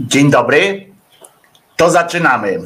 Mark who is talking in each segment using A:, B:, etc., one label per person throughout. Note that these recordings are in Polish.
A: Dzień dobry. To zaczynamy.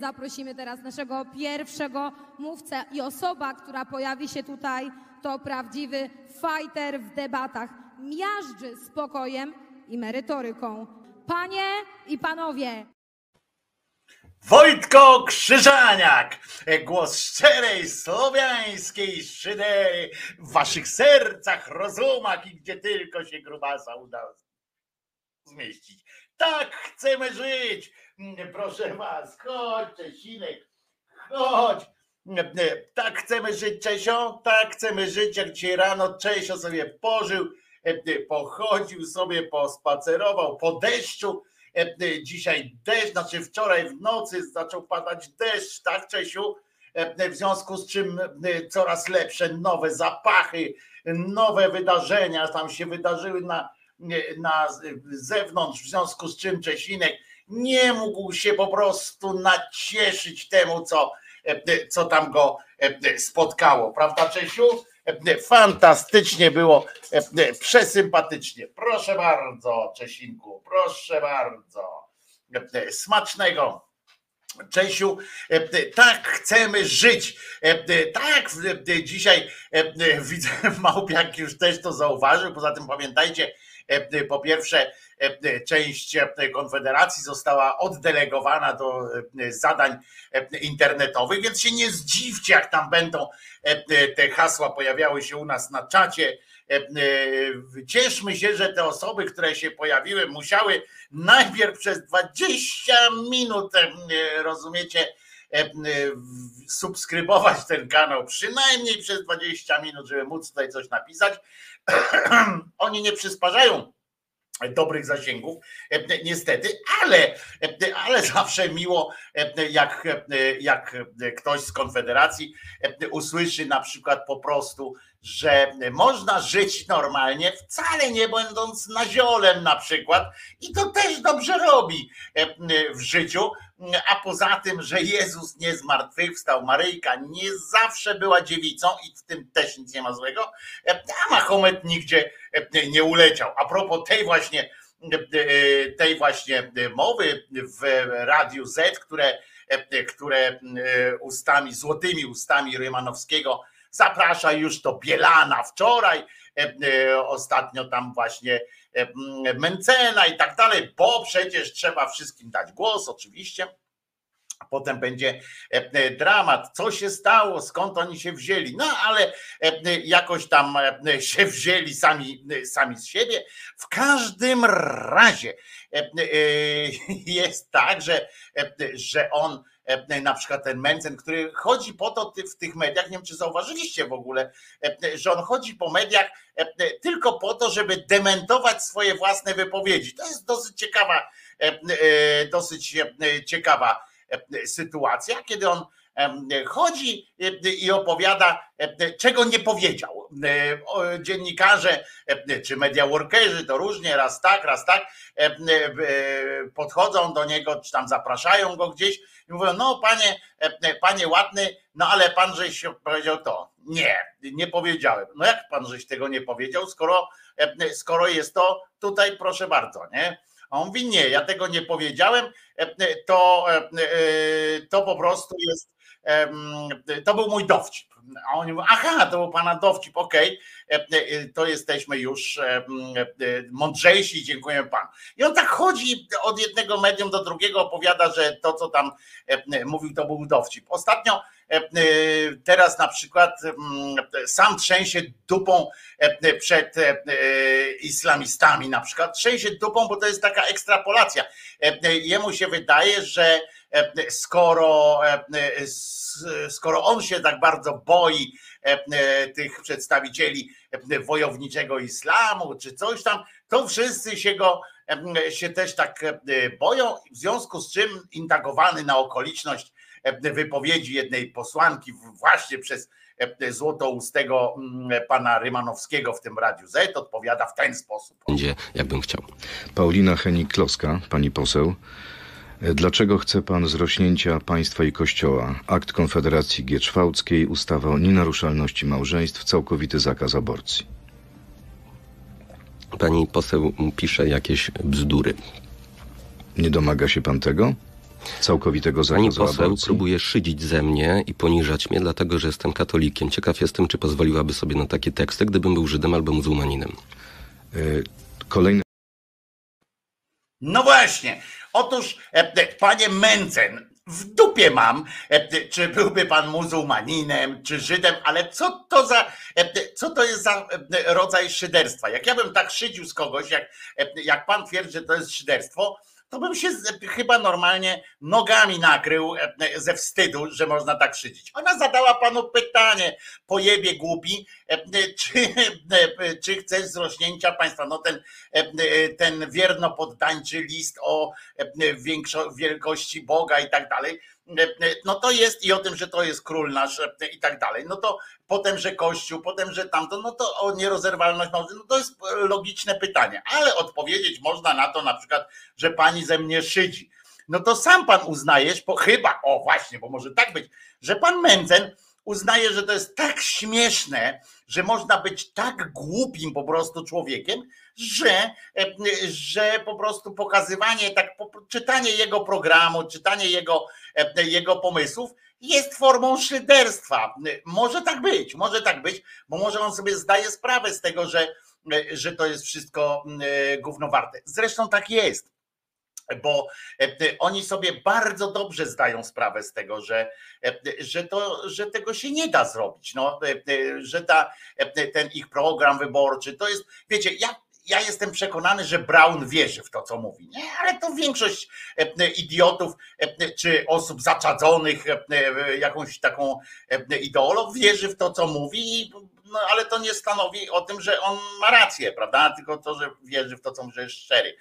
B: Zaprosimy teraz naszego pierwszego mówcę i osoba, która pojawi się tutaj, to prawdziwy fighter w debatach. Miażdży spokojem i merytoryką. Panie i panowie.
A: Wojtko Krzyżaniak, głos szczerej, słowiańskiej szydery w waszych sercach, rozumach i gdzie tylko się grubasa uda zmieścić. Tak chcemy żyć, proszę was, chodź Czesinek, chodź. Tak chcemy żyć, Czesio, tak chcemy żyć, jak dzisiaj rano Czesio sobie pożył, pochodził sobie, pospacerował po deszczu, dzisiaj deszcz, znaczy wczoraj w nocy zaczął padać deszcz, tak Czesiu? W związku z czym coraz lepsze nowe zapachy, nowe wydarzenia tam się wydarzyły na, na zewnątrz, w związku z czym Czesinek nie mógł się po prostu nacieszyć temu, co, co tam go spotkało. Prawda, Czesiu? Fantastycznie było, przesympatycznie. Proszę bardzo, Czesinku, proszę bardzo. Smacznego. Czesiu, tak chcemy żyć. Tak, dzisiaj widzę, Małpiak już też to zauważył. Poza tym pamiętajcie, po pierwsze, E, część e, Konfederacji została oddelegowana do e, zadań internetowych, więc się nie zdziwcie, jak tam będą te hasła pojawiały się u nas na czacie. Cieszmy się, że te osoby, które się pojawiły, musiały najpierw przez 20 minut, rozumiecie, subskrybować ten kanał, przynajmniej przez 20 minut, żeby móc tutaj coś napisać. Oni nie przysparzają dobrych zasięgów, e, niestety, ale, e, ale zawsze miło, e, jak, jak ktoś z Konfederacji usłyszy na przykład po prostu, że można żyć normalnie, wcale nie będąc naziolem na przykład, i to też dobrze robi w życiu, a poza tym, że Jezus nie zmartwychwstał, Maryjka nie zawsze była dziewicą i w tym też nic nie ma złego, a Mahomet nigdzie nie uleciał. A propos tej właśnie tej właśnie mowy w Radiu Z, które, które ustami, złotymi ustami Rymanowskiego zaprasza już to Bielana wczoraj, ostatnio tam właśnie Mencena i tak dalej, bo przecież trzeba wszystkim dać głos, oczywiście. Potem będzie dramat, co się stało, skąd oni się wzięli. No ale jakoś tam się wzięli sami, sami z siebie. W każdym razie jest tak, że, że on na przykład ten Mencen, który chodzi po to w tych mediach, nie wiem czy zauważyliście w ogóle, że on chodzi po mediach tylko po to, żeby dementować swoje własne wypowiedzi. To jest dosyć ciekawa, dosyć ciekawa sytuacja, kiedy on chodzi i opowiada, czego nie powiedział. Dziennikarze czy media workerzy to różnie, raz tak, raz tak, podchodzą do niego, czy tam zapraszają go gdzieś i mówią, no panie, panie ładny, no ale pan żeś powiedział to. Nie, nie powiedziałem. No jak pan żeś tego nie powiedział, skoro, skoro jest to tutaj, proszę bardzo, nie? A on mówi, nie, ja tego nie powiedziałem, to, to po prostu jest to był mój dowcip. A oni mówią, aha, to był pana dowcip, okej, okay. to jesteśmy już mądrzejsi, dziękujemy panu. I on tak chodzi od jednego medium do drugiego, opowiada, że to, co tam mówił, to był dowcip. Ostatnio teraz na przykład sam trzęsie dupą przed islamistami na przykład, trzęsie dupą, bo to jest taka ekstrapolacja. Jemu się wydaje, że E, skoro, e, skoro on się tak bardzo boi e, tych przedstawicieli wojowniczego islamu czy coś tam, to wszyscy się go się też tak boją, w związku z czym intagowany na okoliczność wypowiedzi jednej posłanki właśnie przez złotoustego pana Rymanowskiego w tym Radiu Z odpowiada w ten sposób.
C: Będzie jakbym chciał.
D: Paulina Henik-Kloska, pani poseł. Dlaczego chce pan zrośnięcia państwa i kościoła? Akt Konfederacji Gieczwałckiej, ustawa o nienaruszalności małżeństw, całkowity zakaz aborcji.
C: Pani poseł pisze jakieś bzdury.
D: Nie domaga się pan tego? Całkowitego zakazu
C: Pani poseł
D: aborcji?
C: próbuje szydzić ze mnie i poniżać mnie, dlatego że jestem katolikiem. Ciekaw jestem, czy pozwoliłaby sobie na takie teksty, gdybym był Żydem albo muzułmaninem.
D: Y, kolejne
A: no właśnie. Otóż, e, panie Mencen, w dupie mam, e, czy byłby pan muzułmaninem, czy Żydem, ale co to za, e, co to jest za rodzaj szyderstwa? Jak ja bym tak szydził z kogoś, jak, jak pan twierdzi, że to jest szyderstwo, to bym się chyba normalnie nogami nakrył e, e, ze wstydu, że można tak szydzić. Ona zadała panu pytanie, pojebie głupi, e, czy, czy chcesz zrośnięcia państwa? No ten, ten wierno poddańczy list o wielkości Boga i tak dalej no to jest i o tym, że to jest król nasz i tak dalej. No to potem, że Kościół, potem, że tamto, no to o nierozerwalność małżeństwa, no to jest logiczne pytanie, ale odpowiedzieć można na to na przykład, że pani ze mnie szydzi. No to sam pan uznajesz, bo chyba, o właśnie, bo może tak być, że pan Mędzen uznaje, że to jest tak śmieszne, że można być tak głupim po prostu człowiekiem, że, że po prostu pokazywanie, tak czytanie jego programu, czytanie jego, jego pomysłów jest formą szyderstwa. Może tak być, może tak być, bo może on sobie zdaje sprawę z tego, że, że to jest wszystko gówno warte. Zresztą tak jest bo oni sobie bardzo dobrze zdają sprawę z tego, że, że, to, że tego się nie da zrobić, no, że ta, ten ich program wyborczy to jest, wiecie, ja ja jestem przekonany, że Brown wierzy w to, co mówi, nie? ale to większość e, idiotów e, czy osób zaczadzonych e, jakąś taką ideolog wierzy w to, co mówi, no, ale to nie stanowi o tym, że on ma rację, prawda? Tylko to, że wierzy w to, co mówi, że jest szczery.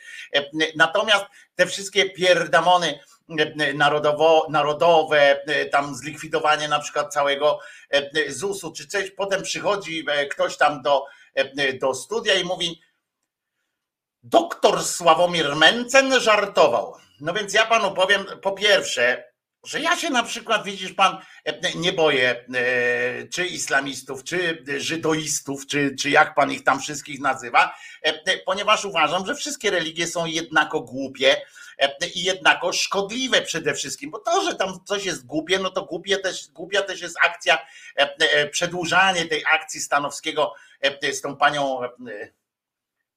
A: Natomiast te wszystkie pierdamony narodowo, narodowe, tam zlikwidowanie na przykład całego ZUS-u czy coś, potem przychodzi ktoś tam do, do studia i mówi, doktor Sławomir Mencen żartował. No więc ja panu powiem, po pierwsze, że ja się na przykład, widzisz pan, nie boję e, czy islamistów, czy żydoistów, czy, czy jak pan ich tam wszystkich nazywa, e, ponieważ uważam, że wszystkie religie są jednako głupie e, i jednako szkodliwe przede wszystkim, bo to, że tam coś jest głupie, no to głupie też, głupia też jest akcja, przedłużanie tej akcji Stanowskiego z tą panią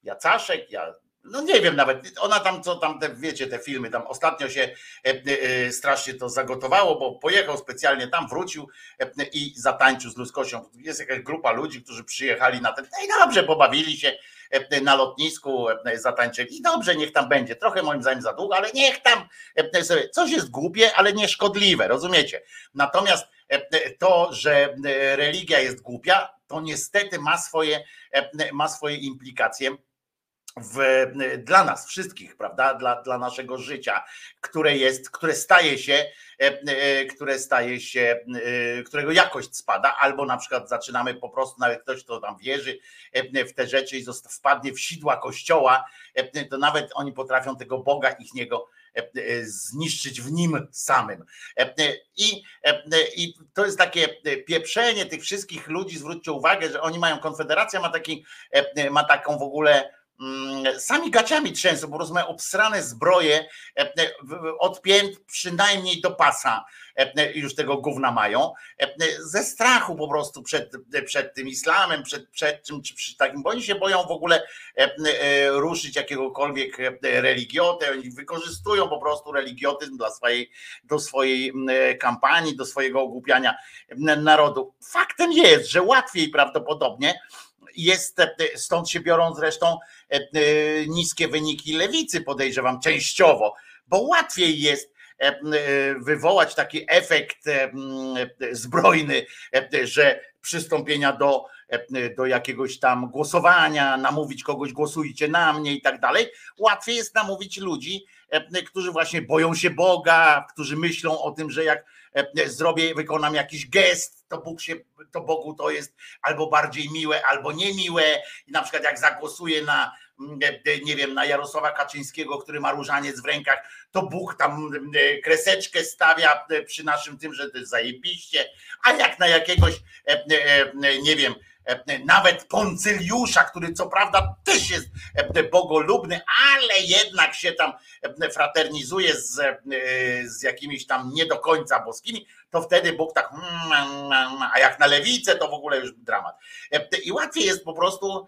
A: Jacaszek, ja, no nie wiem nawet, ona tam, co tam, te, wiecie, te filmy, tam ostatnio się e, e, strasznie to zagotowało, bo pojechał specjalnie tam, wrócił e, i zatańczył z ludzkością. Jest jakaś grupa ludzi, którzy przyjechali na ten, no i dobrze, pobawili się e, na lotnisku, zatańczyli i dobrze, niech tam będzie. Trochę moim zdaniem za długo, ale niech tam sobie, coś jest głupie, ale nie szkodliwe, rozumiecie? Natomiast to, że religia jest głupia, to niestety ma swoje, ma swoje implikacje w, dla nas wszystkich, prawda? Dla, dla naszego życia, które jest, które staje się, e, e, które staje się, e, którego jakość spada, albo na przykład zaczynamy po prostu, nawet ktoś, kto tam wierzy w te rzeczy i wpadnie w sidła kościoła, to nawet oni potrafią tego Boga ich niego zniszczyć w nim samym. I, I to jest takie pieprzenie tych wszystkich ludzi, zwróćcie uwagę, że oni mają, Konfederacja ma, taki, ma taką w ogóle sami gaciami trzęsą, prostu mają obsrane zbroje e, e, od pięt przynajmniej do pasa e, już tego gówna mają, ze strachu po prostu przed, przed tym islamem, przed, przed czym, czy przy takim, bo oni się boją w ogóle ruszyć jakiegokolwiek religiotę, oni wykorzystują po prostu religiotyzm dla swojej, do swojej kampanii, do swojego ogłupiania narodu. Faktem jest, że łatwiej prawdopodobnie jest, stąd się biorą zresztą E, e, niskie wyniki lewicy, podejrzewam, częściowo, bo łatwiej jest e, wywołać taki efekt zbrojny, że przystąpienia do, do jakiegoś tam głosowania, namówić kogoś, głosujcie na mnie i tak dalej. Łatwiej jest namówić ludzi, którzy właśnie boją się Boga, którzy myślą o tym, że jak zrobię, wykonam jakiś gest, to Bóg się, to Bogu to jest albo bardziej miłe, albo niemiłe. I na przykład jak zagłosuję na, mm, nie wiem, na Jarosława Kaczyńskiego, który ma różaniec w rękach, to Bóg tam mm, kreseczkę stawia przy naszym tym, że to jest zajebiście, a jak na jakiegoś, nie wiem, nawet Poncyliusza, który co prawda też jest bogolubny, ale jednak się tam fraternizuje z, z jakimiś tam nie do końca boskimi, to wtedy Bóg tak, a jak na lewicę, to w ogóle już dramat. I łatwiej jest po prostu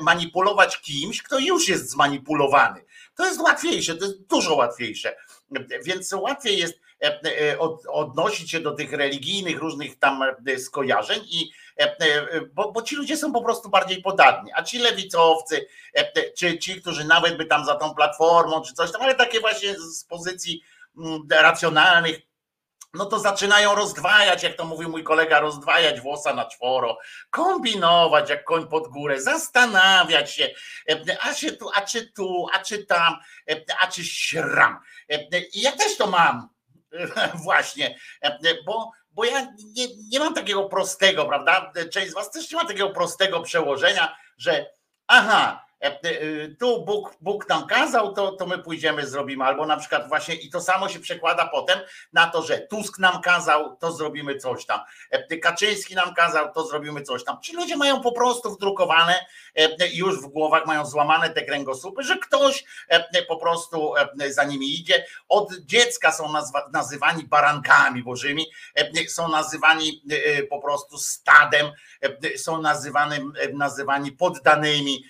A: manipulować kimś, kto już jest zmanipulowany. To jest łatwiejsze, to jest dużo łatwiejsze. Więc łatwiej jest odnosić się do tych religijnych różnych tam skojarzeń i bo, bo ci ludzie są po prostu bardziej podatni, a ci lewicowcy, czy ci, którzy nawet by tam za tą platformą, czy coś tam, ale takie właśnie z pozycji racjonalnych, no to zaczynają rozdwajać, jak to mówił mój kolega, rozdwajać włosa na czworo, kombinować jak koń pod górę, zastanawiać się, a się tu, a czy tu, a czy tam, a czy śram. I ja też to mam właśnie, bo, bo ja nie, nie mam takiego prostego, prawda? Część z was też nie ma takiego prostego przełożenia, że aha, tu Bóg, Bóg nam kazał, to, to my pójdziemy, zrobimy. Albo na przykład właśnie i to samo się przekłada potem na to, że Tusk nam kazał, to zrobimy coś tam. E, Kaczyński nam kazał, to zrobimy coś tam. Ci ludzie mają po prostu wdrukowane już w głowach, mają złamane te kręgosłupy, że ktoś po prostu za nimi idzie. Od dziecka są nazywani barankami bożymi, są nazywani po prostu stadem, są nazywani, nazywani poddanymi,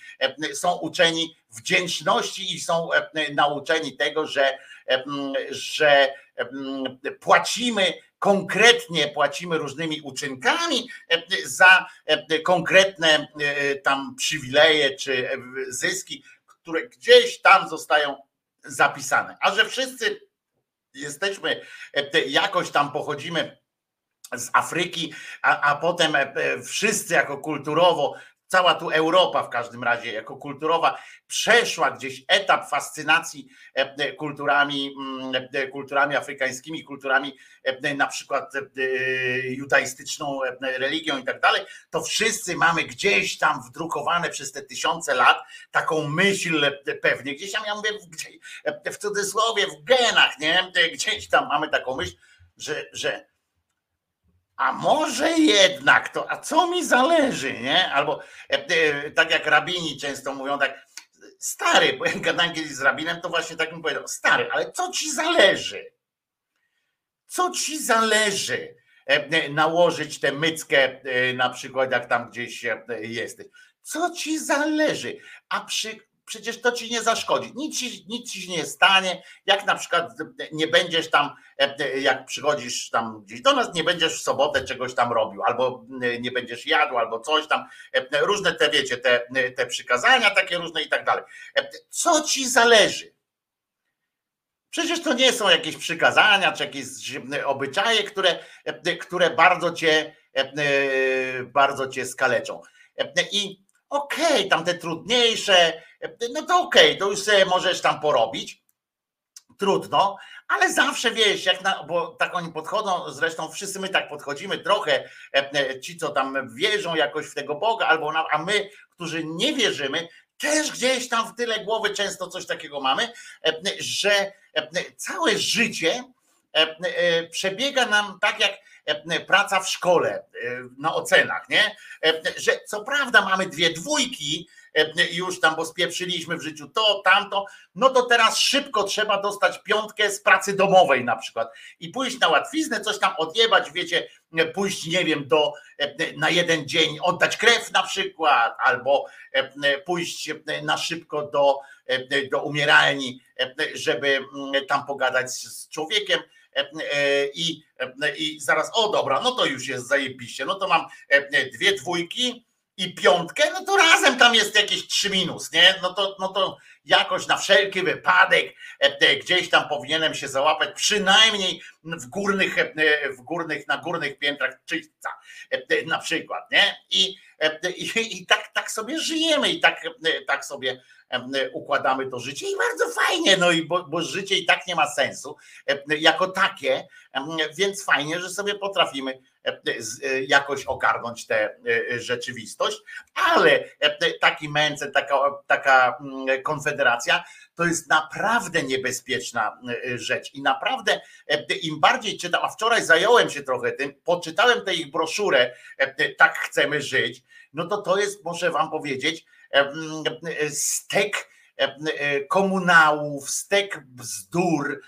A: są uczeni wdzięczności i są e, nauczeni tego, że, e, że płacimy konkretnie płacimy różnymi uczynkami e, za konkretne tam przywileje czy zyski, które gdzieś tam zostają zapisane. A że wszyscy jesteśmy, jakoś tam pochodzimy z Afryki, a, a potem wszyscy jako kulturowo cała tu Europa w każdym razie jako kulturowa przeszła gdzieś etap fascynacji e, e, kulturami, mm, e, kulturami afrykańskimi, kulturami na przykład judaistyczną religią i tak dalej, to wszyscy mamy gdzieś tam wdrukowane przez te tysiące lat taką myśl pewnie, gdzieś tam ja mówię w cudzysłowie, w genach, nie? Gdzieś tam mamy taką myśl, że, że a może jednak to, a co mi zależy, nie? Albo e, e, tak jak rabini często mówią, tak, stary, bo jak gadałem kiedyś z rabinem, to właśnie tak mi powiedział, stary, ale co ci zależy? Co ci zależy? E, nałożyć tę myckę, na przykład jak tam gdzieś jesteś. Co ci zależy? A przy, przecież to ci nie zaszkodzi. Nic ci, nic ci nie stanie, jak na przykład nie będziesz tam, jak przychodzisz tam gdzieś do nas, nie będziesz w sobotę czegoś tam robił, albo nie będziesz jadł, albo coś tam, różne te wiecie, te, te przykazania takie różne i tak dalej. Co ci zależy? Przecież to nie są jakieś przykazania, czy jakieś obyczaje, które, które bardzo cię, bardzo cię skaleczą. I okej, okay, tam te trudniejsze, no to okej, okay, to już sobie możesz tam porobić. Trudno, ale zawsze wiesz, jak na, bo tak oni podchodzą, zresztą wszyscy my tak podchodzimy trochę, ci co tam wierzą jakoś w tego Boga, albo na, a my, którzy nie wierzymy, też gdzieś tam w tyle głowy często coś takiego mamy, że całe życie przebiega nam tak jak praca w szkole na ocenach, nie? Że co prawda mamy dwie dwójki, już tam, bo spieprzyliśmy w życiu to, tamto, no to teraz szybko trzeba dostać piątkę z pracy domowej na przykład i pójść na łatwiznę, coś tam odjebać, wiecie, pójść, nie wiem, do, na jeden dzień oddać krew na przykład, albo pójść na szybko do, do umieralni, żeby tam pogadać z człowiekiem, i, i zaraz, o dobra, no to już jest zajebiście, no to mam dwie dwójki, i piątkę, no to razem tam jest jakieś trzy minus, nie? No to, no to jakoś na wszelki wypadek e, gdzieś tam powinienem się załapać, przynajmniej w górnych, e, w górnych, na górnych piętrach czyśćca e, na przykład, nie? I, i, i tak, tak sobie żyjemy i tak, tak sobie układamy to życie i bardzo fajnie, no i bo, bo życie i tak nie ma sensu jako takie, więc fajnie, że sobie potrafimy jakoś ogarnąć tę rzeczywistość, ale taki męce, taka, taka konfederacja to jest naprawdę niebezpieczna rzecz i naprawdę im bardziej czytam, a wczoraj zająłem się trochę tym, poczytałem tę ich broszurę, tak chcemy żyć, no to to jest, muszę wam powiedzieć, stek komunałów, stek bzdur,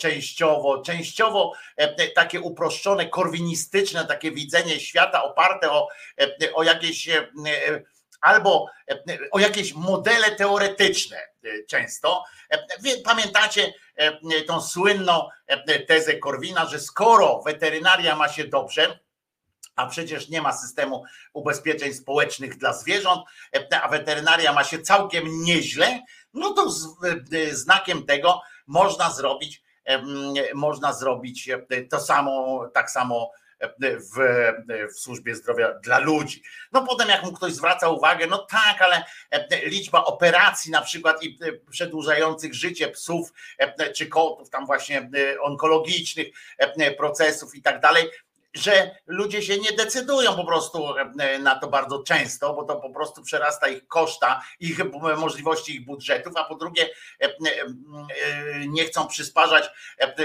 A: częściowo, częściowo takie uproszczone, korwinistyczne takie widzenie świata oparte o, o jakieś albo o jakieś modele teoretyczne często. Pamiętacie tą słynną tezę Korwina, że skoro weterynaria ma się dobrze, a przecież nie ma systemu ubezpieczeń społecznych dla zwierząt, a weterynaria ma się całkiem nieźle, no to znakiem tego można zrobić, można zrobić to samo, tak samo w, w służbie zdrowia dla ludzi. No potem jak mu ktoś zwraca uwagę, no tak, ale liczba operacji na przykład i przedłużających życie psów czy kotów, tam właśnie onkologicznych procesów i tak dalej, że ludzie się nie decydują po prostu e, na to bardzo często, bo to po prostu przerasta ich koszta, ich możliwości, ich budżetów, a po drugie e, e, nie chcą przysparzać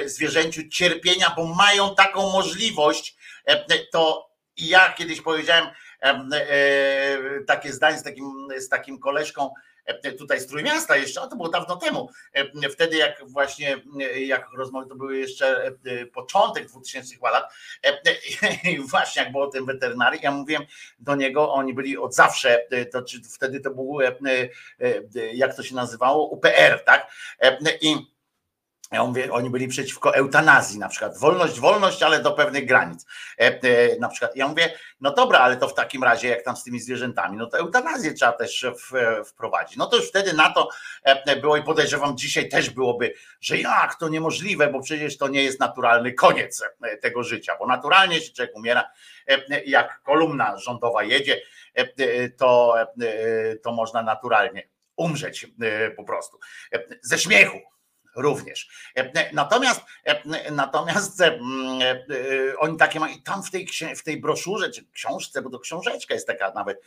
A: zwierzęciu cierpienia, bo mają taką możliwość. To ja kiedyś powiedziałem takie zdanie z takim, z takim koleżką, E, tutaj z Trójmiasta jeszcze, a to było dawno temu, e, wtedy jak właśnie, e, jak rozmowy to były jeszcze początek 2000 lat. Właśnie jak było o tym weterynarii, ja mówiłem do niego, oni byli od zawsze, to czy wtedy to było, jak to się nazywało, UPR, tak? I ja mówię, oni byli przeciwko eutanazji na przykład. Wolność, wolność, ale do pewnych granic. E, e, na przykład. Ja mówię, no dobra, ale to w takim razie, jak tam z tymi zwierzętami, no to eutanazję trzeba też w, wprowadzić. No to już wtedy na to e, było i podejrzewam, dzisiaj też byłoby, że jak to niemożliwe, bo przecież to nie jest naturalny koniec e, tego życia, bo naturalnie się człowiek umiera, e, jak kolumna rządowa jedzie, e, to, to można naturalnie umrzeć po prostu. Ze śmiechu również. Natomiast, natomiast mm, oni takie mają, i tam w tej, w tej broszurze, czy książce, bo to książeczka jest taka nawet,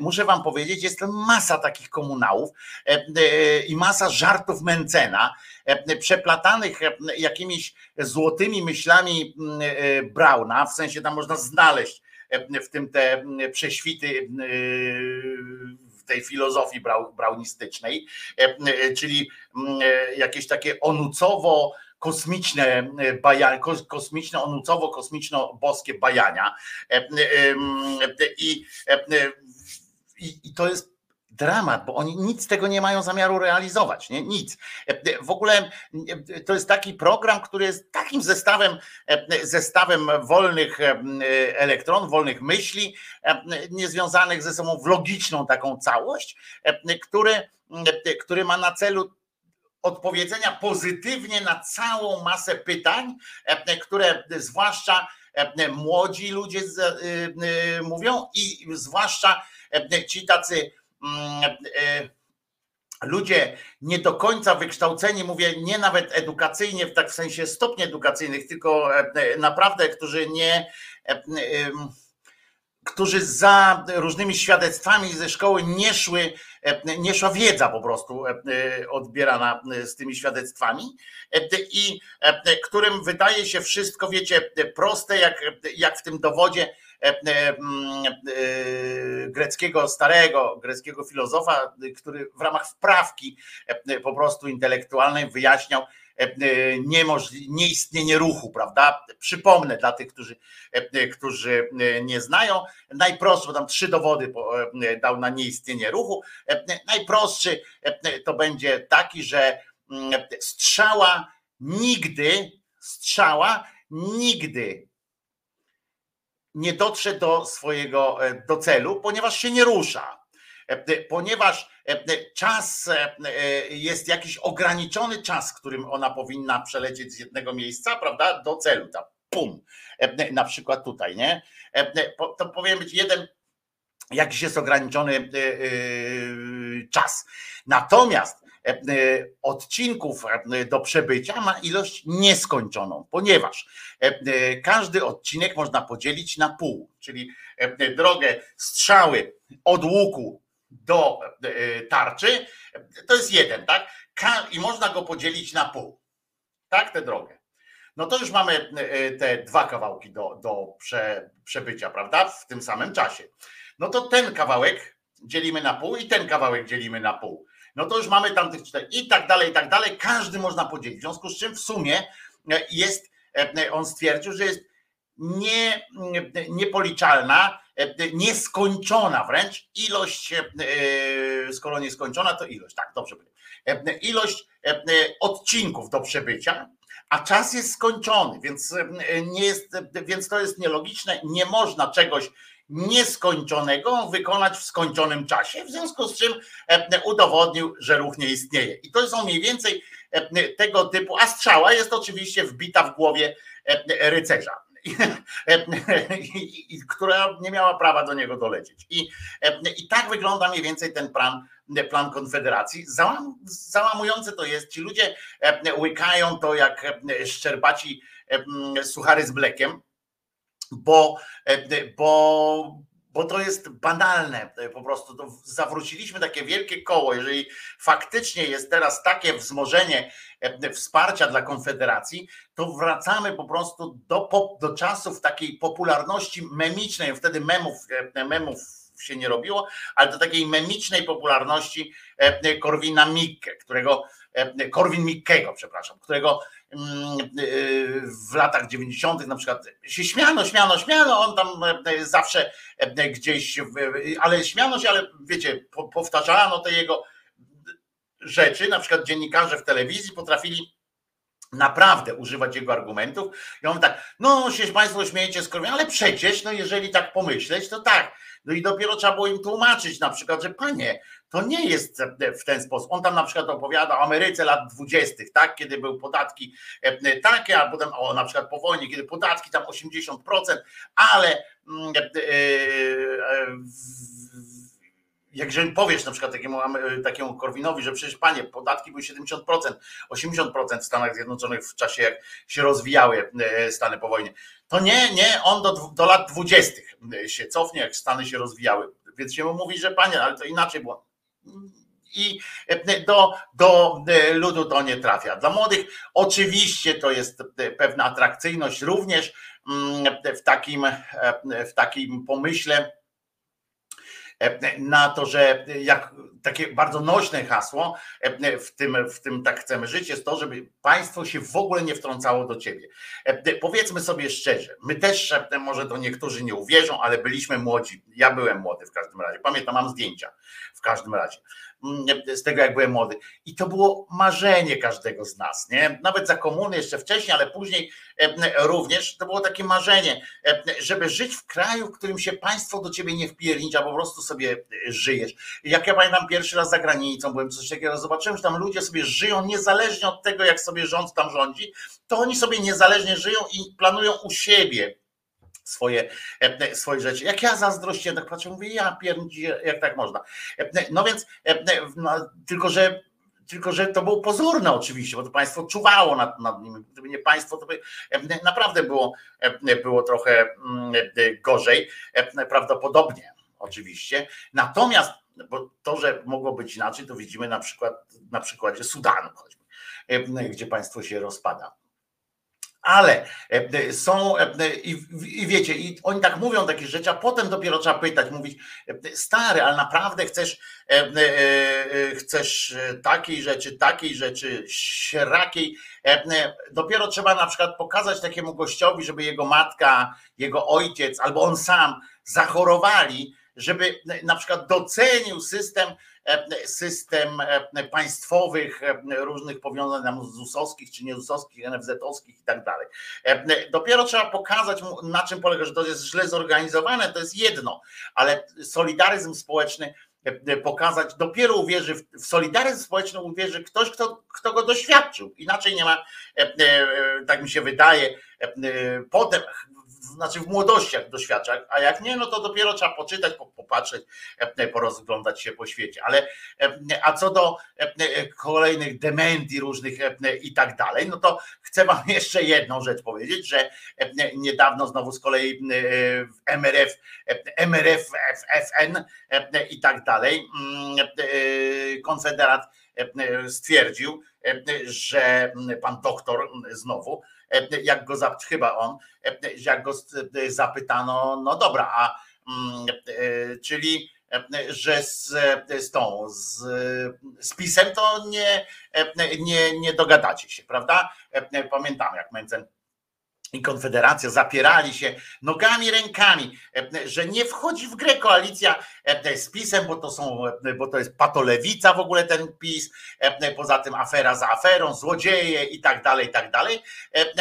A: muszę wam powiedzieć, jest masa takich komunałów i masa żartów Mencena, przeplatanych jakimiś złotymi myślami Brauna, w sensie tam można znaleźć w tym te prześwity tej filozofii braunistycznej, e, e, czyli e, jakieś takie onucowo kosmiczne bajania, kosmiczne, onucowo kosmiczno-boskie bajania. I, i, i to jest dramat, bo oni nic tego nie mają zamiaru realizować, nie? Nic. W ogóle to jest taki program, który jest takim zestawem, zestawem wolnych elektron, wolnych myśli, niezwiązanych ze sobą w logiczną taką całość, który, który ma na celu odpowiedzenia pozytywnie na całą masę pytań, które zwłaszcza młodzi ludzie mówią i zwłaszcza ci tacy ludzie nie do końca wykształceni, mówię nie nawet edukacyjnie, tak w sensie stopni edukacyjnych, tylko naprawdę, którzy nie którzy za różnymi świadectwami ze szkoły nie szły, nie szła wiedza po prostu odbierana z tymi świadectwami i którym wydaje się wszystko, wiecie, proste, jak, jak w tym dowodzie greckiego starego, greckiego filozofa, który w ramach wprawki po prostu intelektualnej wyjaśniał, nieistnienie ruchu, prawda? Przypomnę dla tych, którzy, którzy nie znają. Najprostszy, bo tam trzy dowody dał na nieistnienie ruchu. Najprostszy to będzie taki, że strzała nigdy, strzała nigdy nie dotrze do swojego do celu, ponieważ się nie rusza. Ponieważ czas jest jakiś ograniczony czas, którym ona powinna przelecieć z jednego miejsca, prawda, do celu, tam, pum, na przykład tutaj, nie? To powinien być jeden jakiś jest ograniczony czas. Natomiast odcinków do przebycia ma ilość nieskończoną, ponieważ każdy odcinek można podzielić na pół, czyli drogę strzały od łuku do tarczy, to jest jeden, tak? I można go podzielić na pół. Tak, tę drogę. No to już mamy te dwa kawałki do, do prze, przebycia, prawda? W tym samym czasie. No to ten kawałek dzielimy na pół i ten kawałek dzielimy na pół no to już mamy tam tych cztery i tak dalej, i tak dalej. Każdy można podzielić. W związku z czym w sumie e, jest, e, on stwierdził, że jest nie, niepoliczalna, e, nieskończona wręcz ilość, skoro nieskończona, to ilość, tak, dobrze ilość odcinków do przebycia, a czas jest skończony, więc, nie jest, więc to jest nielogiczne. Nie można czegoś nieskończonego wykonać w skończonym czasie, w związku z czym e, udowodnił, że ruch nie istnieje. I to są mniej więcej e, tego typu, a strzała jest oczywiście wbita w głowie e, rycerza. która nie miała prawa do niego dolecieć. I, I tak wygląda mniej więcej ten plan, plan Konfederacji. Załam, załamujące to jest, ci ludzie łykają to jak szczerbaci suchary z blekiem, bo, e, bo, bo to jest banalne e, po prostu. To zawróciliśmy takie wielkie koło. Jeżeli faktycznie jest teraz takie wzmożenie e, wsparcia dla Konfederacji, to wracamy po prostu do, do czasów takiej popularności memicznej. Wtedy memów, memów się nie robiło, ale do takiej memicznej popularności Korwina Mikke, którego Korwin Mikkego, przepraszam, którego w latach 90. na przykład się śmiano, śmiano, śmiano, on tam e, zawsze e, gdzieś, ale śmiano się, ale wiecie, powtarzano te jego rzeczy, na przykład dziennikarze w telewizji potrafili naprawdę używać jego argumentów i on tak, no się Państwo śmiejecie z ale przecież, no jeżeli tak pomyśleć, to tak, no i dopiero trzeba było im tłumaczyć na przykład, że panie, to nie jest w ten sposób. On tam na przykład opowiada o Ameryce lat dwudziestych, tak, kiedy były podatki e, takie, a potem o, na przykład po wojnie, kiedy podatki tam 80%, ale mm, e, jak powiesz na przykład takiemu, takiemu Korwinowi, że przecież panie, podatki były 70%, 80% w Stanach Zjednoczonych w czasie jak się rozwijały Stany po wojnie, to nie, nie, on do, do lat 20 się cofnie, jak Stany się rozwijały. Więc się mu mówi, że panie, ale to inaczej było i do, do ludu to nie trafia. Dla młodych oczywiście to jest pewna atrakcyjność również w takim, w takim pomyśle na to, że jak takie bardzo nośne hasło w tym, w tym tak chcemy żyć, jest to, żeby państwo się w ogóle nie wtrącało do ciebie. Powiedzmy sobie szczerze, my też, może to niektórzy nie uwierzą, ale byliśmy młodzi. Ja byłem młody w każdym razie. Pamiętam, mam zdjęcia w każdym razie. Mm, z tego, jak byłem młody. I to było marzenie każdego z nas, nie? Nawet za komuny jeszcze wcześniej, ale później również to było takie marzenie, żeby żyć w kraju, w którym się państwo do ciebie nie wpiernicza, po prostu sobie e, żyjesz. Jak ja pamiętam pierwszy raz za granicą, byłem coś takiego, zobaczyłem, że tam ludzie sobie żyją niezależnie od tego, jak sobie rząd tam rządzi, to oni sobie niezależnie żyją i planują u siebie swoje, e, swoje rzeczy. Jak ja zazdrościłem, tak patrzę, mówię, ja pierdolę, jak tak można. E, no więc, e, no, tylko że tylko, że to było pozorne oczywiście, bo to państwo czuwało nad, nad nim. Gdyby nie państwo, to by naprawdę było, było trochę mm, gorzej, prawdopodobnie oczywiście. Natomiast bo to, że mogło być inaczej, to widzimy na przykład na przykładzie Sudanu, choćby, gdzie państwo się rozpada ale e, są e, i, wiecie, i oni tak mówią takie rzeczy, a potem dopiero trzeba pytać, mówić, e, stary, ale naprawdę chcesz, chcesz takiej rzeczy, takiej rzeczy, śrakiej. Dopiero trzeba na przykład pokazać takiemu gościowi, żeby jego matka, jego ojciec albo on sam zachorowali, żeby na przykład docenił system system państwowych różnych powiązań ZUS-owskich czy nie ZUS-owskich, NFZ-owskich i tak dalej. Dopiero trzeba pokazać mu, na czym polega, że to jest źle zorganizowane, to jest jedno, ale solidaryzm społeczny pokazać, dopiero uwierzy w solidaryzm społeczny, uwierzy ktoś, kto, kto go doświadczył. Inaczej nie ma, tak mi się wydaje, potem znaczy w młodościach doświadczać, a jak nie, no to dopiero trzeba poczytać, popatrzeć, e, porozglądać się po świecie. Ale e, a co do e, kolejnych dementii różnych i tak dalej, no to chcę wam jeszcze jedną rzecz powiedzieć, że niedawno znowu z kolei MRF, MRF, FN i tak dalej, mm, konfederat stwierdził, że pan doktor znowu, jak go chyba on, jak go zapytano, no dobra, a mm, czyli że z, z tą, z, z pisem to nie, nie, nie dogadacie się, prawda? Pamiętam, jak Mencen i Konfederacja zapierali się nogami, rękami, że nie wchodzi w grę koalicja z PiSem, bo to są, bo to jest patolewica w ogóle ten PiS, poza tym afera za aferą, złodzieje i tak dalej, i tak dalej.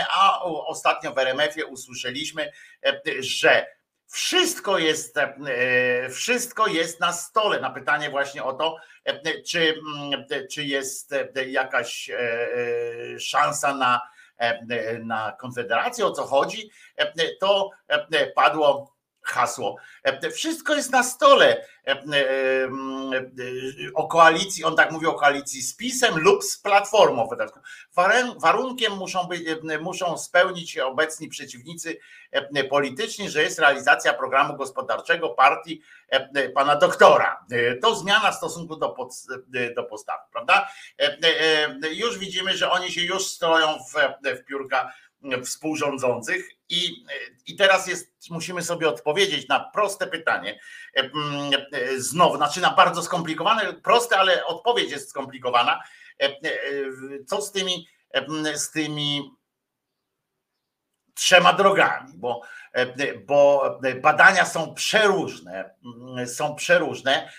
A: A ostatnio w RMF-ie usłyszeliśmy, że wszystko jest, wszystko jest na stole. Na pytanie właśnie o to, czy, czy jest jakaś szansa na E, na Konfederację, o co chodzi, e, to e, padło hasło. Wszystko jest na stole o koalicji, on tak mówi o koalicji z PiSem lub z Platformą Warunkiem muszą, być, muszą spełnić obecni przeciwnicy polityczni, że jest realizacja programu gospodarczego partii pana doktora. To zmiana w stosunku do, pod, do postawy, prawda? Już widzimy, że oni się już stroją w, w piórka współrządzących i, i teraz jest, musimy sobie odpowiedzieć na proste pytanie. Znowu, znaczy na bardzo skomplikowane, proste, ale odpowiedź jest skomplikowana. Co z tymi, z tymi trzema drogami, bo, bo badania są przeróżne, są przeróżne.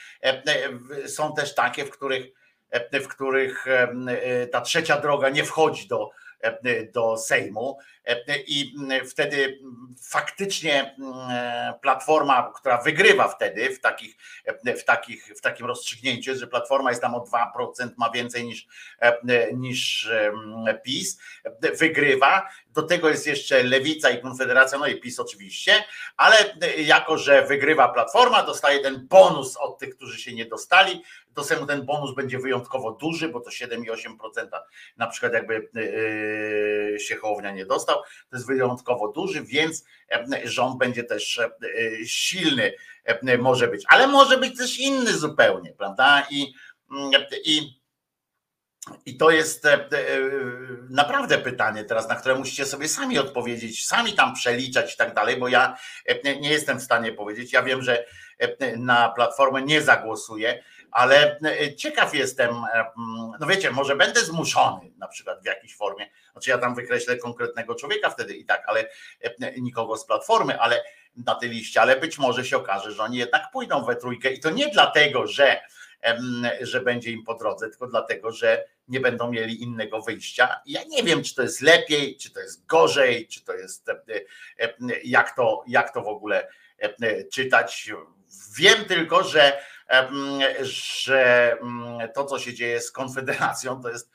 A: Są też takie, w których, w których ta trzecia droga nie wchodzi do, do Sejmu i wtedy faktycznie Platforma, która wygrywa wtedy w, takich, w, takich, w takim rozstrzygnięciu, że Platforma jest tam o 2%, ma więcej niż, niż PiS, wygrywa. Do tego jest jeszcze Lewica i Konfederacja, no i PiS oczywiście, ale jako, że wygrywa Platforma, dostaje ten bonus od tych, którzy się nie dostali. Do Sejmu ten bonus będzie wyjątkowo duży, bo to 7,8% na przykład jakby się Hołownia nie dostał to jest wyjątkowo duży, więc rząd będzie też silny, może być, ale może być też inny zupełnie, prawda? I, i i to jest naprawdę pytanie teraz, na które musicie sobie sami odpowiedzieć, sami tam przeliczać i tak dalej, bo ja nie jestem w stanie powiedzieć. Ja wiem, że e, na platformę nie zagłosuję, ale e, ciekaw jestem, e, mm, no wiecie, może będę zmuszony na przykład w jakiejś formie, znaczy ja tam wykreślę konkretnego człowieka wtedy i tak, ale nikogo z platformy, ale na tej liście, ale być może się okaże, że oni jednak pójdą we trójkę i to nie dlatego, że że będzie im po drodze, tylko dlatego, że nie będą mieli innego wyjścia. Ja nie wiem, czy to jest lepiej, czy to jest gorzej, czy to jest jak to, jak to w ogóle czytać. Wiem tylko, że, że to, co się dzieje z Konfederacją, to jest,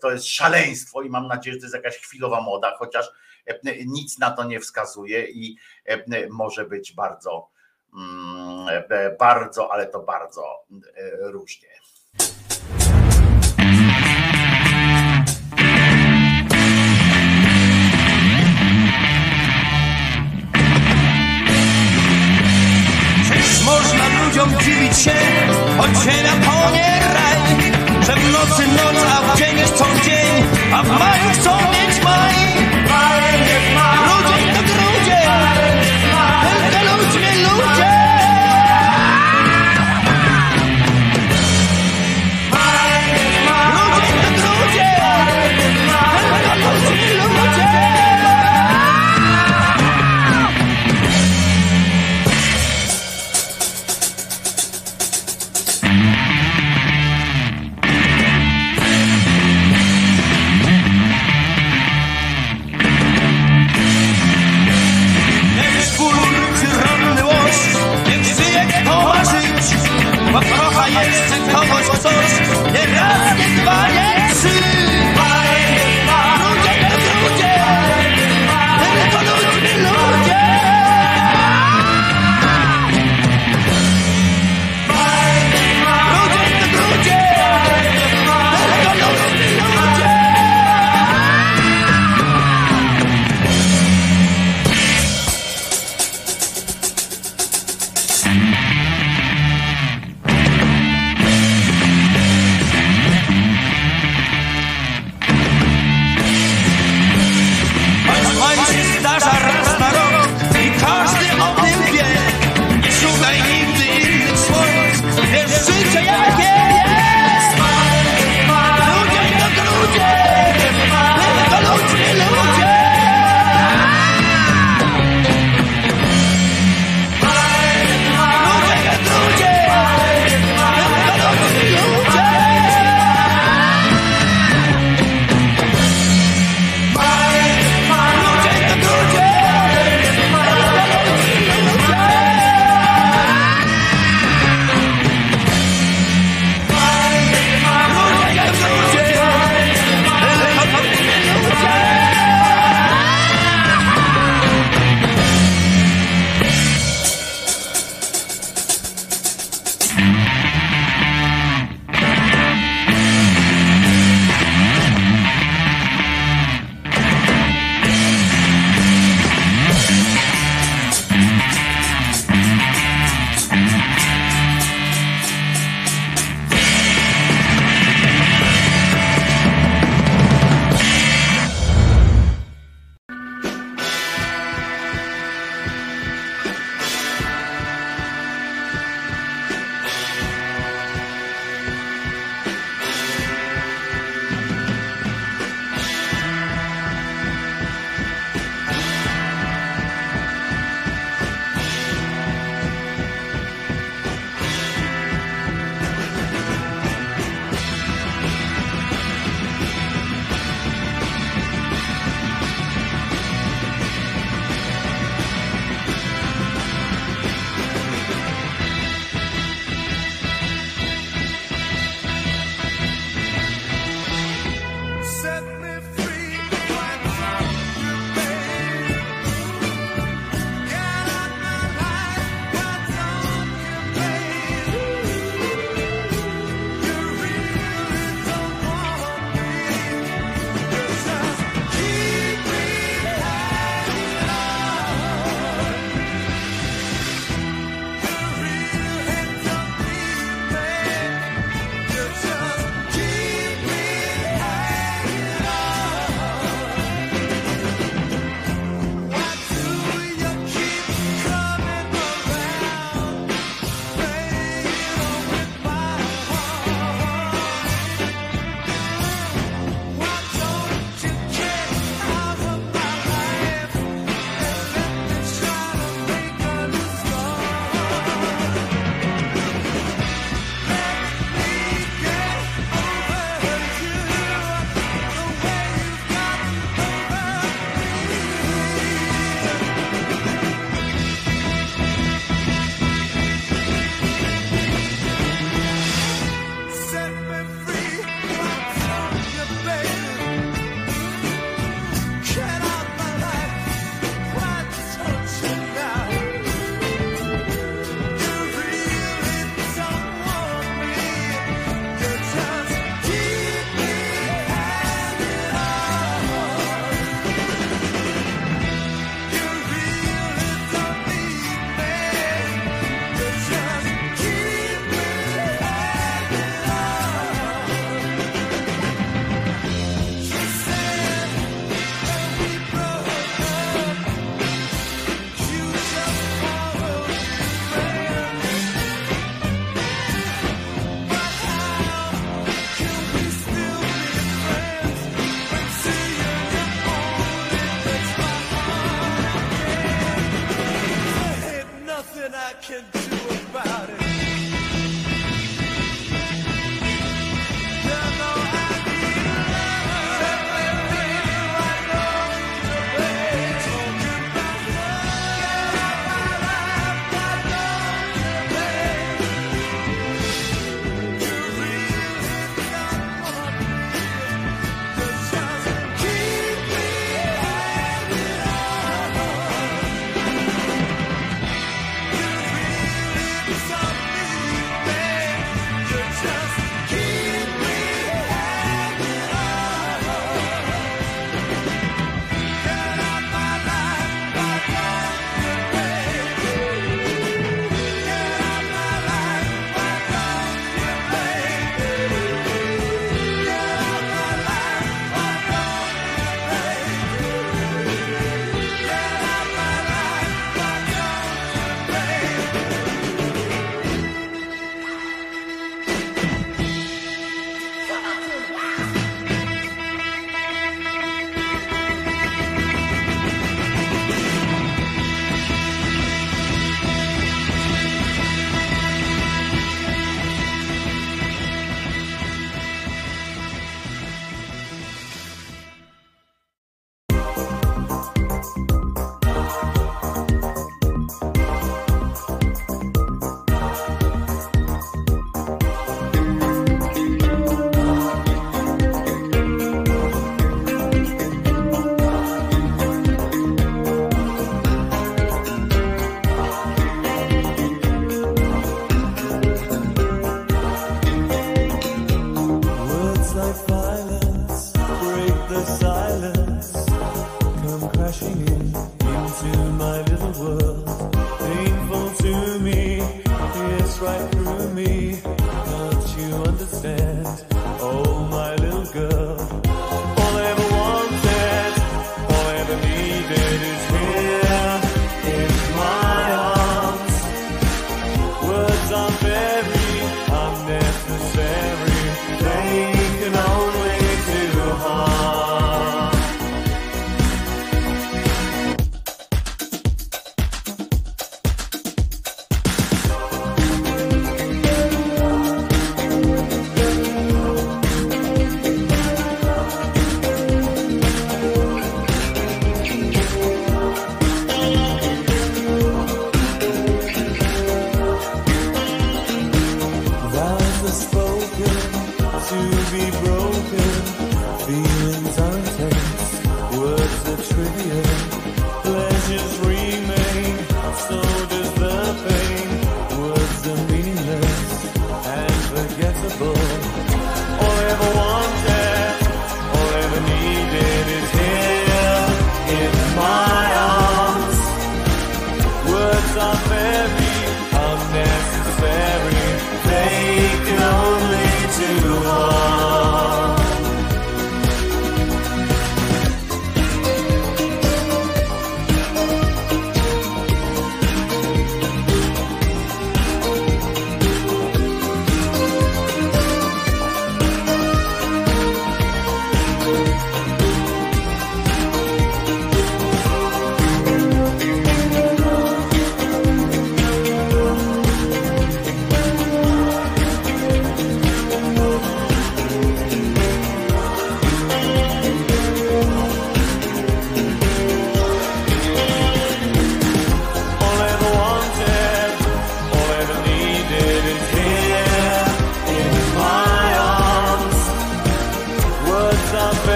A: to jest szaleństwo i mam nadzieję, że to jest jakaś chwilowa moda, chociaż nic na to nie wskazuje i może być bardzo, bardzo, ale to bardzo różnie.
E: Można ludziom dziwić się, ziemia to nie raj, że w nocy noc, a w dzień chcą dzień, a w maju chcą mieć maj. Ludzie to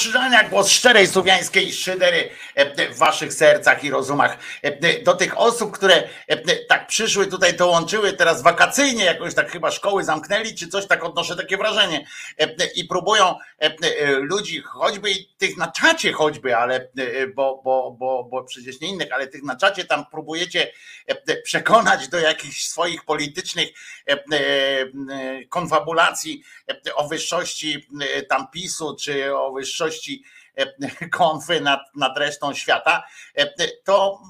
A: Krzyżaniak, głos szczerej słowiańskiej szydery e, w waszych sercach i rozumach. E, Do tych osób, które e, tak przyszły tutaj, dołączyły teraz wakacyjnie, jakoś tak chyba szkoły zamknęli, czy coś tak odnoszę takie wrażenie i próbują ludzi, choćby tych na czacie choćby, ale bo, bo, bo, bo przecież nie innych, ale tych na czacie tam próbujecie przekonać do jakichś swoich politycznych konfabulacji o wyższości tam PiSu, czy o wyższości konfy nad, nad resztą świata, to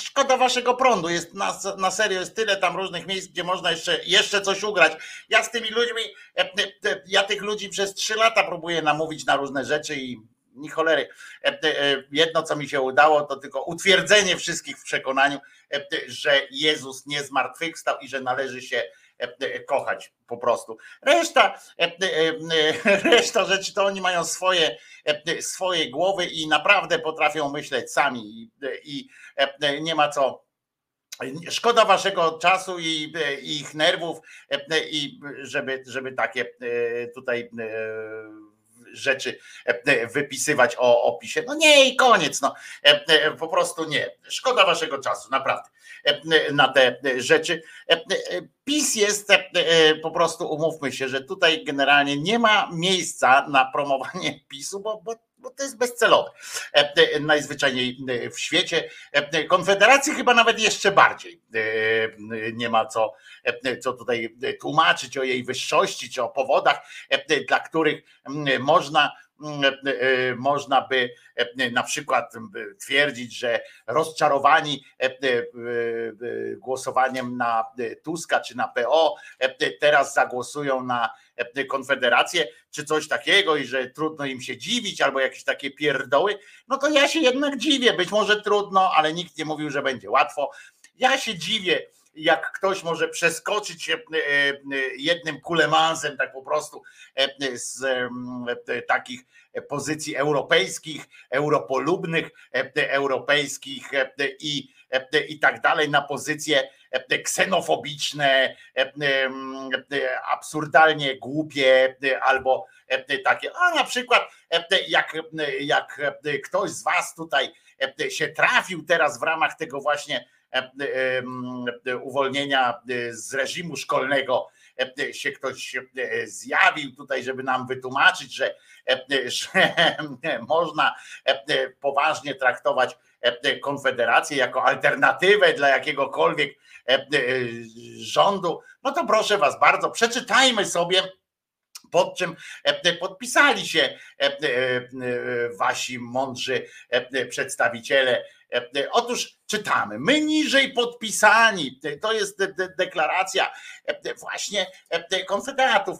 A: szkoda waszego prądu. Jest na, na serio jest tyle tam różnych miejsc, gdzie można jeszcze, jeszcze coś ugrać. Ja z tymi ludźmi, ja tych ludzi przez trzy lata próbuję namówić na różne rzeczy i ni cholery. Jedno, co mi się udało, to tylko utwierdzenie wszystkich w przekonaniu, że Jezus nie zmartwychwstał i że należy się kochać po prostu. Reszta, reszta rzeczy to oni mają swoje, swoje głowy i naprawdę potrafią myśleć sami i, nie ma co. Szkoda waszego czasu i, i ich nerwów, i żeby, żeby takie tutaj rzeczy wypisywać o opisie. No nie i koniec, no po prostu nie. Szkoda waszego czasu, naprawdę, na te rzeczy. PiS jest po prostu, umówmy się, że tutaj generalnie nie ma miejsca na promowanie PiSu, bo, bo bo to jest bezcelowe. Najzwyczajniej w świecie. Konfederacji chyba nawet jeszcze bardziej nie ma co, co tutaj tłumaczyć o jej wyższości, czy o powodach, dla których można można by na przykład twierdzić, że rozczarowani głosowaniem na Tuska czy na PO teraz zagłosują na Konfederację czy coś takiego i że trudno im się dziwić albo jakieś takie pierdoły, no to ja się jednak dziwię. Być może trudno, ale nikt nie mówił, że będzie łatwo. Ja się dziwię, jak ktoś może przeskoczyć jednym kulemansem, tak po prostu z takich pozycji europejskich, europolubnych, europejskich i, i tak dalej na pozycje ksenofobiczne, absurdalnie głupie albo takie, a na przykład jak, jak ktoś z was tutaj się trafił teraz w ramach tego właśnie uwolnienia z reżimu szkolnego się ktoś zjawił tutaj, żeby nam wytłumaczyć, że, że można poważnie traktować Konfederację jako alternatywę dla jakiegokolwiek rządu, no to proszę Was bardzo, przeczytajmy sobie pod czym podpisali się wasi mądrzy przedstawiciele E, otóż czytamy, my niżej podpisani, to jest deklaracja e, właśnie e, konfederatów,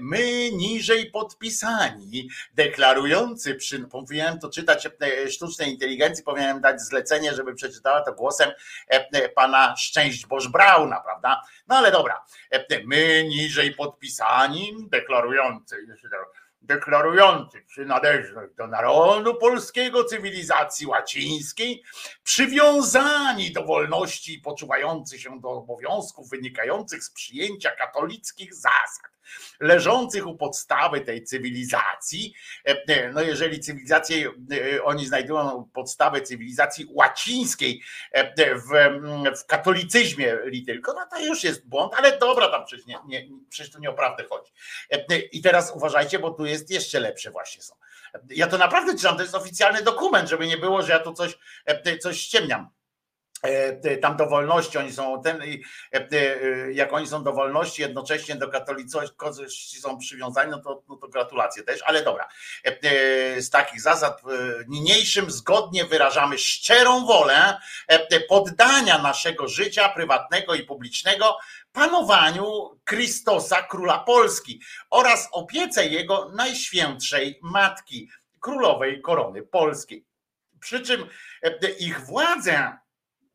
A: my niżej podpisani, deklarujący, przy, powinienem to czytać sztucznej inteligencji, powinienem dać zlecenie, żeby przeczytała to głosem pana Szczęść Boż Brauna, prawda? No ale dobra, my niżej podpisani, deklarujący, deklarujący przynależność do narodu polskiego, cywilizacji łacińskiej, przywiązani do wolności i poczuwający się do obowiązków wynikających z przyjęcia katolickich zasad leżących u podstawy tej cywilizacji. E, e, no jeżeli cywilizację, e, oni znajdują podstawę cywilizacji łacińskiej w, w katolicyzmie tylko, no to już jest błąd, ale dobra, tam przecież, nie, nie, przecież tu nie o prawdę chodzi. I teraz uważajcie, bo tu jest jeszcze lepsze właśnie są. Ja to naprawdę czytam, to jest oficjalny dokument, żeby nie było, że ja tu coś, coś ściemniam. E, tam do wolności, oni są ten, e, e, jak oni są do wolności, jednocześnie do katolicości są przywiązani, no to, no to gratulacje też, ale dobra. Z takich zasad niniejszym zgodnie wyrażamy szczerą wolę poddania naszego życia prywatnego i publicznego panowaniu Chrystosa, króla Polski oraz opiece jego najświętszej matki, królowej korony polskiej. Przy czym ich władzę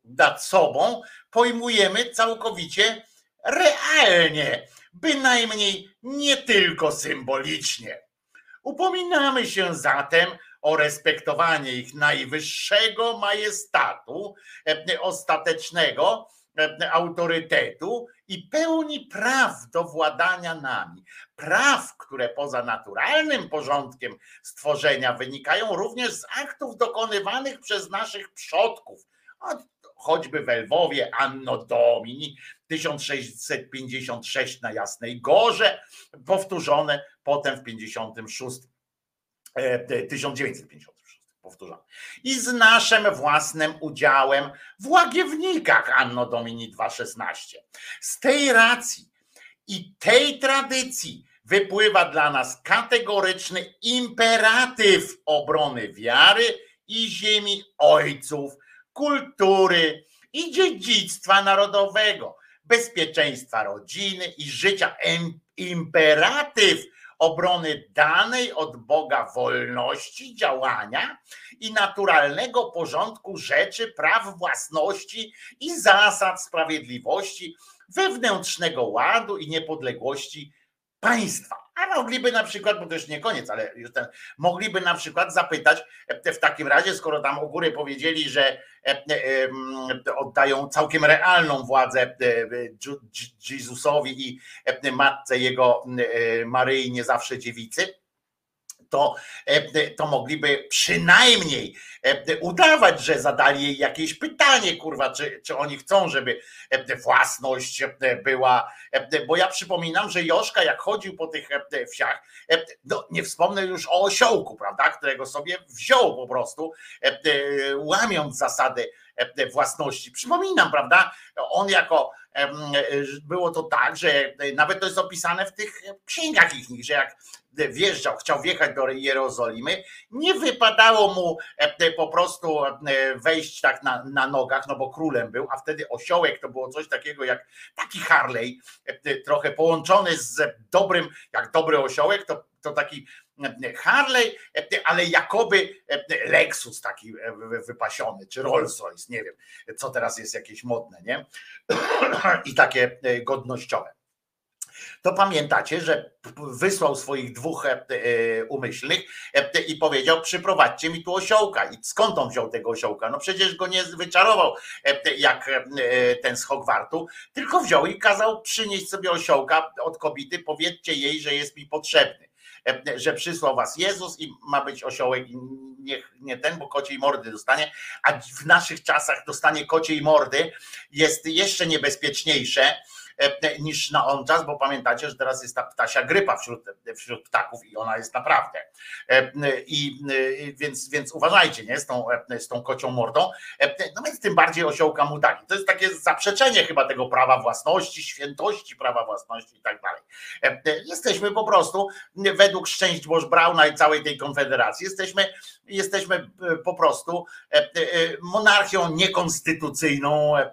A: nad sobą pojmujemy całkowicie realnie, bynajmniej nie tylko symbolicznie. Upominamy się zatem o respektowanie ich najwyższego majestatu, e, ostatecznego e, autorytetu i pełni praw do władania nami. Praw, które poza naturalnym porządkiem stworzenia wynikają również z aktów dokonywanych przez naszych przodków. Od choćby we Lwowie Anno Domini 1656 na Jasnej Gorze, powtórzone potem w 56, e, 1956 powtórzone. I z naszym własnym udziałem w Łagiewnikach Anno Domini 216. Z tej racji i tej tradycji wypływa dla nas kategoryczny imperatyw obrony wiary i ziemi ojców, kultury i dziedzictwa narodowego, bezpieczeństwa rodziny i życia. Im- Imperatyw obrony danej od Boga wolności działania i naturalnego porządku rzeczy, praw własności i zasad sprawiedliwości, wewnętrznego ładu i niepodległości państwa. A mogliby na przykład, bo to już nie koniec, ale już ten, mogliby na przykład zapytać w takim razie, skoro tam u góry powiedzieli, że oddają całkiem realną władzę e, Jezusowi i e, matce jego e, Maryi, nie zawsze dziewicy, to, e, to mogliby przynajmniej e, udawać, że zadali jej jakieś pytanie, kurwa, czy, czy oni chcą, żeby e, własność była, bo ja przypominam, że Joszka jak chodził po tych wsiach, no nie wspomnę już o osiołku, prawda, którego sobie wziął po prostu, łamiąc zasady własności. Przypominam, prawda, on jako było to tak, że nawet to jest opisane w tych księgach ich, że jak wjeżdżał, chciał wjechać do Jerozolimy, nie wypadało mu e, po prostu e, wejść tak na, na nogach, no bo królem był, a wtedy osiołek to było coś takiego jak taki Harley, e, trochę połączony z dobrym, jak dobry osiołek, to, to taki e, Harley, ale jakoby e, Lexus taki e, wy- wypasiony, czy Rolls Royce, nie wiem, co teraz jest jakieś modne, nie? I takie e, godnościowe to pamiętacie, że wysłał swoich dwóch umyślnych i powiedział: Przyprowadźcie mi tu osiołka. I skąd on wziął tego osiołka? No przecież go nie wyczarował jak ten z Hogwartu, tylko wziął i kazał przynieść sobie osiołka od kobiety. Powiedzcie jej, że jest mi potrzebny. E, Że przysłał was Jezus i ma być osiołek, i niech nie ten, bo kociej mordy dostanie, a w naszych czasach dostanie kociej mordy jest jeszcze niebezpieczniejsze niż na on czas, bo pamiętacie, że teraz jest ta ptasia grypa wśród, wśród ptaków i ona jest naprawdę. E, I e, więc, więc uważajcie, nie, z tą, e, z tą kocią mordą. E, No więc tym bardziej osiołka mu dali. To jest takie zaprzeczenie chyba tego prawa własności, świętości prawa własności i tak dalej. E, Jesteśmy po prostu według szczęść Boż Brauna i całej tej konfederacji, jesteśmy, jesteśmy e, po prostu e, e, monarchią niekonstytucyjną e,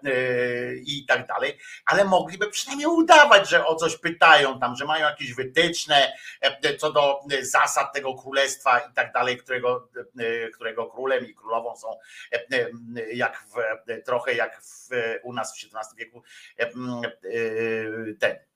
A: i tak dalej, ale mogliby przynajmniej udawać, że o coś pytają tam, że mają jakieś wytyczne e, co do e, zasad tego królestwa i tak dalej, którego, e, którego królem i królową są e, e, jak w, e, trochę jak w, u nas w XVII wieku e, e, ten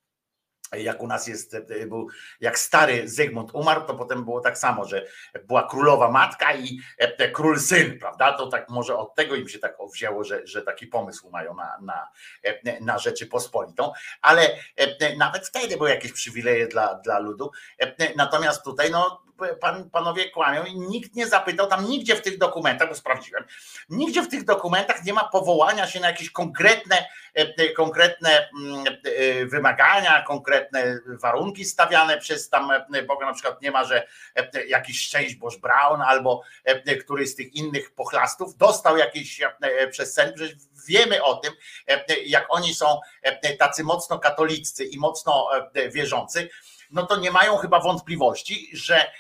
A: jak u nas jest, e, był, jak stary Zygmunt umarł, to potem było tak samo, że była królowa matka i e, król syn, prawda? To tak może od tego im się tak wzięło, że, że taki pomysł mają na, na, e, na Rzeczypospolitą, ale e, nawet wtedy były jakieś przywileje dla, dla ludu. E, Natomiast tutaj, no, pan, panowie kłamią i nikt nie zapytał, tam nigdzie w tych dokumentach, bo sprawdziłem, nigdzie w tych dokumentach nie ma powołania się na jakieś konkretne, e, konkretne mm, e, wymagania, konkretne warunki stawiane przez tam e, Boga, na przykład nie ma, że e, jakiś szczęść Boż Brown albo e, któryś z tych innych pochlastów dostał jakiś e, przez sen, przecież wiemy o tym, e, jak oni są e, tacy mocno katoliccy i mocno e, wierzący, no to nie mają chyba wątpliwości, że, e,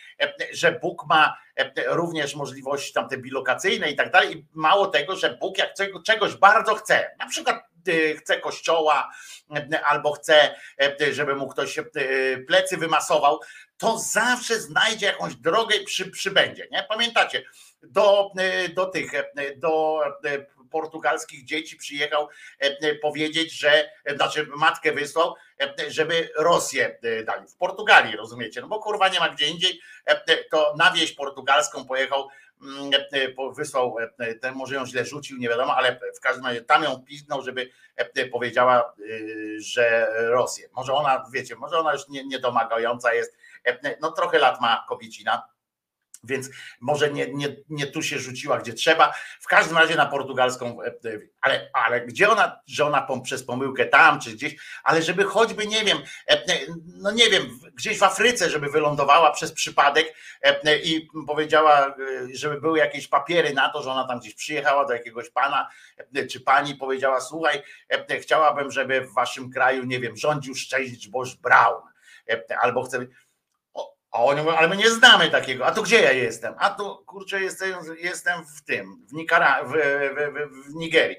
A: że Bóg ma e, również możliwości tam te bilokacyjne i tak dalej. I mało tego, że Bóg jak czego- czegoś bardzo chce, na przykład e, chce kościoła e, albo chce, żeby mu ktoś plecy wymasował, to zawsze znajdzie jakąś drogę i przy, przybędzie. Nie? Pamiętacie, do, do tych, do e, portugalskich dzieci przyjechał e, powiedzieć, że, znaczy matkę wysłał, e, żeby Rosję dali. W Portugalii, rozumiecie? No bo kurwa nie ma gdzie indziej, to na wieś portugalską pojechał mm, wysłał, ten może ją źle rzucił, nie wiadomo, ale w każdym razie tam ją piznął, żeby powiedziała, y, że Rosję. Może ona, wiecie, może ona już nie- niedomagająca jest, no trochę lat ma kobiecina, więc może nie, nie, nie tu się rzuciła, gdzie trzeba. W każdym razie na portugalską, e, e, ale, ale gdzie ona, że ona przez pomyłkę tam czy gdzieś, ale żeby choćby, nie wiem, e, no nie wiem, gdzieś w Afryce, żeby wylądowała przez przypadek i powiedziała, żeby były jakieś papiery na to, że ona tam gdzieś przyjechała do jakiegoś pana czy pani, powiedziała, słuchaj, chciałabym, żeby w waszym kraju, nie wiem, rządził Szczęść Boż Brown, albo chcę a oni mówią, ale my nie znamy takiego. A to gdzie ja jestem? A to kurczę, jestem, jestem w tym, w, Nikara, w, w, w, Nigerii.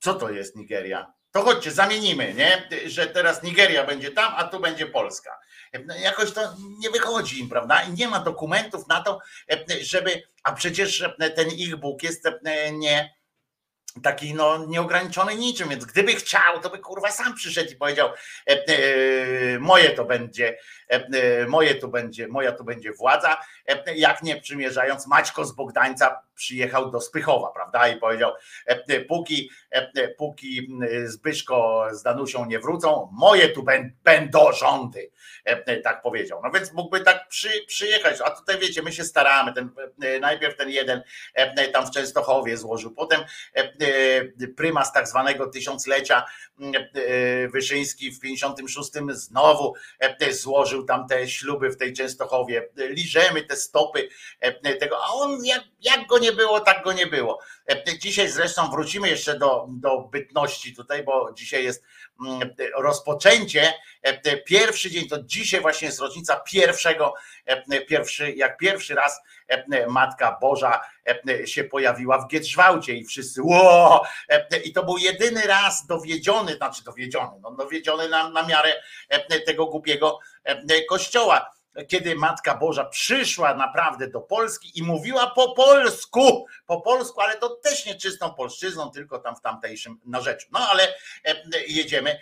A: Co to jest Nigeria? To chodźcie, zamienimy, nie? Że teraz Nigeria będzie tam, a tu będzie Polska. Jakoś to nie wychodzi im, prawda? I nie ma dokumentów na to, żeby. A przecież ten ich Bóg jest nie taki no nieograniczony niczym, więc gdyby chciał, to by kurwa sam przyszedł i powiedział e, e, moje to będzie, moje to będzie, moja to będzie władza, e, jak nie przymierzając Maćko z Bogdańca przyjechał do Spychowa, prawda, i powiedział e, e, póki, e, e, póki Zbyszko z Danusią nie wrócą, moje tu bę- będą rządy, e, e, tak powiedział, no więc mógłby tak przy, przyjechać, a tutaj wiecie, my się staramy, ten, e, najpierw ten jeden e, tam w Częstochowie złożył, potem e, e, prymas tak zwanego tysiąclecia e, Wyszyński w 56 znowu e, złożył tam te śluby w tej Częstochowie. Liżemy te stopy e, tego, a on jak, jak go nie było, tak go nie było. E, Dzisiaj zresztą wrócimy jeszcze do, do bytności tutaj, bo dzisiaj jest mm, rozpoczęcie, e, pierwszy dzień, to dzisiaj właśnie jest rocznica pierwszego, e, pierwszy, jak pierwszy raz e, Matka Boża e, się pojawiła w Giedrzwałcie i wszyscy ło! E, I to był jedyny raz dowiedziony, znaczy dowiedziony, no dowiedziony na, na miarę e, tego głupiego e, kościoła, kiedy Matka Boża przyszła naprawdę do Polski i mówiła po polsku, po polsku, ale to też nie czystą polszczyzną, tylko tam w tamtejszym narzeczu. No ale e, jedziemy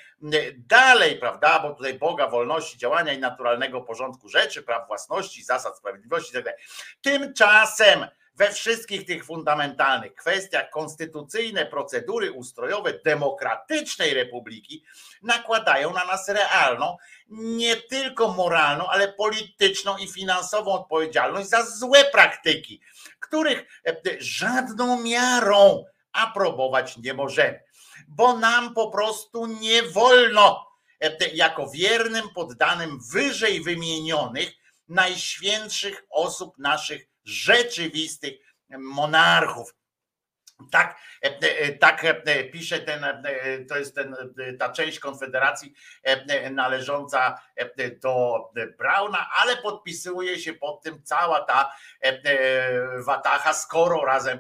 A: dalej, prawda, bo tutaj Boga, wolności, działania i naturalnego porządku rzeczy, praw własności, zasad sprawiedliwości itd. Tymczasem we wszystkich tych fundamentalnych kwestiach konstytucyjne procedury ustrojowe demokratycznej republiki nakładają na nas realną, nie tylko moralną, ale polityczną i finansową odpowiedzialność za złe praktyki, których e, żadną miarą aprobować nie możemy, bo nam po prostu nie wolno e, jako wiernym poddanym wyżej wymienionych najświętszych osób naszych rzeczywistych monarchów. Tak, e, e, tak e, pisze ten, to jest ten, ta część Konfederacji należąca do Brauna, ale podpisuje się pod tym cała ta watacha, skoro razem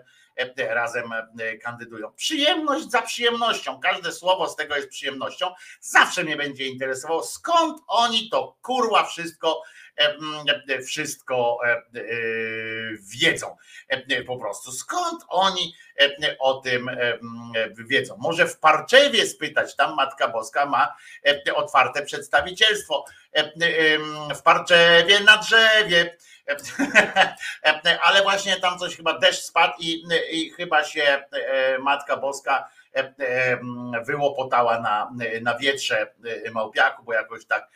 A: razem e, kandydują. Przyjemność za przyjemnością. Każde słowo z tego jest przyjemnością. Zawsze mnie będzie interesowało, skąd oni to kurwa wszystko e, wszystko e, e, wiedzą e, po prostu. Skąd oni e, o tym e, wiedzą? Może w Parczewie spytać, tam Matka Boska ma e, otwarte przedstawicielstwo. E, e, W Parczewie na drzewie. E, Ale właśnie tam coś chyba deszcz spadł i, i chyba się Matka Boska wyłopotała na, na wietrze Małpiaku, bo jakoś tak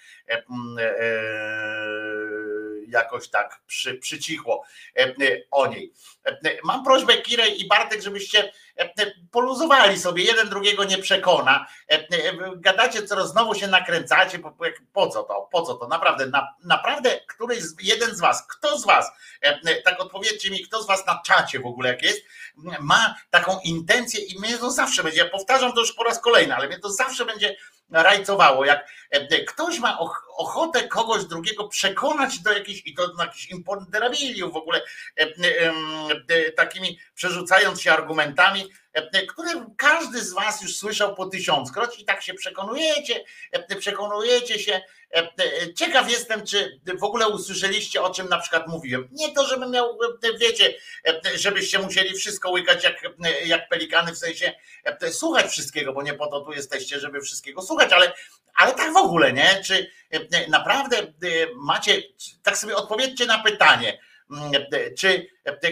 A: jakoś tak przy, przycichło e, e, o niej. E, Mam prośbę Kirej i Bartek, żebyście poluzowali sobie, jeden drugiego nie przekona. Gadacie, co znowu się nakręcacie, po, po, co to, po co to, naprawdę, na, naprawdę któryś, jeden z was, kto z was, tak odpowiedzcie mi, kto z was na czacie w ogóle jak jest, ma taką intencję i mnie to zawsze będzie, ja powtarzam to już po raz kolejny, ale mnie to zawsze będzie rajcowało, jak e, ktoś ma och- ochotę kogoś drugiego przekonać do jakiejś, i to na jakichś imponderabiliów w ogóle, e, e, e, takimi przerzucając się argumentami, e, które każdy z was już słyszał po tysiąckroć i tak się przekonujecie, e, przekonujecie się. E, e, Ciekaw jestem, czy w ogóle usłyszeliście, o czym na przykład mówiłem. Nie to, żebym miał, e, wiecie, e, żebyście musieli wszystko łykać jak, e, jak pelikany, w sensie e, słuchać wszystkiego, bo nie po to tu jesteście, żeby wszystkiego słuchać, ale, ale tak w ogóle, nie? Czy e, naprawdę e, macie, tak sobie odpowiedzcie na pytanie, czy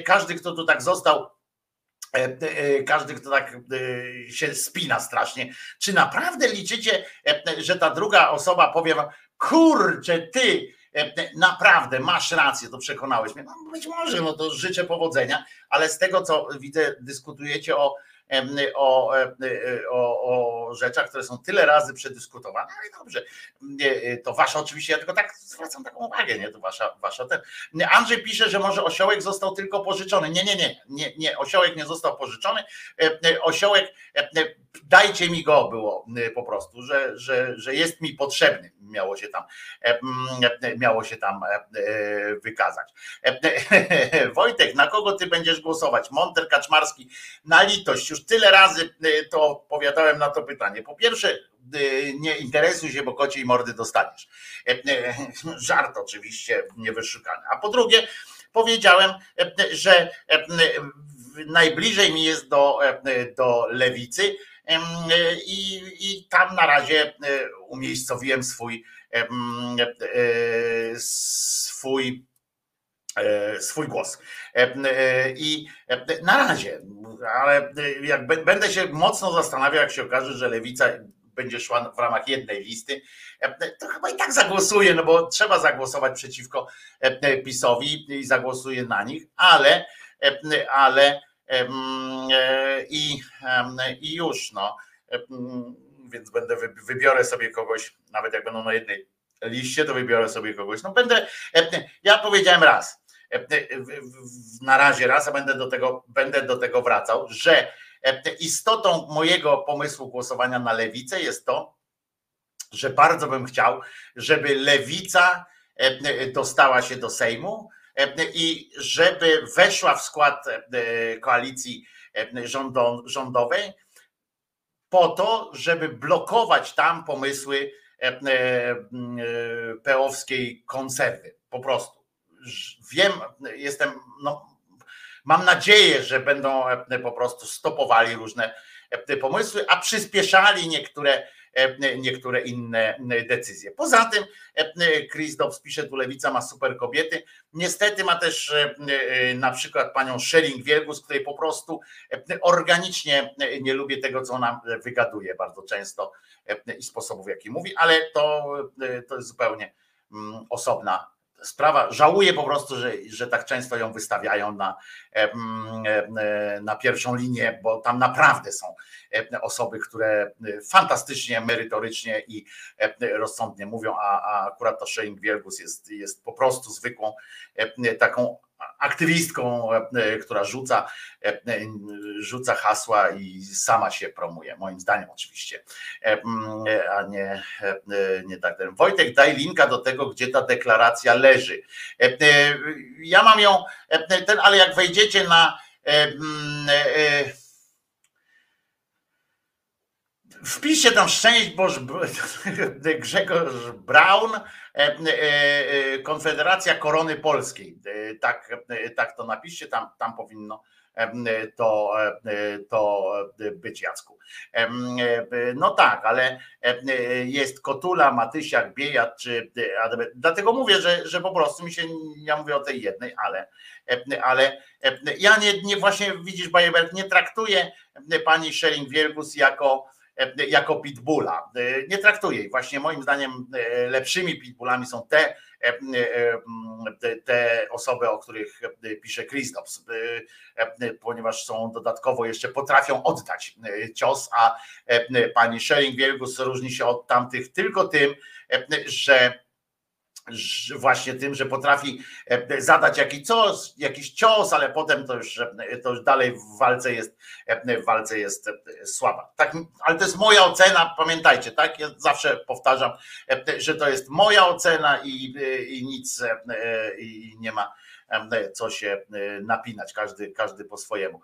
A: każdy, kto tu tak został, każdy, kto tak się spina strasznie, czy naprawdę liczycie, że ta druga osoba powie wam, kurczę, ty, naprawdę masz rację, to przekonałeś mnie. No, być może, no to życzę powodzenia, ale z tego, co widzę, dyskutujecie o o, o, o rzeczach, które są tyle razy przedyskutowane, ale dobrze, to wasza oczywiście, ja tylko tak zwracam taką uwagę, nie, to wasza, wasza ten. Andrzej pisze, że może osiołek został tylko pożyczony. Nie, nie, nie, nie, nie, osiołek nie został pożyczony, osiołek, dajcie mi go było po prostu, że, że, że jest mi potrzebny, miało się tam, miało się tam wykazać. Wojtek, na kogo ty będziesz głosować? Monter Kaczmarski, na litość, już tyle razy to odpowiadałem na to pytanie. Po pierwsze, nie interesuj się, bo kociej mordy dostaniesz. Żart oczywiście niewyszukany. A po drugie, powiedziałem, że najbliżej mi jest do, do lewicy i, i tam na razie umiejscowiłem swój swój swój głos. I na razie, ale jak będę się mocno zastanawiał, jak się okaże, że lewica będzie szła w ramach jednej listy, to chyba i tak zagłosuję, no bo trzeba zagłosować przeciwko PiSowi i zagłosuję na nich, ale, ale i, i już, no. Więc będę, wybiorę sobie kogoś, nawet jak będą na jednej liście, to wybiorę sobie kogoś. No będę, ja powiedziałem raz, na razie raz, a będę do tego, będę do tego wracał, że istotą mojego pomysłu głosowania na lewicę jest to, że bardzo bym chciał, żeby lewica dostała się do Sejmu i żeby weszła w skład koalicji rządowej po to, żeby blokować tam pomysły peowskiej konserwy. Po prostu. Wiem, jestem, no, mam nadzieję, że będą po prostu stopowali różne pomysły, a przyspieszali niektóre niektóre inne decyzje. Poza tym Chris Dobbs pisze, tu lewica ma super kobiety. Niestety ma też na przykład panią Schelling-Wielgus, której po prostu organicznie nie lubię tego, co ona wygaduje bardzo często i sposobów, jaki mówi, ale to, to jest zupełnie osobna sprawa. Żałuję po prostu, że, że tak często ją wystawiają na, na pierwszą linię, bo tam naprawdę są osoby, które fantastycznie, merytorycznie i rozsądnie mówią, a, a akurat to Shane Wielgus jest, jest po prostu zwykłą taką aktywistką, która rzuca, rzuca hasła i sama się promuje, moim zdaniem oczywiście, a nie, nie tak. Wojtek, daj linka do tego, gdzie ta deklaracja leży. Ja mam ją, ten, ale jak wejdziecie na Wpiszcie tam szczęść Boż Grzegorz Braun, Konfederacja Korony Polskiej. Tak, tak to napiszcie, tam, tam powinno to, to być Jacku. No tak, ale jest Kotula, Matysiak, Biejat, czy dlatego mówię, że, że po prostu mi się, ja mówię o tej jednej, ale, ale ja nie, nie właśnie widzisz, Bajeberg, nie traktuję pani Schering-Wielgus jako jako pitbulla. Nie traktuję jej. Właśnie moim zdaniem lepszymi pitbullami są te, te, osoby, o których pisze Christops, ponieważ są dodatkowo jeszcze potrafią oddać cios, a pani Schering Wielgus różni się od tamtych tylko tym, że właśnie tym, że potrafi e, zadać jakiś cios, jakiś cios, ale potem to już, e, to już dalej w walce jest e, w walce jest słaba. Tak, ale to jest moja ocena, pamiętajcie, tak? Ja zawsze powtarzam, że to jest moja ocena i, i nic i nie ma co się napinać, każdy, każdy po swojemu.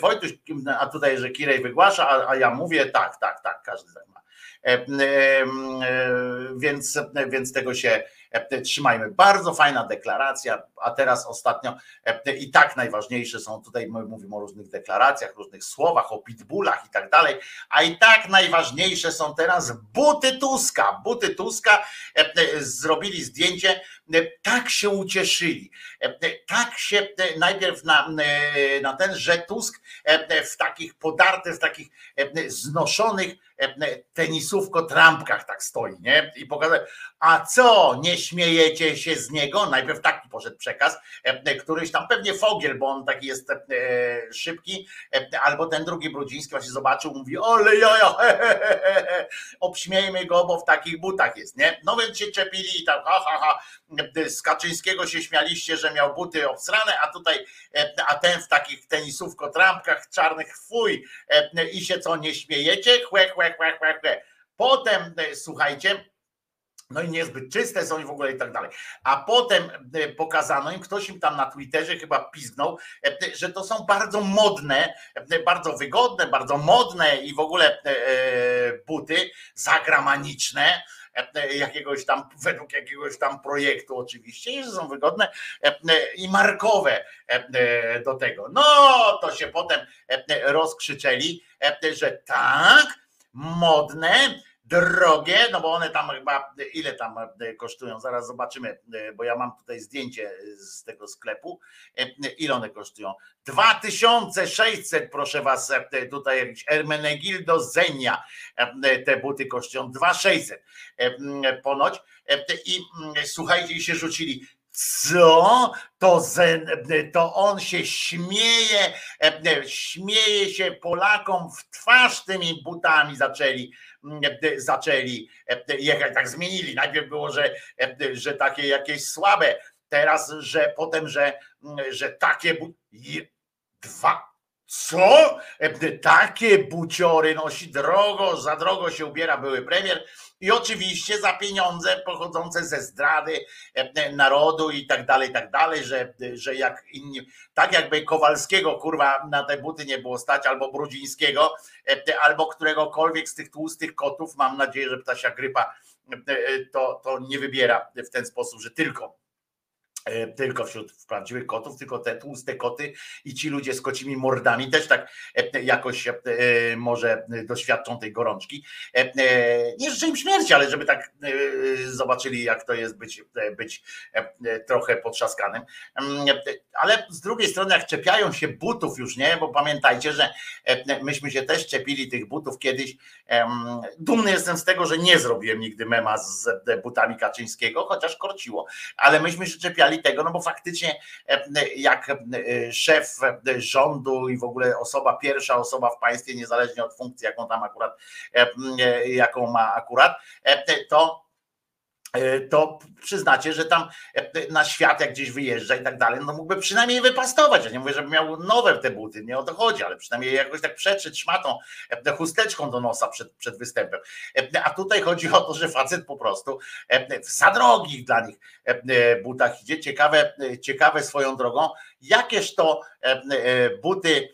A: Wojtuś, a tutaj, że Kirej wygłasza, a, a ja mówię, tak, tak, tak, każdy tak ma. Więc, więc tego się trzymajmy. Bardzo fajna deklaracja, a teraz ostatnio i tak najważniejsze są tutaj, my mówimy o różnych deklaracjach, różnych słowach, o pitbullach i tak dalej, a i tak najważniejsze są teraz buty Tuska. Buty Tuska zrobili zdjęcie, tak się ucieszyli, tak się najpierw na, na ten, że Tusk w takich podartych, w takich znoszonych tenisówko trampkach tak stoi, nie? I pokazuje, a co, nie śmiejecie się z niego? Najpierw taki poszedł przekaz, któryś tam pewnie Fogiel, bo on taki jest szybki, albo ten drugi Brudziński właśnie zobaczył, mówi, ole jojo, he, he, he. obśmiejmy go, bo w takich butach jest, nie? No więc się czepili i tam, ha, ha, ha, z Kaczyńskiego się śmialiście, że miał buty obsrane, a tutaj, a ten w takich tenisówko trampkach czarnych, fuj, i się co, nie śmiejecie? Chłe, chłe, chłe, chłe, chłe. Potem, słuchajcie, no i niezbyt czyste są i w ogóle i tak dalej. A potem pokazano im, ktoś im tam na Twitterze chyba pizgnął, że to są bardzo modne, bardzo wygodne, bardzo modne i w ogóle buty zagramaniczne, jakiegoś tam, według jakiegoś tam projektu oczywiście, że są wygodne i markowe do tego. No to się potem rozkrzyczeli, że tak, modne, drogie, no bo one tam chyba, ile tam kosztują, zaraz zobaczymy, bo ja mam tutaj zdjęcie z tego sklepu, ile one kosztują. 2600, proszę was, tutaj jakiś Ermenegildo Zenia, te buty kosztują 2600 ponoć i słuchajcie, się rzucili, co? To, zen, to on się śmieje, śmieje się Polakom w twarz tymi butami zaczęli, zaczęli jechać, tak zmienili. Najpierw było, że, że takie jakieś słabe, teraz, że potem, że, że takie dwa. Co? Takie buciory nosi drogo, za drogo się ubiera były premier i oczywiście za pieniądze pochodzące ze zdrady narodu i tak dalej, i tak dalej, że, że jak inni, tak jakby Kowalskiego kurwa na te buty nie było stać, albo Brudzińskiego, albo któregokolwiek z tych tłustych kotów, mam nadzieję, że ptasia grypa to, to nie wybiera w ten sposób, że tylko tylko wśród prawdziwych kotów, tylko te tłuste koty i ci ludzie z kocimi mordami też tak jakoś może doświadczą tej gorączki. Nie życzę im śmierci, ale żeby tak zobaczyli, jak to jest być, być trochę potrzaskanym. Ale z drugiej strony, jak czepiają się butów już, nie, bo pamiętajcie, że myśmy się też czepili tych butów kiedyś. Dumny jestem z tego, że nie zrobiłem nigdy mema z butami Kaczyńskiego, chociaż korciło, ale myśmy się czepiali tego, no bo faktycznie jak szef rządu i w ogóle osoba, pierwsza osoba w państwie, niezależnie od funkcji, jaką tam akurat, jaką ma akurat, to to przyznacie, że tam na świat jak gdzieś wyjeżdża i tak dalej, no mógłby przynajmniej wypastować. Ja nie mówię, żeby miał nowe te buty, nie o to chodzi, ale przynajmniej jakoś tak przetrzeć szmatą, chusteczką do nosa przed, przed występem. A tutaj chodzi o to, że facet po prostu w za drogich dla nich butach idzie. Ciekawe, ciekawe swoją drogą, jakież to buty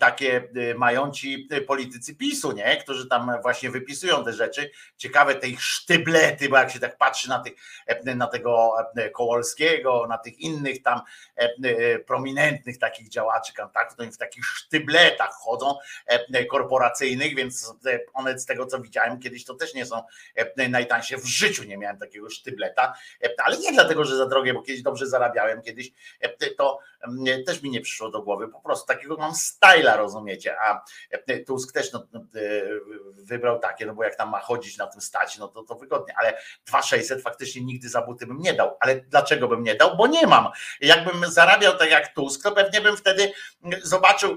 A: takie mają ci politycy PiSu, nie? którzy tam właśnie wypisują te rzeczy. Ciekawe te ich sztyblety, bo jak się tak patrzy na, tych, na tego Kołolskiego, na tych innych tam prominentnych takich działaczy kontaktu, to oni w takich sztybletach chodzą korporacyjnych, więc one z tego co widziałem kiedyś to też nie są najtańsze. W życiu nie miałem takiego sztybleta, ale nie dlatego, że za drogie, bo kiedyś dobrze zarabiałem, kiedyś to też mi nie przyszło do głowy, po prostu takiego mam styla, rozumiecie, a Tusk też no, wybrał takie, no bo jak tam ma chodzić na tym stać, no to, to wygodnie, ale 2600 faktycznie nigdy za buty bym nie dał, ale dlaczego bym nie dał? Bo nie mam. Jakbym zarabiał tak jak Tusk, to pewnie bym wtedy zobaczył,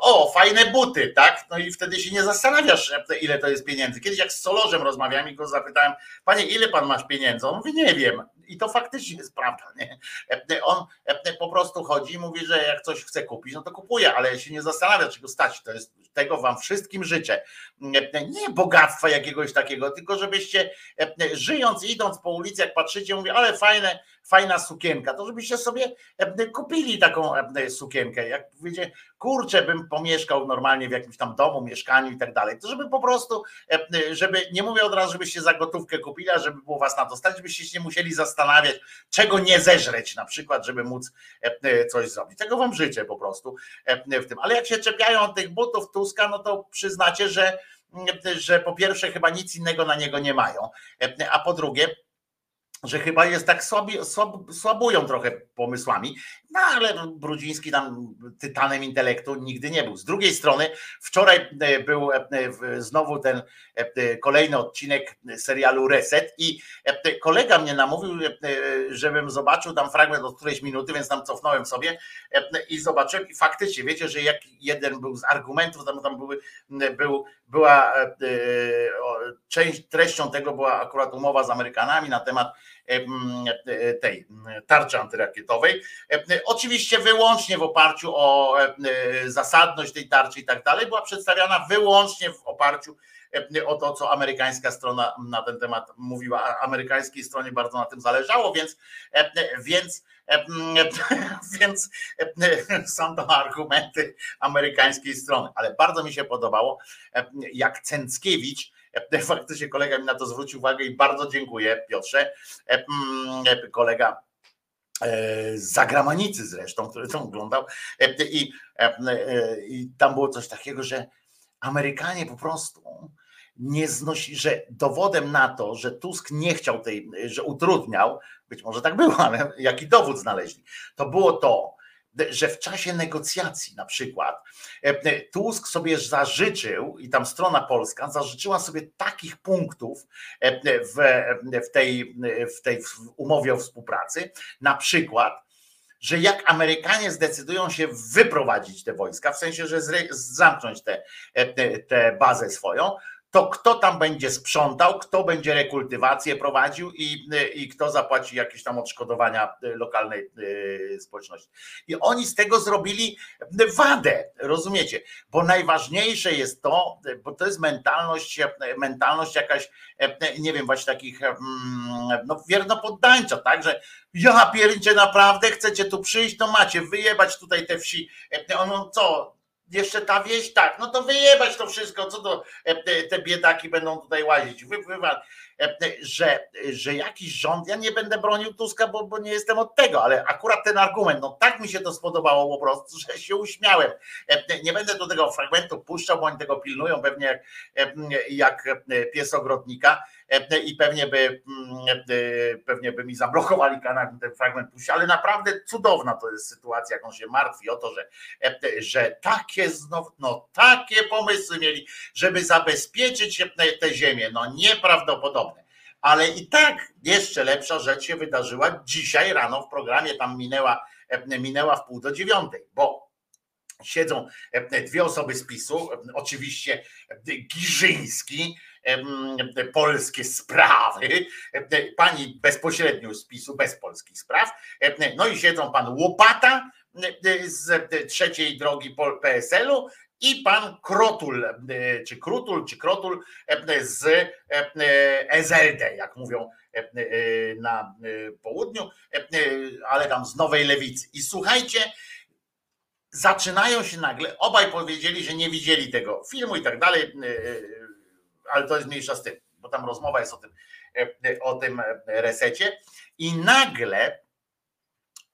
A: o, fajne buty, tak, no i wtedy się nie zastanawiasz, ile to jest pieniędzy. Kiedyś jak z Solorzem rozmawiałem i go zapytałem, panie, ile pan masz pieniędzy? On mówi, nie wiem. I to faktycznie jest prawda, nie? On po prostu chodzi i mówi, że jak coś chce kupić, no to kupuje, ale się nie zastanawia, czego stać. To jest, tego wam wszystkim życzę. Nie bogactwa jakiegoś takiego, tylko żebyście żyjąc, idąc po ulicy, jak patrzycie, mówię, ale fajne, fajna sukienka, to żebyście sobie e, kupili taką e, sukienkę. Jak wiecie, kurczę, bym pomieszkał normalnie w jakimś tam domu, mieszkaniu i tak dalej, to żeby po prostu, e, żeby, nie mówię od razu, żebyście za gotówkę kupili, a żeby było was na to stać, żebyście się nie musieli zastanawiać, czego nie zeżreć na przykład, żeby móc coś zrobić. Tego wam życzę po prostu w tym. Ale jak się czepiają tych butów Tuska, no to przyznacie, że że po pierwsze chyba nic innego na niego nie mają, a po drugie, że chyba jest tak słabi, słab, słabują trochę pomysłami, no ale Brudziński tam tytanem intelektu nigdy nie był. Z drugiej strony wczoraj e, był e, znowu ten e, kolejny odcinek serialu Reset i kolega mnie namówił, żebym zobaczył tam fragment od którejś minuty, więc tam cofnąłem sobie i zobaczyłem i faktycznie wiecie, że jak jeden był z argumentów, tam, tam były, był, była część, treścią tego była akurat umowa z Amerykanami na temat tej tarczy antyrakietowej. Oczywiście wyłącznie w oparciu o zasadność tej tarczy i tak dalej, była przedstawiana wyłącznie w oparciu o to, co amerykańska strona na ten temat mówiła. Amerykańskiej stronie bardzo na tym zależało, więc, więc, więc są to argumenty amerykańskiej strony. Ale bardzo mi się podobało, jak Cęckiewicz Faktycznie kolega mi na to zwrócił uwagę i bardzo dziękuję Piotrze. E, mm, kolega e, z Zagramanicy zresztą, który to oglądał e, i tam było coś takiego, że Amerykanie po prostu nie znosi, że dowodem na to, że Tusk nie chciał tej, że utrudniał, być może tak było, ale jaki dowód znaleźli, to było to, że w czasie negocjacji na przykład e, Tusk sobie zażyczył i tam strona polska zażyczyła sobie takich punktów e, w, w, tej, w tej umowie o współpracy, na przykład, że jak Amerykanie zdecydują się wyprowadzić te wojska, w sensie, że zamknąć tę te bazę swoją, to kto tam będzie sprzątał, kto będzie rekultywację prowadził i, i kto zapłaci jakieś tam odszkodowania lokalnej y, społeczności. I oni z tego zrobili wadę, rozumiecie? Bo najważniejsze jest to, bo to jest mentalność, mentalność jakaś, nie wiem, właśnie takich mm, no, wiernopoddańcza, tak, że ja pierdzie naprawdę chcecie tu przyjść, to macie wyjebać tutaj te wsi. Ono co, jeszcze ta wieś, tak, no to wyjebać to wszystko, co to e, te biedaki będą tutaj łazić, wy, wy, e, że, że jakiś rząd, ja nie będę bronił Tuska, bo, bo nie jestem od tego, ale akurat ten argument, no tak mi się to spodobało po prostu, że się uśmiałem. E, nie będę do tego fragmentu puszczał, bo oni tego pilnują pewnie jak, jak pies ogrodnika, i pewnie by, mm, e, pewnie by mi zablokowali kanał, ten fragment puścił, ale naprawdę cudowna to jest sytuacja, jak on się martwi o to, że, e, że takie znowu, no takie pomysły mieli, żeby zabezpieczyć tę ziemię, no nieprawdopodobne. Ale i tak jeszcze lepsza rzecz się wydarzyła dzisiaj rano w programie, tam minęła, minęła w pół do dziewiątej, bo siedzą dwie osoby z PiSu, oczywiście Giżyński, polskie sprawy, pani bezpośrednio z PiSu, bez polskich spraw, no i siedzą pan Łopata z trzeciej drogi PSL-u i pan Krotul, czy Krutul, czy Krotul z SLD, jak mówią na południu, ale tam z Nowej Lewicy. I słuchajcie, zaczynają się nagle, obaj powiedzieli, że nie widzieli tego filmu i tak dalej ale to jest mniejsza z tym, bo tam rozmowa jest o tym, e, o tym resecie. I nagle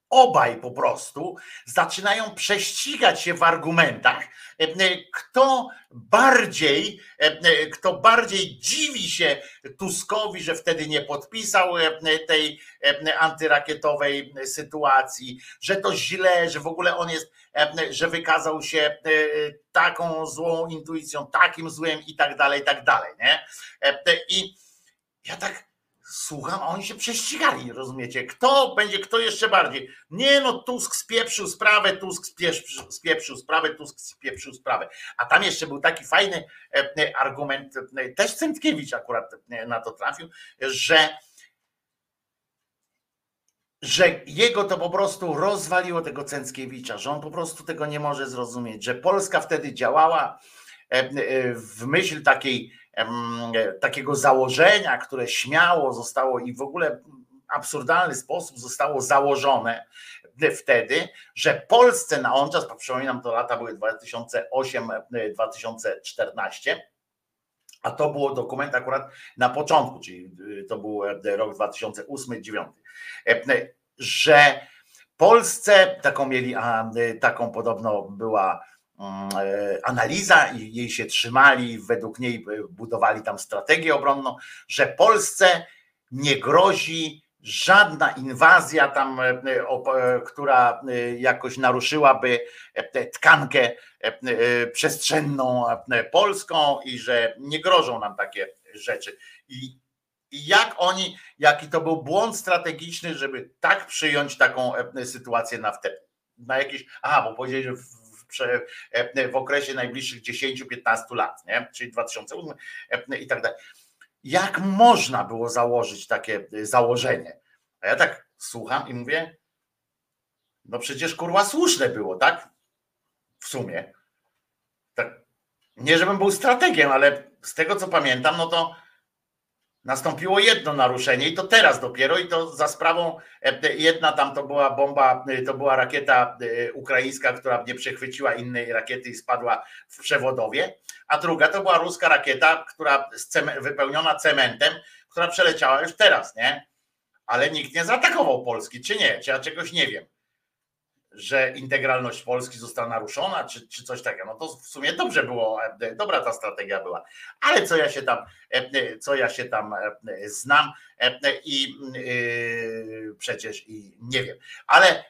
A: obaj po prostu zaczynają prześcigać się w argumentach, e, kto bardziej, e, kto bardziej dziwi się Tuskowi, że wtedy nie podpisał tej antyrakietowej sytuacji, że to źle, że w ogóle on jest że wykazał się e, taką złą intuicją, takim złym i tak dalej, i tak dalej. Nie? I ja tak słucham, oni się prześcigali, rozumiecie? Kto będzie, kto jeszcze bardziej? Nie no, Tusk spieprzył sprawę, Tusk spieprzył, spieprzył sprawę, Tusk spieprzył sprawę. A tam jeszcze był taki fajny argument, też Centkiewicz akurat na to trafił, że że jego to po prostu rozwaliło tego Cęckiewicza, że on po prostu tego nie może zrozumieć, że Polska wtedy działała e, e, w myśl takiej, takiego założenia, które śmiało zostało i w ogóle absurdalny sposób zostało założone wtedy, że Polsce na on czas, przypominam, to lata były 2008-2014, a to było dokument akurat na początku, czyli to był rok 2008-2009, że Polsce taką mieli, taką podobno była analiza i jej się trzymali, według niej budowali tam strategię obronną, że Polsce nie grozi żadna inwazja tam, e, e, która e, jakoś naruszyłaby tkankę przestrzenną polską i że nie grożą nam takie rzeczy. I, jak oni, jaki to był błąd strategiczny, żeby tak przyjąć taką sytuację na wtedy. Na jakieś, aha, bo powiedzieli, że w, w, okresie najbliższych 10-15 lat, nie? czyli 2008 i tak dalej jak można było założyć takie y, założenie? A ja tak słucham i mówię, no przecież kurwa słuszne było, tak? W sumie. Tak. Nie, żebym był strategiem, ale z tego co pamiętam, no to nastąpiło jedno naruszenie i to teraz dopiero i to za sprawą e, jedna tam to była bomba, e, to była rakieta e, ukraińska, która nie przechwyciła innej rakiety i spadła w przewodowie, a druga to była ruska rakieta, która wypełniona cementem, która przeleciała już teraz, nie? Ale nikt nie zaatakował Polski, czy nie? Czy ja czegoś nie wiem że integralność Polski została naruszona, czy, czy coś takiego. No to w sumie dobrze było, e, dobra ta strategia była. Ale co ja się tam, e, co ja się tam e, znam i przecież i nie wiem. Ale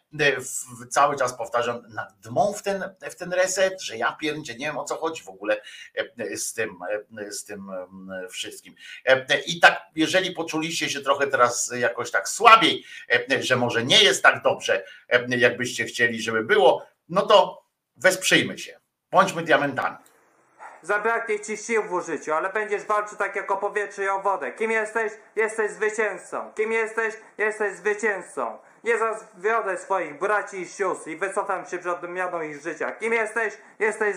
A: cały czas powtarzam, dmą w ten, w ten reset, że ja pierdzie nie wiem o co chodzi w ogóle z tym, z tym wszystkim. I tak, jeżeli poczuliście się trochę teraz jakoś tak słabiej, że może nie jest tak dobrze, jakbyście chcieli, żeby było, no to wesprzyjmy się. Bądźmy diamentami.
F: Zabraknie ci sił w użyciu, ale będziesz walczył tak jak o powietrze i o wodę. Kim jesteś? Jesteś zwycięzcą. Kim jesteś? Jesteś zwycięzcą. Nie zawiodę swoich braci i sióstr i wycofam się przed odmianą ich życia. Kim jesteś? Jesteś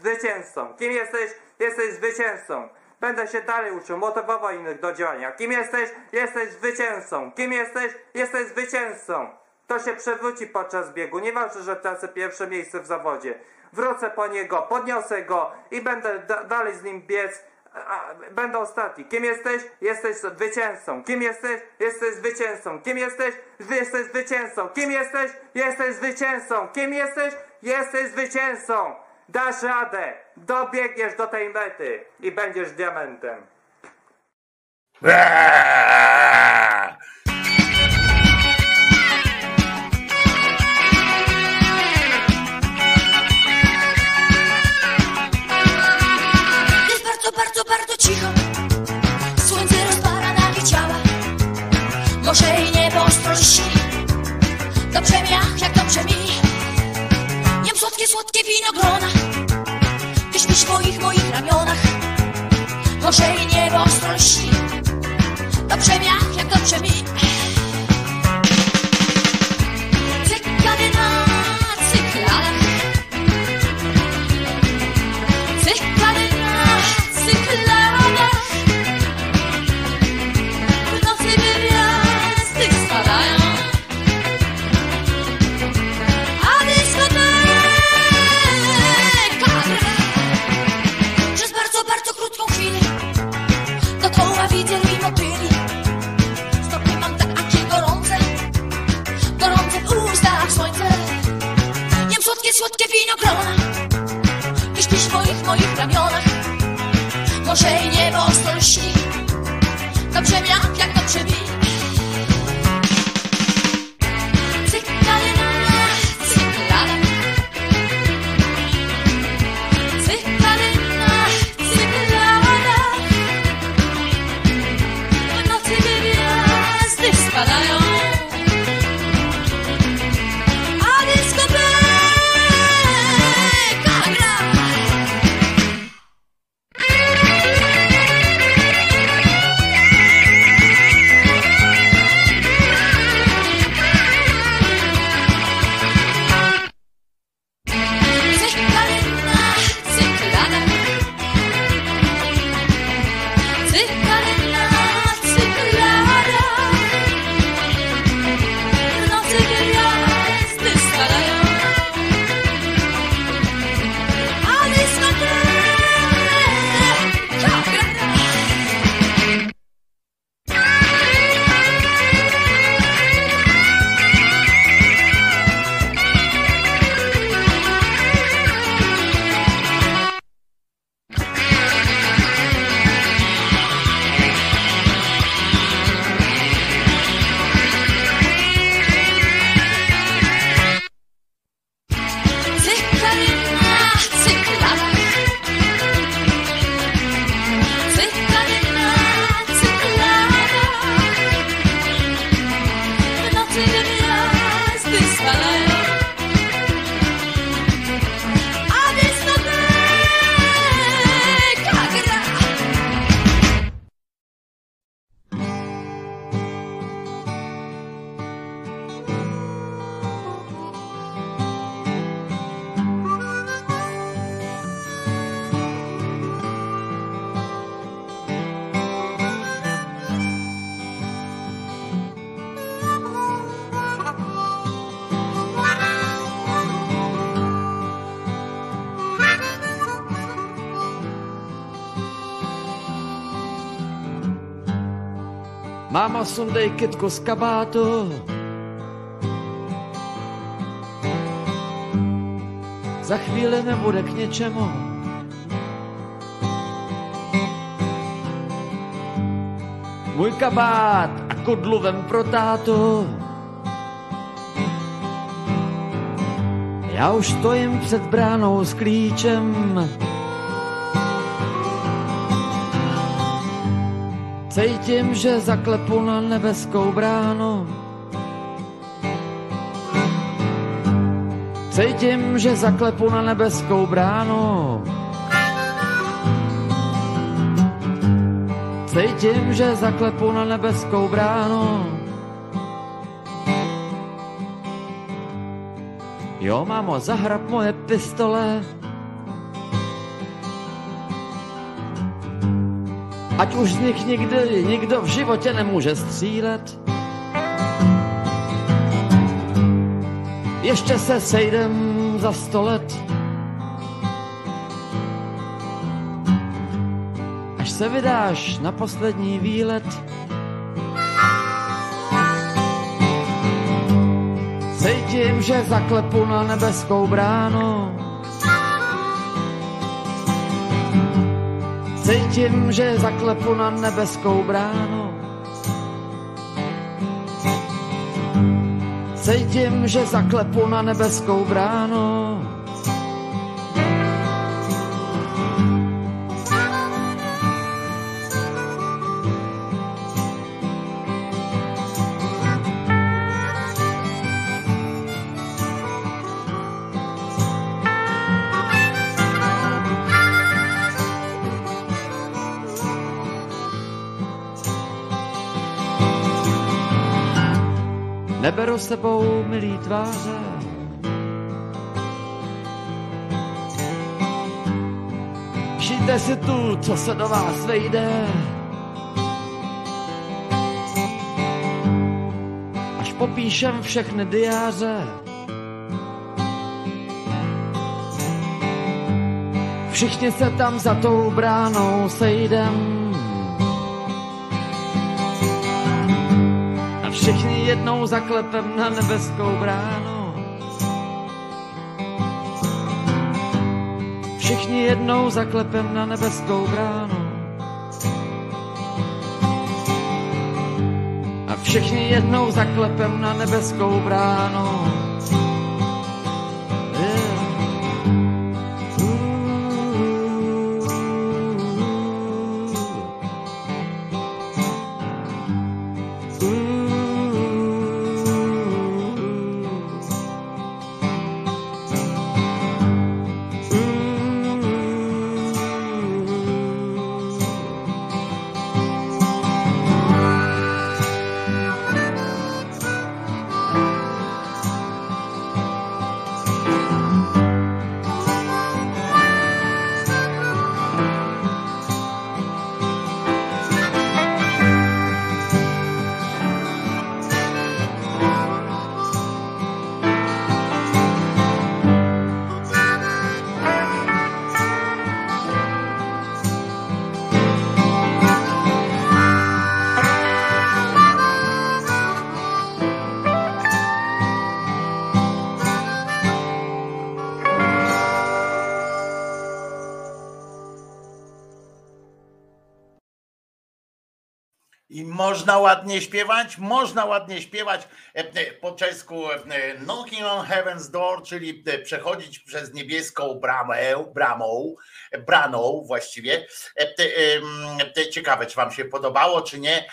F: zwycięzcą. Kim jesteś? Jesteś zwycięzcą. Będę się dalej uczył, motywował innych do działania. Kim jesteś? Jesteś zwycięzcą. Kim jesteś? Jesteś zwycięzcą. To się przewróci podczas biegu. Nieważne, że tracę pierwsze miejsce w zawodzie. Wrócę po niego, podniosę go i będę da dalej z nim biec. A, będę ostatni. Kim jesteś? Jesteś zwycięzcą. Kim jesteś? Jesteś zwycięzcą. Kim jesteś? Jesteś zwycięzcą. Kim jesteś? Jesteś zwycięzcą. Kim jesteś? Jesteś zwycięzcą. Dasz radę. Dobiegniesz do tej mety i będziesz diamentem.
A: Eee!
G: Cicho. Słońce rozpala nagie ciała. Morze i niebo ostro lśni Dobrze mi, ach, jak dobrze mi. Jem słodkie, słodkie winogrona Ty śpisz moich, moich ramionach Morze i niebo ostro lśni Dobrze mi, ach, jak dobrze mi Jem słodkie, winogrona Ty śpisz w moich, moich ramionach. Morze i niebo ostro lśni. Dobrze mi, jak, jak dobrze mi
H: Mamo, sundej kytku z kabátu. Za chvíli nebude k ničemu. Můj kabát a kodlu vem pro tátu. Já už stojím před bránou s klíčem. Cítím, že zaklepu na nebeskou bránu. Cítím, že zaklepu na nebeskou bránu. Cítím, že zaklepu na nebeskou bránu. Jo, mámo, zahrab moje pistole. Ať už z nich nikdy nikdo v životě nemůže střílet. Ještě se sejdem za sto let. Až se vydáš na poslední výlet. Cítím, že zaklepu na nebeskou bránu. Cítím, že zaklepu na nebeskou bránu. Cítím, že zaklepu na nebeskou bránu. Neberu sebou milý tváře. Všijte si tu, co se do vás vejde. Až popíšem všechny diáře. Všichni se tam za tou bránou sejdem. Jednou zaklepem na nebeskou bránu. Všichni jednou zaklepem na nebeskou bránu. A všichni jednou zaklepem na nebeskou bránu.
A: Ładnie śpiewać, można ładnie śpiewać e, e, po czesku e, knocking on heaven's door, czyli przechodzić przez niebieską bramę, bramą, braną właściwie. Ciekawe, czy wam się podobało, czy nie.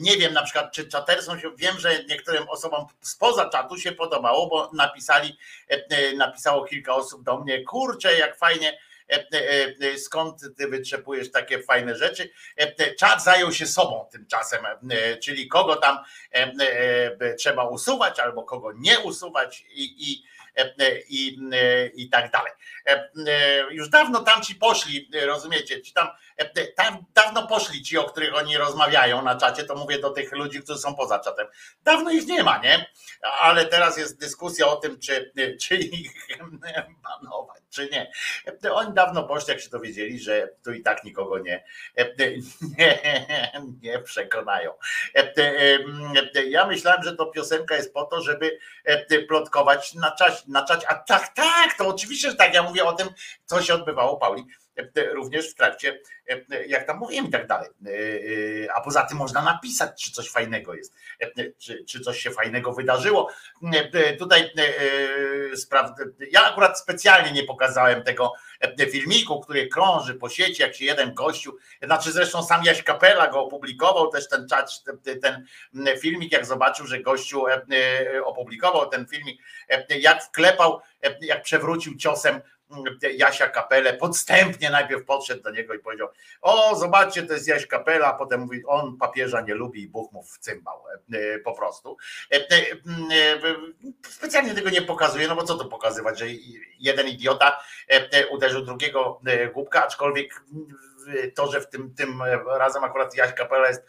A: Nie wiem na przykład, czy czatersom się, wiem, że niektórym osobom spoza czatu się podobało, bo napisali, napisało kilka osób do mnie, kurczę, jak fajnie, skąd ty wytrzepujesz takie fajne rzeczy. E, e, Czat zajął się sobą tymczasem, e, czyli kogo tam e, e, trzeba usuwać albo kogo nie usuwać i, i, e, e, i, e, i tak dalej. E, e, Już dawno tam ci poszli, e, rozumiecie, ci tam tam dawno poszli ci, o których oni rozmawiają na czacie, to mówię do tych ludzi, którzy są poza czatem. Dawno ich nie ma, nie? Ale teraz jest dyskusja o tym, czy, czy ich banować, czy nie. Oni dawno poszli, jak się dowiedzieli, że tu i tak nikogo nie, nie, nie przekonają. Ja myślałem, że to piosenka jest po to, żeby plotkować na na czacie. A tak, tak, to oczywiście, że tak. Ja mówię o tym, co się odbywało, Pauli, również w trakcie, jak tam mówiłem i tak dalej. A poza tym można napisać, czy coś fajnego jest, czy, czy coś się fajnego wydarzyło. Tutaj ja akurat specjalnie nie pokazałem tego filmiku, który krąży po sieci, jak się jeden gościu, znaczy zresztą sam Jaś Kapela go opublikował, też ten czat, ten filmik, jak zobaczył, że gościu opublikował ten filmik, jak wklepał, jak przewrócił ciosem Jasia Kapelę, podstępnie najpierw podszedł do niego i powiedział, o zobaczcie, to jest Jaś Kapela, a potem mówi, on papieża nie lubi i Bóg mu wcymbał po prostu. Specjalnie tego nie pokazuje, no bo co to pokazywać, że jeden idiota uderzył drugiego głupka, aczkolwiek to, że w tym, tym razem akurat Jaś Kapela jest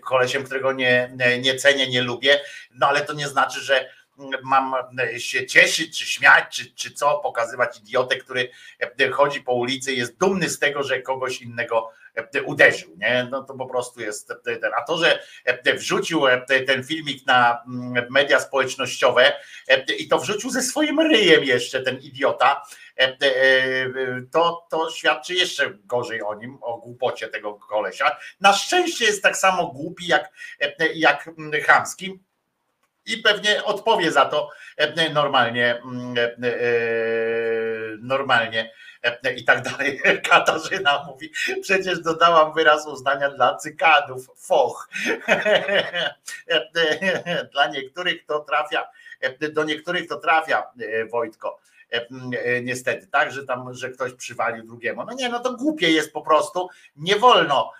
A: kolesiem, którego nie, nie cenię, nie lubię, no ale to nie znaczy, że mam się cieszyć, czy śmiać, czy, czy co, pokazywać idiotę, który chodzi po ulicy i jest dumny z tego, że kogoś innego uderzył. Nie? No to po prostu jest ten. A to, że wrzucił ten filmik na media społecznościowe i to wrzucił ze swoim ryjem jeszcze ten idiota, to, to świadczy jeszcze gorzej o nim, o głupocie tego kolesia. Na szczęście jest tak samo głupi jak, jak chamski i pewnie odpowie za to normalnie, normalnie i tak dalej. Katarzyna mówi, przecież dodałam wyraz uznania dla cykadów, foch. Dla niektórych to trafia, do niektórych to trafia, Wojtko niestety, tak, że tam, że ktoś przywalił drugiemu. No nie, no to głupie jest po prostu. Nie wolno,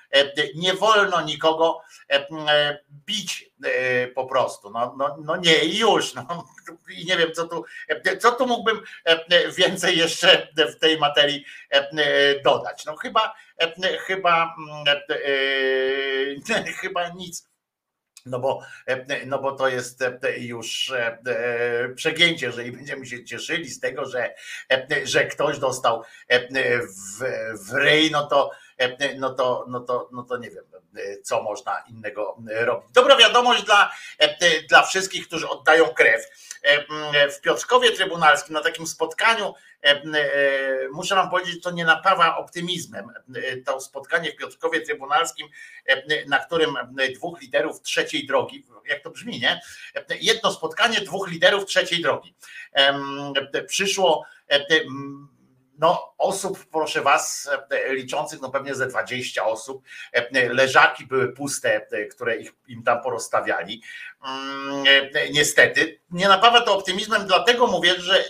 A: nie wolno nikogo bić po prostu. No, no, no nie i już. No. I nie wiem, co tu, co tu mógłbym więcej jeszcze w tej materii dodać. No chyba, chyba, chyba nic no bo, no bo to jest już przegięcie, jeżeli będziemy się cieszyli z tego, że, że ktoś dostał w, w ryj, no to, no, to, no, to, no to nie wiem, co można innego robić. Dobra wiadomość dla, dla wszystkich, którzy oddają krew. W Piotrkowie Trybunalskim na takim spotkaniu muszę wam powiedzieć, to nie napawa optymizmem. To spotkanie w Piotrkowie Trybunalskim, na którym dwóch liderów trzeciej drogi, jak to brzmi, nie? Jedno spotkanie dwóch liderów trzeciej drogi. Przyszło no, osób, proszę was, liczących no pewnie ze 20 osób. Leżaki były puste, które ich, im tam porozstawiali. Niestety. Nie napawa to optymizmem, dlatego mówię, że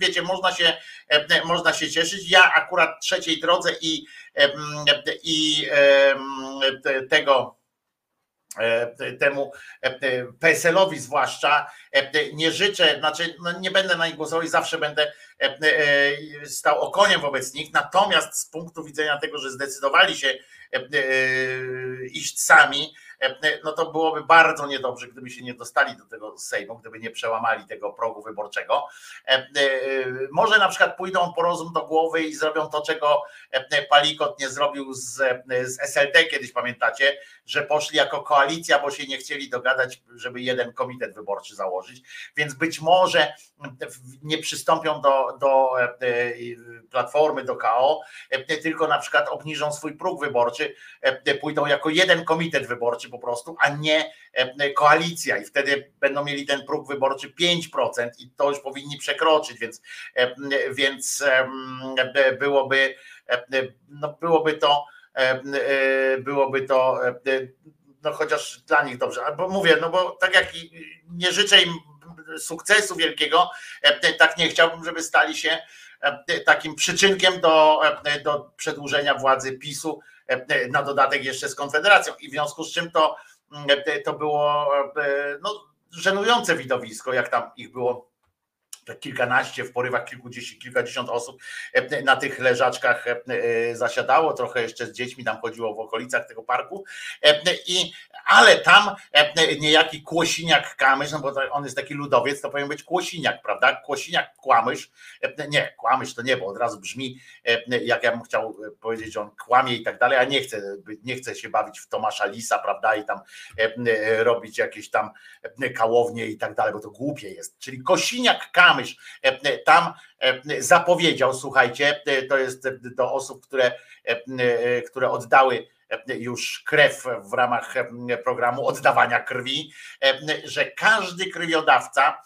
A: wiecie, można się, można się cieszyć. Ja akurat trzeciej drodze i, i tego temu PSL-owi zwłaszcza nie życzę, znaczy no nie będę na nich głosował i zawsze będę stał okoniem wobec nich, natomiast z punktu widzenia tego, że zdecydowali się iść sami, no to byłoby bardzo niedobrze, gdyby się nie dostali do tego Sejmu, gdyby nie przełamali tego progu wyborczego. Może na przykład pójdą po rozum do głowy i zrobią to, czego Palikot nie zrobił z, z SLD kiedyś, pamiętacie, że poszli jako koalicja, bo się nie chcieli dogadać, żeby jeden komitet wyborczy założyć, więc być może nie przystąpią do, do Platformy, do KO, tylko na przykład obniżą swój próg wyborczy, pójdą jako jeden komitet wyborczy po prostu, a nie koalicja. I wtedy będą mieli ten próg wyborczy 5% i to już powinni przekroczyć, więc, więc byłoby, no byłoby to byłoby to no chociaż dla nich dobrze, albo mówię, no bo tak jak nie życzę im sukcesu wielkiego, tak nie chciałbym, żeby stali się takim przyczynkiem do, do przedłużenia władzy PiSu, na dodatek jeszcze z Konfederacją. I w związku z czym to, to było no, żenujące widowisko, jak tam ich było kilkanaście, w porywach kilkudziesiąt, kilkadziesiąt osób e, na tych leżaczkach e, e, zasiadało, trochę jeszcze z dziećmi tam chodziło w okolicach tego parku, i, ale tam niejaki Kłosiniak Kamysz, no bo on jest taki ludowiec, to powinien być Kłosiniak, prawda? Kłosiniak Kłamysz, nie, Kłamysz to nie, bo od razu brzmi, jak ja bym chciał powiedzieć, że on kłamie i tak dalej, a nie chce, nie chce się bawić w Tomasza Lisa, prawda, i tam robić jakieś tam kałownie i tak dalej, bo to głupie jest, czyli Kosiniak Kamysz, Kamysz e, tam e, zapowiedział, słuchajcie, e, to jest do osób, które, które oddały już krew w ramach programu oddawania krwi, że każdy krwiodawca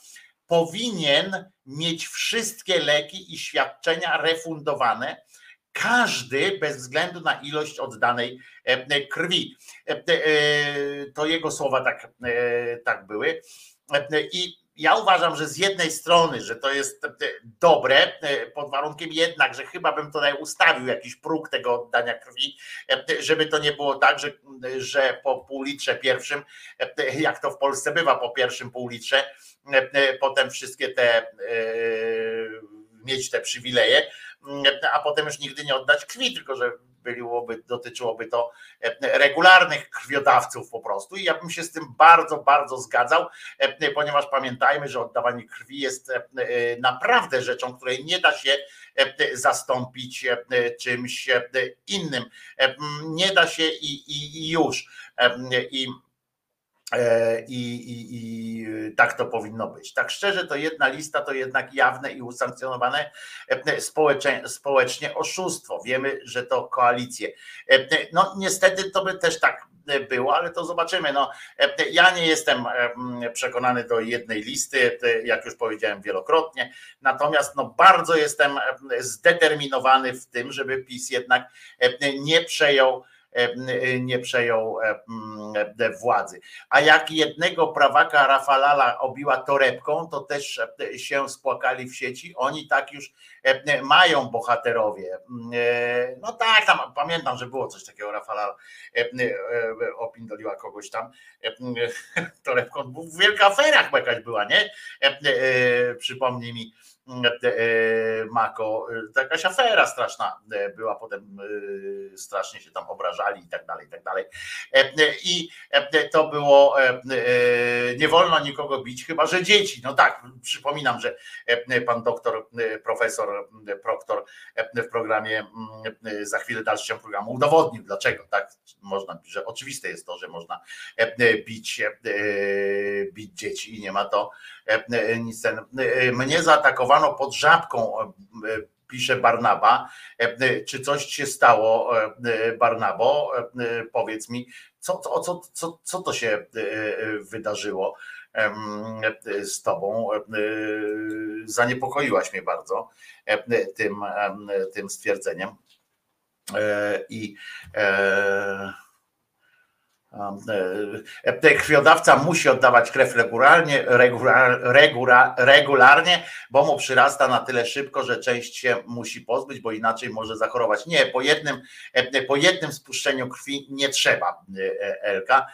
A: powinien mieć wszystkie leki i świadczenia refundowane, każdy bez względu na ilość oddanej krwi. To jego słowa tak, tak były. I ja uważam, że z jednej strony, że to jest dobre, e, pod warunkiem jednak, że chyba bym tutaj ustawił jakiś próg tego oddania krwi, e, żeby to nie było tak, że, że po pół litrze pierwszym, e, jak to w Polsce bywa, po pierwszym pół litrze, potem wszystkie te mieć te przywileje, a potem już nigdy nie oddać krwi, tylko że byłoby, dotyczyłoby to e, regularnych krwiodawców po prostu. I ja bym się z tym bardzo, bardzo zgadzał, e, ponieważ pamiętajmy, że oddawanie krwi jest e, naprawdę rzeczą, której nie da się zastąpić czymś innym. Nie da się i, i, i już. I I, i, I, tak to powinno być. Tak szczerze, to jedna lista to jednak jawne i usankcjonowane e, społecznie, oszustwo. Wiemy, że to koalicje. E, no niestety to by też tak było, ale to zobaczymy. No, ja nie jestem przekonany do jednej listy, jak już powiedziałem wielokrotnie, natomiast no, bardzo jestem zdeterminowany w tym, żeby PiS jednak nie przejął E, nie przejął e, mm, władzy. A jak jednego prawaka Rafalala obiła torebką, to też e, się spłakali w sieci. Oni tak już mają bohaterowie. No tak, tam pamiętam, że było coś takiego, Rafalala opindoliła kogoś tam torebką. Wielka afera chyba jakaś była, nie? Przypomnij mi E, Mako, to jakaś afera straszna e, była, potem e, strasznie się tam obrażali i tak dalej, i tak dalej. I to było, nie wolno nikogo bić, chyba że dzieci. No tak, przypominam, że pan doktor, profesor Proktor w programie, za chwilę dalszy ciąg programu udowodnił, dlaczego tak można, że oczywiste jest to, że można bić, bić dzieci i nie ma to nic. Mnie zaatakowano pod żabką, pisze Barnaba. Czy coś się stało, Barnabo? Powiedz mi, co, co, co, co, co to się wydarzyło z tobą? Zaniepokoiłaś mnie bardzo tym, tym stwierdzeniem. I E, krwiodawca musi oddawać krew regularnie, regular, regularnie, bo mu przyrasta na tyle szybko, że część się musi pozbyć, bo inaczej może zachorować. Nie, po jednym, e, po jednym spuszczeniu krwi nie trzeba e, Elka.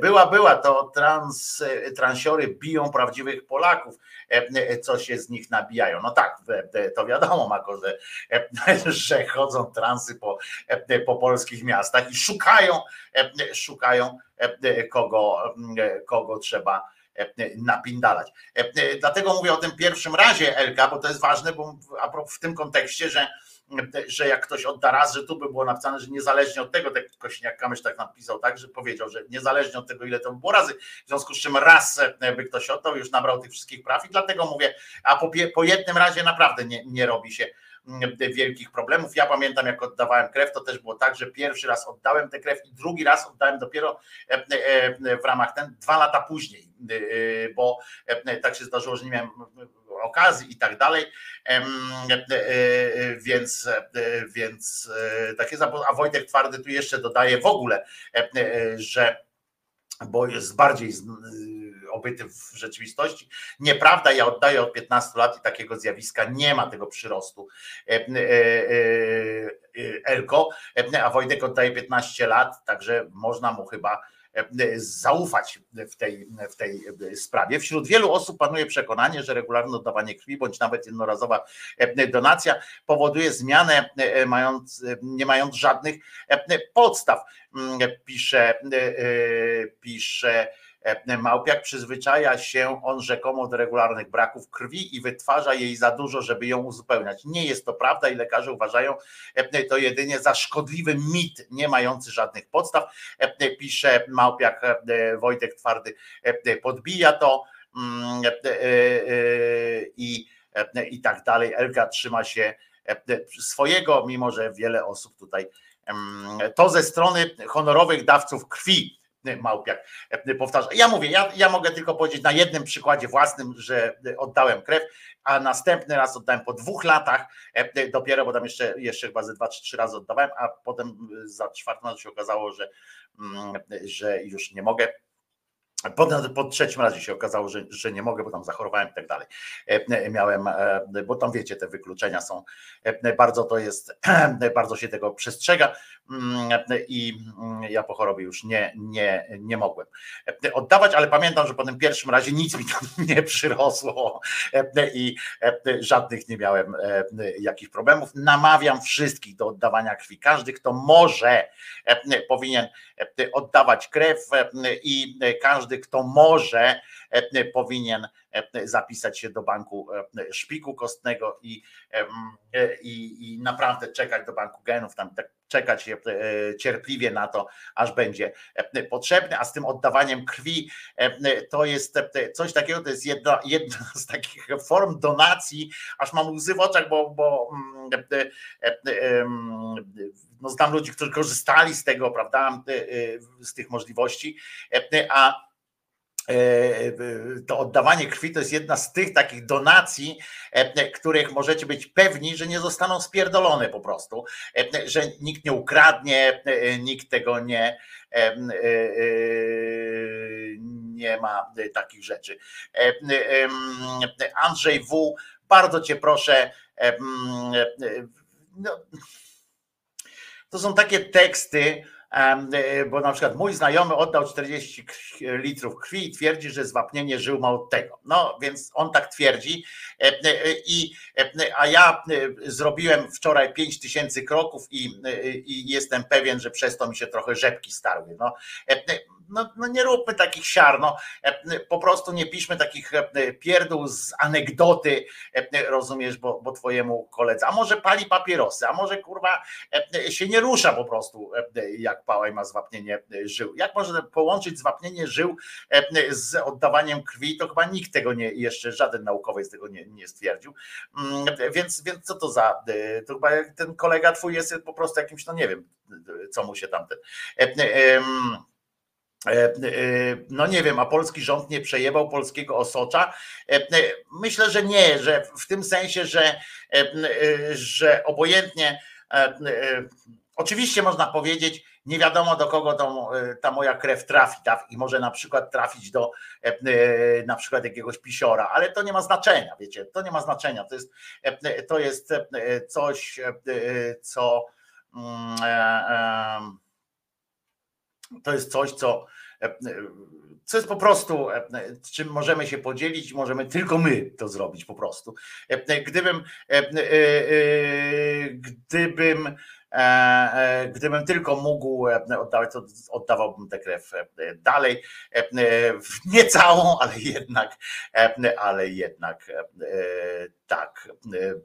A: Była, była, to trans, transiory biją prawdziwych Polaków, co się z nich nabijają. No tak, to wiadomo, Mako, że, że chodzą transy po, po polskich miastach i szukają, szukają kogo, kogo trzeba napindalać. Dlatego mówię o tym pierwszym razie Elka, bo to jest ważne, bo w tym kontekście, że że jak ktoś odda raz, że tu by było napisane, że niezależnie od tego, tak Kośniak Kamysz tak napisał, tak, że powiedział, że niezależnie od tego, ile to by było razy, w związku z czym raz by ktoś oddał, już nabrał tych wszystkich praw i dlatego mówię, a po, po jednym razie naprawdę nie, nie robi się mm, wielkich problemów. Ja pamiętam, jak oddawałem krew, to też było tak, że pierwszy raz oddałem tę krew i drugi raz oddałem dopiero e, e, w ramach ten dwa lata później, e, bo tak się zdarzyło, że nie miałem okazji i tak dalej. E, e, więc, e, więc takie a Wojtek Twardy tu jeszcze dodaje w ogóle, że bo jest bardziej w rzeczywistości. Nieprawda, ja oddaję od 15 lat i takiego zjawiska nie ma tego przyrostu. E, e, e, Elko, a Wojtek oddaje 15 lat, także można mu chyba zaufać w tej, w tej sprawie. Wśród wielu osób panuje przekonanie, że regularne oddawanie krwi bądź nawet jednorazowa donacja powoduje zmianę mając, nie mając żadnych podstaw. Mm, Pisze, pisze Małpiak przyzwyczaja się on rzekomo do regularnych braków krwi i wytwarza jej za dużo, żeby ją uzupełniać. Nie jest to prawda i lekarze uważają e, to jedynie za szkodliwy mit, nie mający żadnych podstaw. E, Pisze Małpiak, e, Wojtek Twardy e, podbija to mm, e, e, e, i, e, i tak dalej. Elga trzyma się e, swojego, mimo że wiele osób tutaj em, to ze strony honorowych dawców krwi. Małpiak powtarza. Ja mówię, ja, ja mogę tylko powiedzieć na jednym przykładzie własnym, że oddałem krew, a następny raz oddałem po dwóch latach e, dopiero, bo tam jeszcze, jeszcze chyba ze dwa czy trzy razy oddawałem, a potem za czwartym razem się okazało, że, mm, że już nie mogę. Potem po trzecim razie się okazało, że, że nie mogę, bo tam zachorowałem i tak dalej. E, Miałem, e, bo tam wiecie, te wykluczenia są, e, bardzo to jest, bardzo się tego przestrzega i mm, ja po chorobie już nie, nie, nie mogłem oddawać, ale pamiętam, że po tym pierwszym razie nic mi tam nie przyrosło i żadnych nie miałem jakichś problemów. Namawiam wszystkich do oddawania krwi. Każdy, kto może, powinien oddawać krew i każdy, kto może, powinien zapisać się do banku szpiku kostnego i, i, i naprawdę czekać do banku genów, tam tak czekać cierpliwie na to, aż będzie potrzebne, a z tym oddawaniem krwi to jest coś takiego, to jest jedna, jedna z takich form donacji, aż mam łzy w oczach, bo, bo no znam ludzi, którzy korzystali z tego, prawda, z tych możliwości, a to oddawanie krwi to jest jedna z tych takich donacji, których możecie być pewni, że nie zostaną spierdolone po prostu, że nikt nie ukradnie, nikt tego nie nie ma takich rzeczy. Andrzej W, bardzo cię proszę, no, to są takie teksty, bo na przykład mój znajomy oddał 40 litrów krwi i twierdzi, że zwapnienie żył ma od tego. No więc on tak twierdzi i a ja zrobiłem wczoraj 5 tysięcy kroków i, i jestem pewien, że przez to mi się trochę rzepki starły. No, no, no nie róbmy takich siar, no, po prostu nie piszmy takich pierdół z anegdoty, rozumiesz, bo, bo twojemu koledze, a może pali papierosy, a może kurwa się nie rusza po prostu, jak pałaj ma zwapnienie żył. Jak można połączyć zwapnienie żył z oddawaniem krwi, to chyba nikt tego nie, jeszcze żaden naukowiec tego nie, nie stwierdził, więc, więc co to za, to chyba ten kolega twój jest po prostu jakimś, no nie wiem, co mu się tam ten no nie wiem, a polski rząd nie przejebał polskiego osocza? Myślę, że nie, że w tym sensie, że, że obojętnie, oczywiście można powiedzieć, nie wiadomo do kogo to, ta moja krew trafi i może na przykład trafić do na przykład jakiegoś pisiora, ale to nie ma znaczenia, wiecie, to nie ma znaczenia, to jest, to jest coś, co to jest coś, co, co jest po prostu, czym możemy się podzielić, możemy tylko my to zrobić po prostu. Gdybym, gdybym Gdybym tylko mógł oddawać, to oddawałbym tę krew dalej. Nie całą, ale jednak, ale jednak tak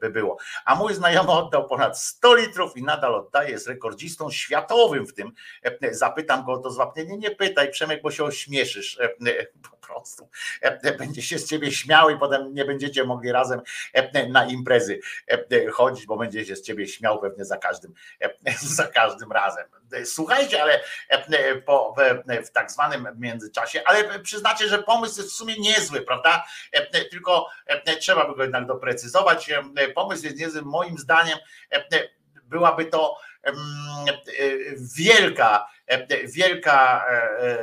A: by było. A mój znajomy oddał ponad 100 litrów i nadal oddaje, jest rekordzistą światowym w tym. Zapytam go o to zwapnienie. Nie pytaj, Przemek, bo się ośmieszysz prostu. Będzie się z ciebie śmiał i potem nie będziecie mogli razem na imprezy chodzić, bo będzie się z ciebie śmiał pewnie za każdym za każdym razem. Słuchajcie, ale w tak zwanym międzyczasie, ale przyznacie, że pomysł jest w sumie niezły, prawda? Tylko trzeba by go jednak doprecyzować. Pomysł jest niezły, moim zdaniem byłaby to e, wielka, e, wielka e,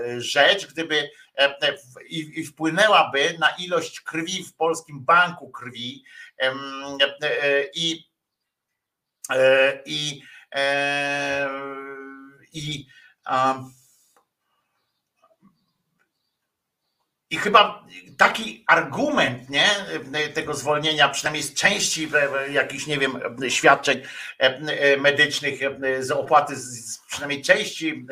A: e, rzecz, gdyby e, e, w- i, i wpłynęłaby na ilość krwi w polskim banku krwi i i i a, I chyba taki argument nie, tego zwolnienia, przynajmniej z części jakichś, nie wiem, świadczeń e, e, medycznych, e, z opłaty z- przynajmniej części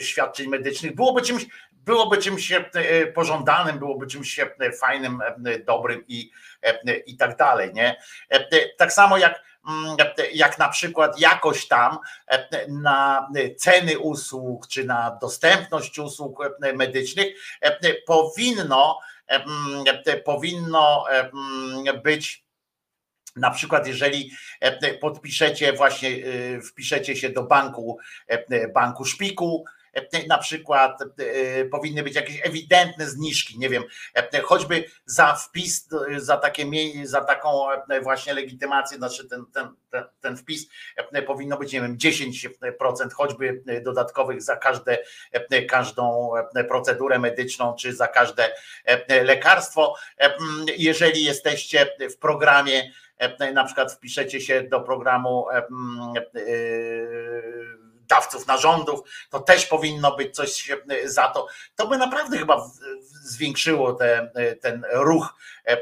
A: świadczeń medycznych, byłoby czymś, byłoby czymś pożądanym, byłoby czymś fajnym, dobrym i, i tak dalej. Nie? Tak samo jak, jak na przykład jakoś tam e, na ceny usług, czy na dostępność usług e, medycznych e, powinno, mm, powinno mm, być. Na przykład, jeżeli podpiszecie właśnie, wpiszecie się do banku, banku szpiku, na przykład e, powinny być jakieś ewidentne zniżki, nie wiem, e, choćby za wpis, e, za takie za taką e, właśnie legitymację, znaczy ten, ten, ten, ten wpis e, powinno być, nie wiem, 10% choćby e, dodatkowych za każde, e, każdą e, procedurę medyczną, czy za każde e, lekarstwo. E, Jeżeli jesteście w programie, e, na przykład wpiszecie się do programu e, e, dawców narządów, to też powinno być coś e, za to. To by naprawdę chyba zwiększyło te, ten ruch e, e,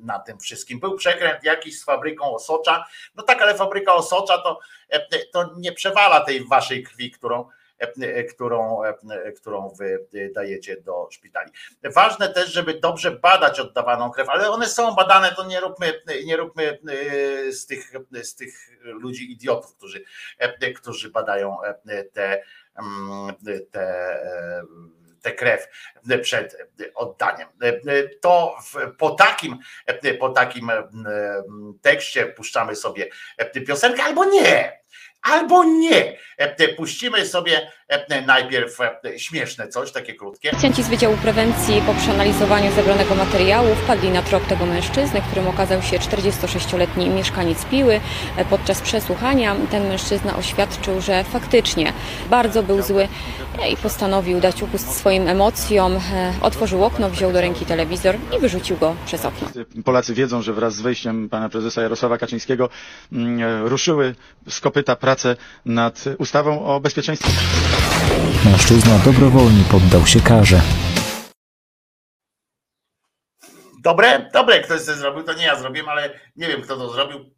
A: na tym wszystkim. Był przekręt jakiś z fabryką osocza, no tak, ale fabryka osocza to, e, to nie przewala tej waszej krwi, którą, e, którą, którą wy dajecie do szpitali. Ważne też, żeby dobrze badać oddawaną krew, ale one są badane, to nie róbmy, nie róbmy e, z tych, z tych ludzi idiotów, którzy, e, którzy badają e, te, mm, te, tę krew przed oddaniem. To po takim, po takim tekście puszczamy sobie piosenkę albo nie. Albo nie. Puścimy sobie najpierw śmieszne coś, takie krótkie.
I: Policjanci z Wydziału Prewencji po przeanalizowaniu zebranego materiału wpadli na trop tego mężczyzny, którym okazał się 46-letni mieszkaniec Piły. Podczas przesłuchania ten mężczyzna oświadczył, że faktycznie bardzo był zły i postanowił dać upust swoim emocjom. E, Otworzył okno, wziął do ręki telewizor i wyrzucił go przez okno.
J: Polacy wiedzą, że wraz z wejściem pana prezesa Jarosława Kaczyńskiego mm, ruszyły z kopyta prace nad ustawą o bezpieczeństwie.
K: Mężczyzna dobrowolnie poddał się karze.
A: Dobre? Dobre, ktoś to zrobił, to nie ja zrobiłem, ale nie wiem kto to zrobił.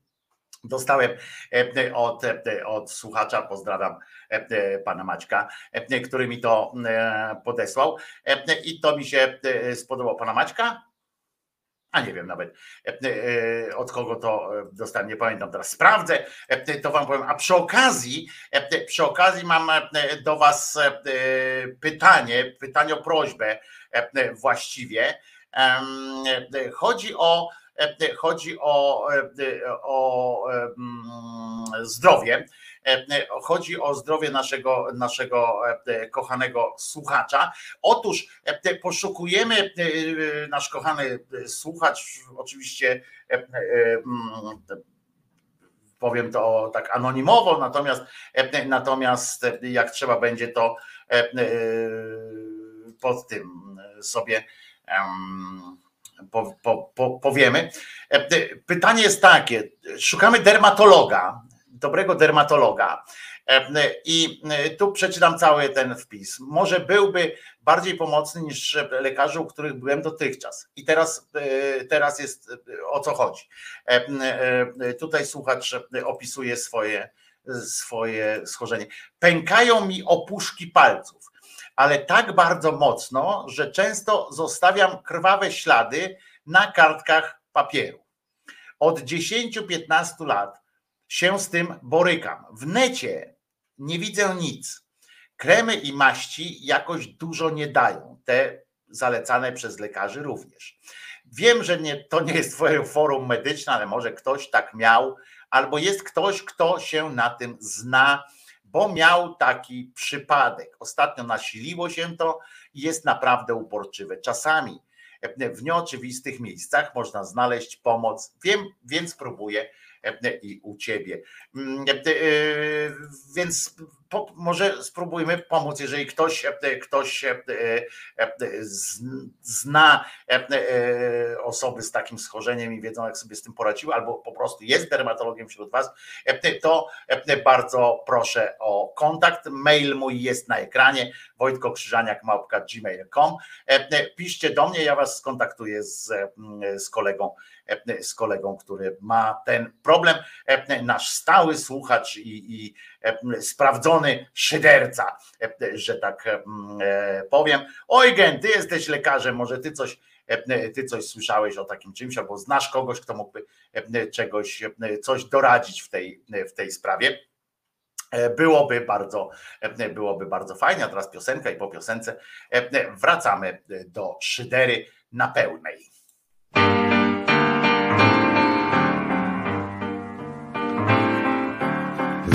A: Dostałem e, od, e, od słuchacza, pozdrawiam e, pana Maćka, e, który mi to e, podesłał E, i to mi się e, spodobało. Pana Maćka? A nie wiem nawet e, e, od kogo to e, dostałem, nie pamiętam teraz. Sprawdzę, to wam powiem. A przy okazji, przy okazji mam do was pytanie, pytanie o prośbę właściwie. Chodzi o chodzi o, o em, zdrowie. E, Chodzi o zdrowie naszego, naszego e, kochanego słuchacza. Otóż e, poszukujemy, e, nasz kochany słuchacz, oczywiście e, e, mm, powiem to tak anonimowo, natomiast e, natomiast jak trzeba będzie to e, e, pod tym sobie po, po, po, powiemy. E, Pytanie jest takie: szukamy dermatologa, dobrego dermatologa. E, I tu przeczytam cały ten wpis. Może byłby bardziej pomocny niż lekarze, u których byłem dotychczas. I teraz, e, teraz jest e, o co chodzi. E, e, Tutaj słuchacz opisuje swoje, swoje schorzenie. Pękają mi opuszki palców ale tak bardzo mocno, że często zostawiam krwawe ślady na kartkach papieru. Od 10-15 lat się z tym borykam. W necie nie widzę nic. Kremy i maści jakoś dużo nie dają. Te zalecane przez lekarzy również. Wiem, że nie, to nie jest Twoje forum medyczne, ale może ktoś tak miał, albo jest ktoś, kto się na tym zna bo miał taki przypadek. Ostatnio nasiliło się to i jest naprawdę uporczywe. Czasami w nieoczywistych miejscach można znaleźć pomoc. Wiem, więc próbuję i u ciebie. Mm, e, e, Więc po, może spróbujmy pomóc, jeżeli ktoś, ktoś e, e, zna e, e, osoby z takim schorzeniem i wiedzą, jak sobie z tym poradziły, albo po prostu jest dermatologiem wśród Was, to bardzo proszę o kontakt. Mail mój jest na ekranie wojtkokrzyżaniak.gmail.com Piszcie do mnie, ja Was skontaktuję z, z kolegą, z kolegą, który ma ten problem. Nasz stały słuchacz i, i sprawdzony szyderca, że tak e, powiem. Eugen, ty jesteś lekarzem, może ty coś, ty coś słyszałeś o takim czymś, albo znasz kogoś, kto mógłby czegoś, coś doradzić w tej, w tej sprawie. E, Byłoby bardzo, byłoby bardzo fajnie, a teraz piosenka i po piosence wracamy do szydery na pełnej.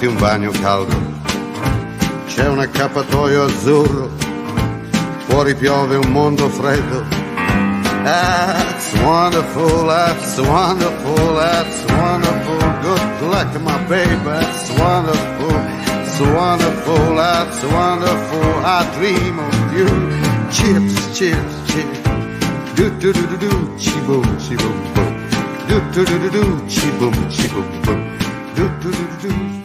L: e un bagno caldo. C'è un accappatoio azzurro, fuori piove un mondo freddo. That's wonderful, that's wonderful, that's wonderful. Good luck, my baby, that's wonderful, it's wonderful, that's wonderful. I dream of you. Chips, chips, chips. Do do do do do, chi boom, chi boom. Do do do do do, chi boom, chi boom boom. Do do do do do.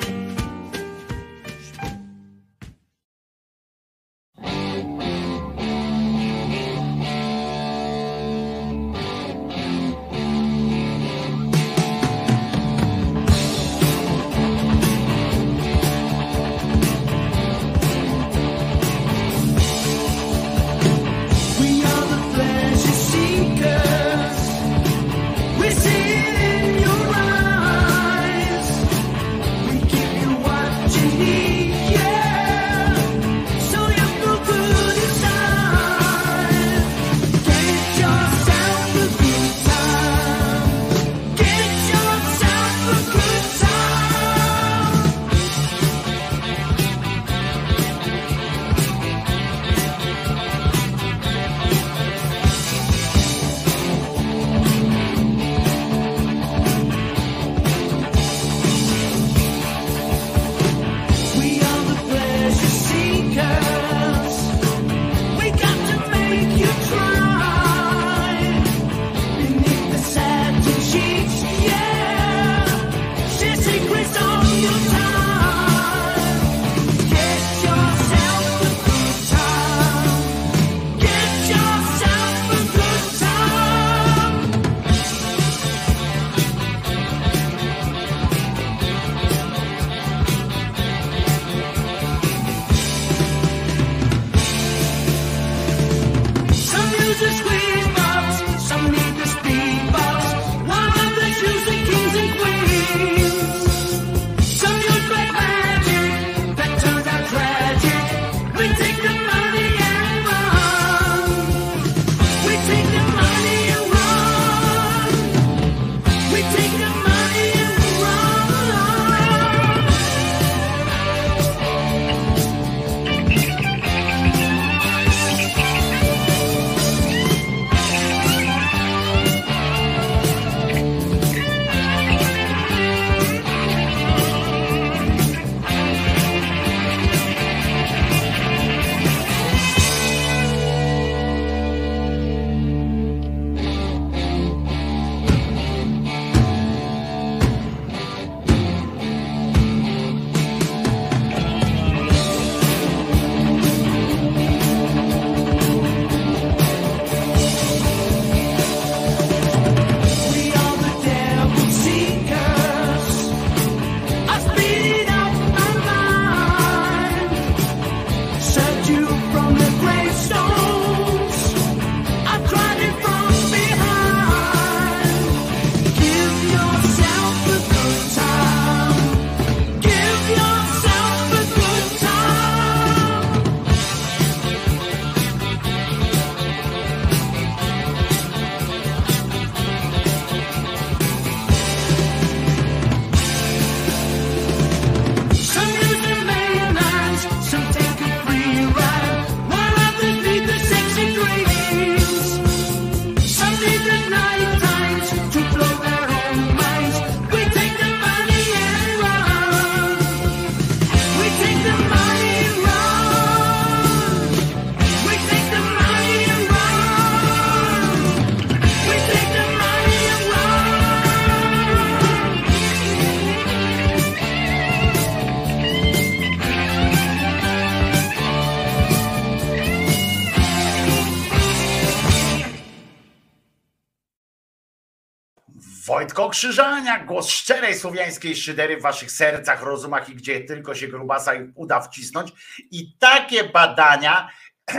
A: Wojtko Krzyżaniak, głos szczerej słowiańskiej szydery w waszych sercach, rozumach i gdzie tylko się grubasa uda wcisnąć. I takie badania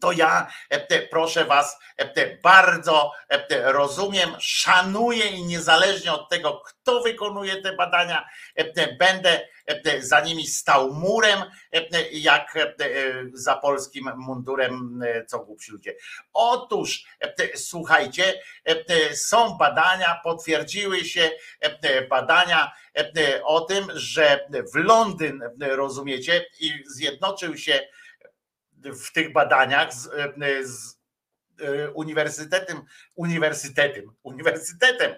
A: to ja e, proszę Was e, bardzo e, rozumiem, szanuję i niezależnie od tego, kto wykonuje te badania, będę za nimi stał murem, jak za polskim mundurem, co głupsi ludzie. Otóż, słuchajcie, są badania, potwierdziły się badania o tym, że w Londyn, rozumiecie, i zjednoczył się w tych badaniach z, e, z e, uniwersytetem, uniwersytetem, uniwersytetem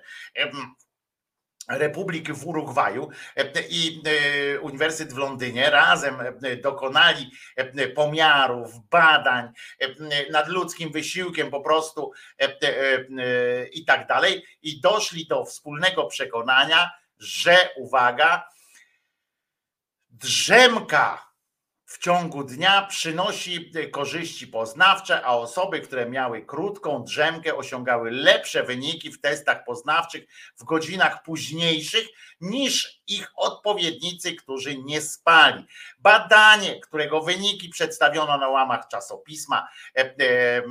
A: Republiki w Urugwaju e, i Uniwersytet w Londynie razem dokonali pomiarów, badań nad ludzkim wysiłkiem po prostu i tak dalej. I doszli do wspólnego przekonania, że uwaga, drzemka w ciągu dnia przynosi e, korzyści poznawcze, a osoby, które miały krótką drzemkę, osiągały lepsze wyniki w testach poznawczych w godzinach późniejszych niż ich odpowiednicy, którzy nie spali. Badanie, którego wyniki przedstawiono na łamach czasopisma e, e,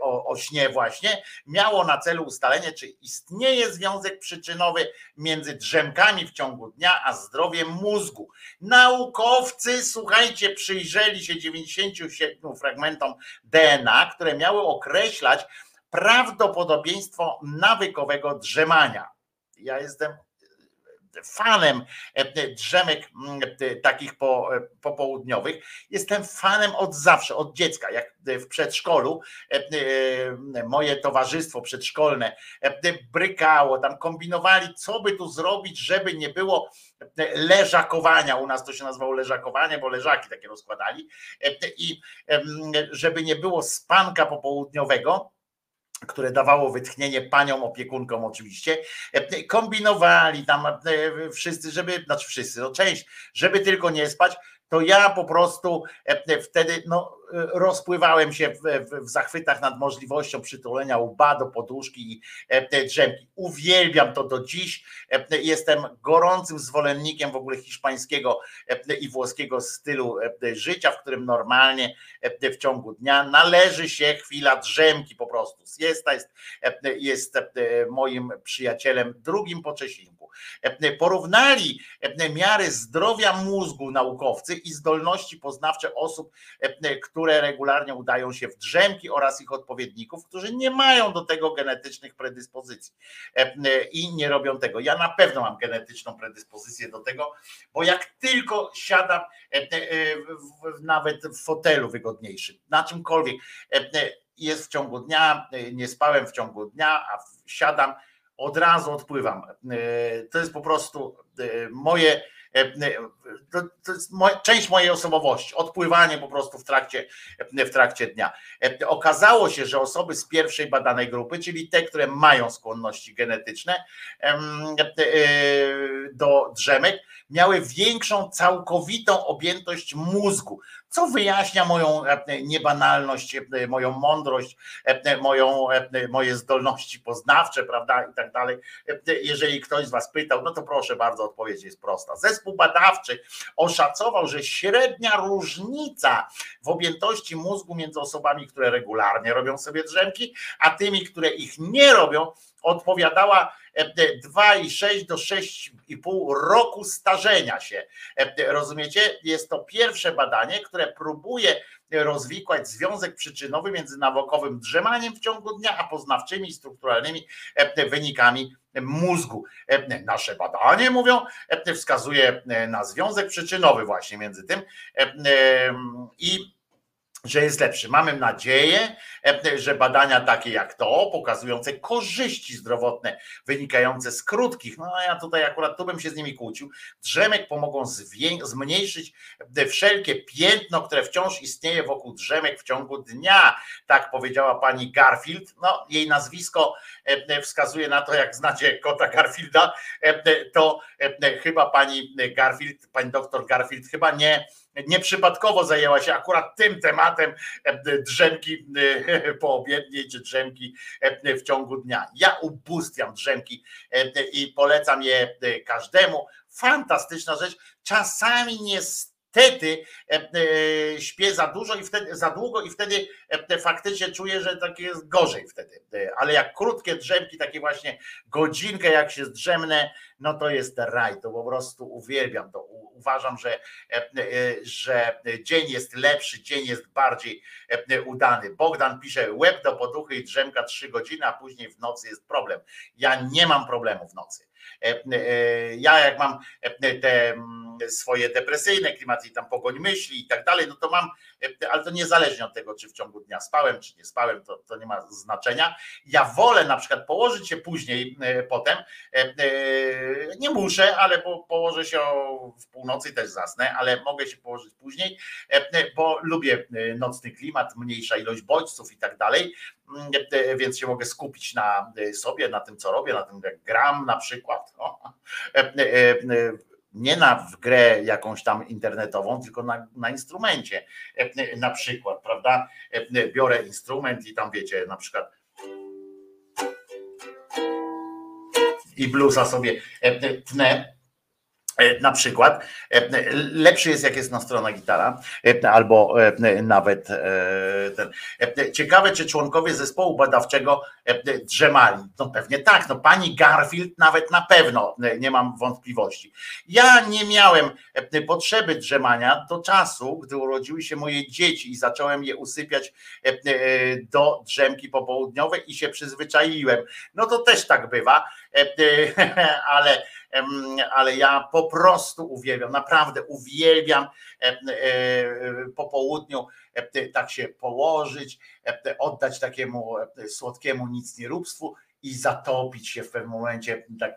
A: o, o śnie właśnie, miało na celu ustalenie, czy istnieje związek przyczynowy między drzemkami w ciągu dnia, a zdrowiem mózgu. Naukowcy, słuchajcie, przyjrzeli się 97 fragmentom DNA, które miały określać prawdopodobieństwo nawykowego drzemania. Ja jestem fanem e, drzemek takich po, e, popołudniowych. Jestem fanem od zawsze, od dziecka. Jak w przedszkolu e, moje towarzystwo przedszkolne brykało, tam kombinowali, co by tu zrobić, żeby nie było leżakowania. U nas to się nazywało leżakowanie, bo leżaki takie rozkładali. I żeby nie było spanka popołudniowego które dawało wytchnienie paniom opiekunkom oczywiście, e, kombinowali tam e, wszyscy, żeby, znaczy wszyscy, no część, żeby tylko nie spać, to ja po prostu e, wtedy no, rozpływałem się w, w, zachwytach nad możliwością przytulenia łba do poduszki i e, drzemki. Uwielbiam to do dziś. E, jestem gorącym zwolennikiem w ogóle hiszpańskiego e, i włoskiego stylu życia, w którym normalnie w ciągu dnia należy się chwila drzemki po prostu. Jest, jest, jest moim przyjacielem drugim po Czesinku. Porównali miary zdrowia mózgu naukowcy i zdolności poznawcze osób, które które regularnie udają się w drzemki oraz ich odpowiedników, którzy nie mają do tego genetycznych predyspozycji e, e, i nie robią tego. Ja na pewno mam genetyczną predyspozycję do tego, bo jak tylko siadam e, nawet w fotelu wygodniejszym, na czymkolwiek, jest w ciągu dnia, nie spałem w ciągu dnia, a siadam, od razu odpływam. To jest po prostu moje to, jest część mojej osobowości, odpływanie po prostu w trakcie, w trakcie dnia. E, okazało się, że osoby z pierwszej badanej grupy, czyli te, które mają skłonności genetyczne do drzemek, miały większą całkowitą objętość mózgu, co wyjaśnia moją niebanalność, moją mądrość, moją, moje zdolności poznawcze, prawda, i tak dalej. Jeżeli ktoś z Was pytał, no to proszę bardzo, odpowiedź jest prosta. Zespół badawczy oszacował, że średnia różnica w objętości mózgu między osobami, które regularnie robią sobie drzemki, a tymi, które ich nie robią, odpowiadała 2,6 do 6,5 roku starzenia się. Rozumiecie? Jest to pierwsze badanie, które próbuje rozwikłać związek przyczynowy między nawokowym drzemaniem w ciągu dnia, a poznawczymi i strukturalnymi wynikami mózgu. Nasze badanie, mówią, wskazuje na związek przyczynowy właśnie między tym i że jest lepszy. Mamy nadzieję, e, że badania takie jak to, pokazujące korzyści zdrowotne wynikające z krótkich, no ja tutaj akurat tu bym się z nimi kłócił, drzemek pomogą zmniejszyć wszelkie piętno, które wciąż istnieje wokół drzemek w ciągu dnia. Tak powiedziała pani Garfield. No, jej nazwisko e, wskazuje na to, jak znacie kota Garfielda, e, to chyba pani Garfield, pani doktor Garfield chyba nie, nieprzypadkowo zajęła się akurat tym tematem drzemki poobiedniej czy drzemki w ciągu dnia. Ja ubóstwiam drzemki i polecam je każdemu. Fantastyczna rzecz. Czasami niestety śpię za dużo i wtedy za długo i wtedy faktycznie czuję, że tak jest gorzej wtedy. Ale jak krótkie drzemki, takie właśnie godzinkę jak się zdrzemnę, no to jest raj, to po prostu uwielbiam to. Uważam, że, że dzień jest lepszy, dzień jest bardziej udany. Bogdan pisze, łeb do poduchy i drzemka trzy godziny, a później w nocy jest problem. Ja nie mam problemu w nocy. Ja jak mam te swoje depresyjne klimaty i tam pogoń myśli i tak dalej, no to mam, ale to niezależnie od tego, czy w ciągu dnia spałem, czy nie spałem, to, to nie ma znaczenia. Ja wolę na przykład położyć się później potem, nie muszę, ale po, położę się w północy też zasnę, ale mogę się położyć później, bo lubię nocny klimat, mniejsza ilość bodźców i tak dalej, więc się mogę skupić na sobie, na tym, co robię, na tym, jak gram na przykład. Nie na w grę jakąś tam internetową, tylko na, na instrumencie. Na przykład, prawda? Biorę instrument i tam wiecie, na przykład i bluesa sobie tnę na przykład. Lepszy jest, jak jest na stronę gitara, albo nawet ten. Ciekawe, czy członkowie zespołu badawczego drzemali. No pewnie tak, no pani Garfield nawet na pewno, nie mam wątpliwości. Ja nie miałem potrzeby drzemania do czasu, gdy urodziły się moje dzieci i zacząłem je usypiać do drzemki popołudniowej i się przyzwyczaiłem. No to też tak bywa, ale ale ja po prostu uwielbiam, naprawdę uwielbiam po południu tak się położyć, oddać takiemu słodkiemu nic nie róbstwu i zatopić się w pewnym momencie, tak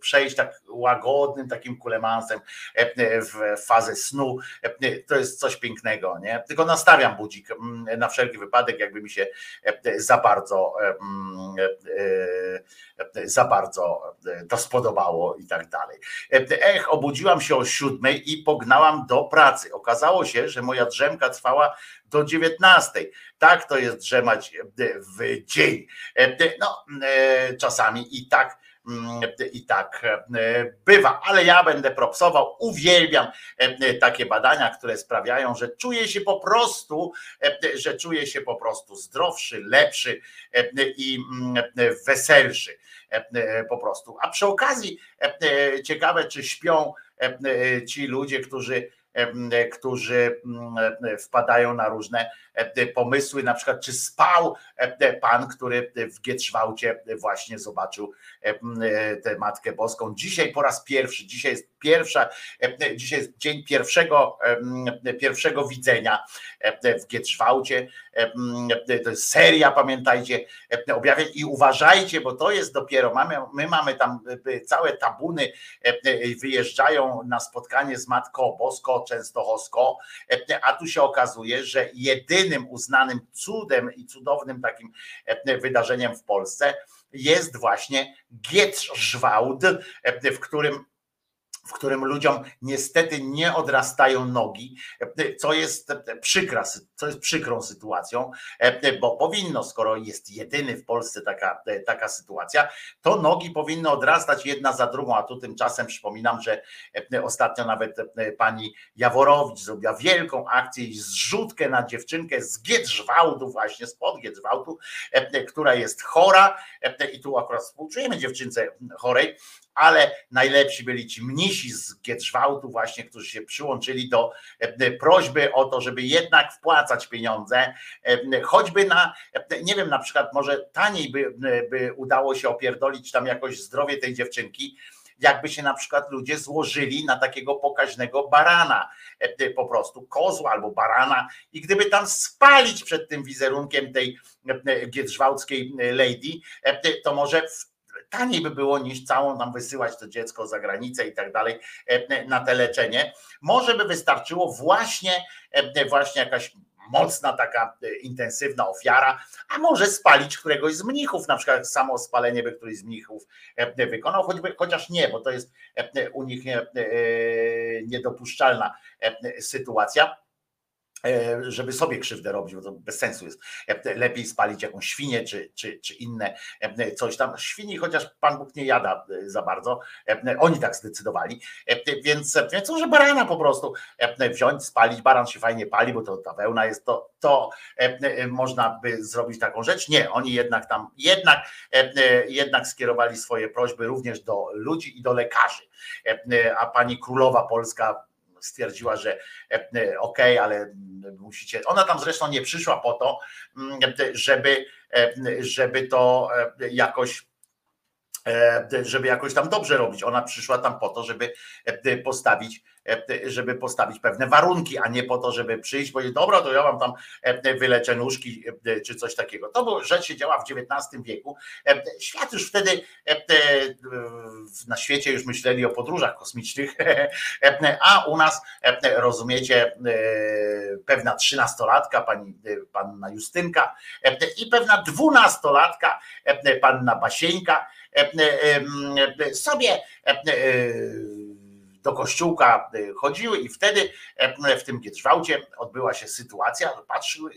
A: przejść tak łagodnym takim kulemansem w fazę snu. To jest coś pięknego, nie? Tylko nastawiam budzik na wszelki wypadek, jakby mi się za bardzo za bardzo to spodobało i tak dalej. Ech, obudziłam się o siódmej i pognałam do pracy. Okazało się, że moja drzemka trwała do dziewiętnastej. Tak to jest drzemać w dzień. No, czasami i tak i tak bywa, ale ja będę propsował, uwielbiam takie badania, które sprawiają, że czuję się po prostu, że czuję się po prostu zdrowszy, lepszy i weselszy po prostu. A przy okazji ciekawe, czy śpią ci ludzie, którzy którzy wpadają na różne pomysły, na przykład czy spał pan, który w Gietrzwałcie właśnie zobaczył tę Matkę Boską. Dzisiaj po raz pierwszy, dzisiaj jest pierwsza, dzisiaj jest dzień pierwszego, pierwszego widzenia w Gietrzwałcie. Seria, pamiętajcie, objawień i uważajcie, bo to jest dopiero, mamy, my mamy tam całe tabuny, wyjeżdżają na spotkanie z Matką Bosko, Częstochowsko, a tu się okazuje, że jedynym uznanym cudem i cudownym takim wydarzeniem w Polsce jest właśnie Gietrzwałd, w którym w którym ludziom niestety nie odrastają nogi, co jest przykra, co jest przykrą sytuacją, bo powinno, skoro jest jedyny w Polsce taka, taka sytuacja, to nogi powinny odrastać jedna za drugą, a tu tymczasem przypominam, że ostatnio nawet pani Jaworowicz zrobiła wielką akcję i zrzutkę na dziewczynkę z Giedrzwałdu, właśnie spod Giedrzwałdu, która jest chora i tu akurat współczujemy dziewczynce chorej, ale najlepsi byli ci mnisi z Gietrzwałtu właśnie, którzy się przyłączyli do prośby o to, żeby jednak wpłacać pieniądze, choćby na, nie wiem, na przykład może taniej by, by udało się opierdolić tam jakoś zdrowie tej dziewczynki, jakby się na przykład ludzie złożyli na takiego pokaźnego barana, po prostu kozła albo barana. I gdyby tam spalić przed tym wizerunkiem tej giedrzwałckiej lady, to może taniej by było niż całą tam wysyłać to dziecko za granicę i tak dalej na te leczenie. Może by wystarczyło właśnie, właśnie jakaś mocna, taka e, intensywna ofiara, a może spalić któregoś z mnichów, na przykład samo spalenie by któryś z mnichów e, wykonał, choćby, chociaż nie, bo to jest e, u nich nie, e, niedopuszczalna e, sytuacja e, żeby sobie krzywdę robić, bo to bez sensu jest. E, Lepiej spalić jakąś świnię czy, czy, czy inne e, coś tam. Świni chociaż Pan Bóg nie jada e, za bardzo. E, Oni tak zdecydowali. E, Więc, więc może barana po prostu e, wziąć, spalić. Baran się fajnie pali, bo to ta wełna jest to, to e, e, można by zrobić taką rzecz. Nie, oni jednak tam jednak, e, e, jednak skierowali swoje prośby również do ludzi i do lekarzy. E, e, A pani królowa polska stwierdziła, że e, e, okej, ale mm, musicie. Ona tam zresztą nie przyszła po to, mm, żeby, e, żeby to jakoś żeby jakoś tam dobrze robić. Ona przyszła tam po to, żeby e, postawić, e, żeby postawić pewne warunki, a nie po to, żeby przyjść powiedzieć, dobra, to ja wam tam e, wyleczę nóżki e, czy coś takiego. To była rzecz się działa w XIX wieku. E, Świat już wtedy e, e, na świecie już myśleli o podróżach kosmicznych, e, a u nas e, rozumiecie, e, pewna trzynastolatka, pani e, panna Justynka e, i pewna dwunastolatka, e, panna Basieńka, e, e, e, sobie do kościółka chodziły i wtedy w tym Giedrzwałcie odbyła się sytuacja, patrzyły,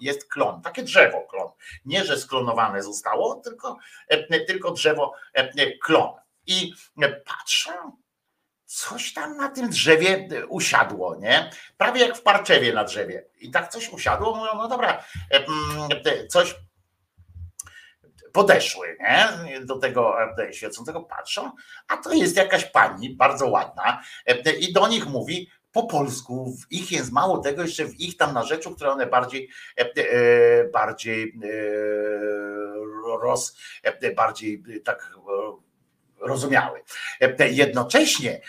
A: jest klon, takie drzewo klon. Nie, że sklonowane zostało, tylko, tylko drzewo klon. I patrzą, coś tam na tym drzewie usiadło, nie? Prawie jak w parczewie na drzewie. I tak coś usiadło, mówią, no dobra, coś podeszły nie? do tego e, świecącego, patrzą, a to jest jakaś pani, bardzo ładna, e, i do nich mówi po polsku, w ich jest mało tego, jeszcze w ich tam narzeczu, które one bardziej, e, bardziej roz, bardziej tak rozumiały. Jednocześnie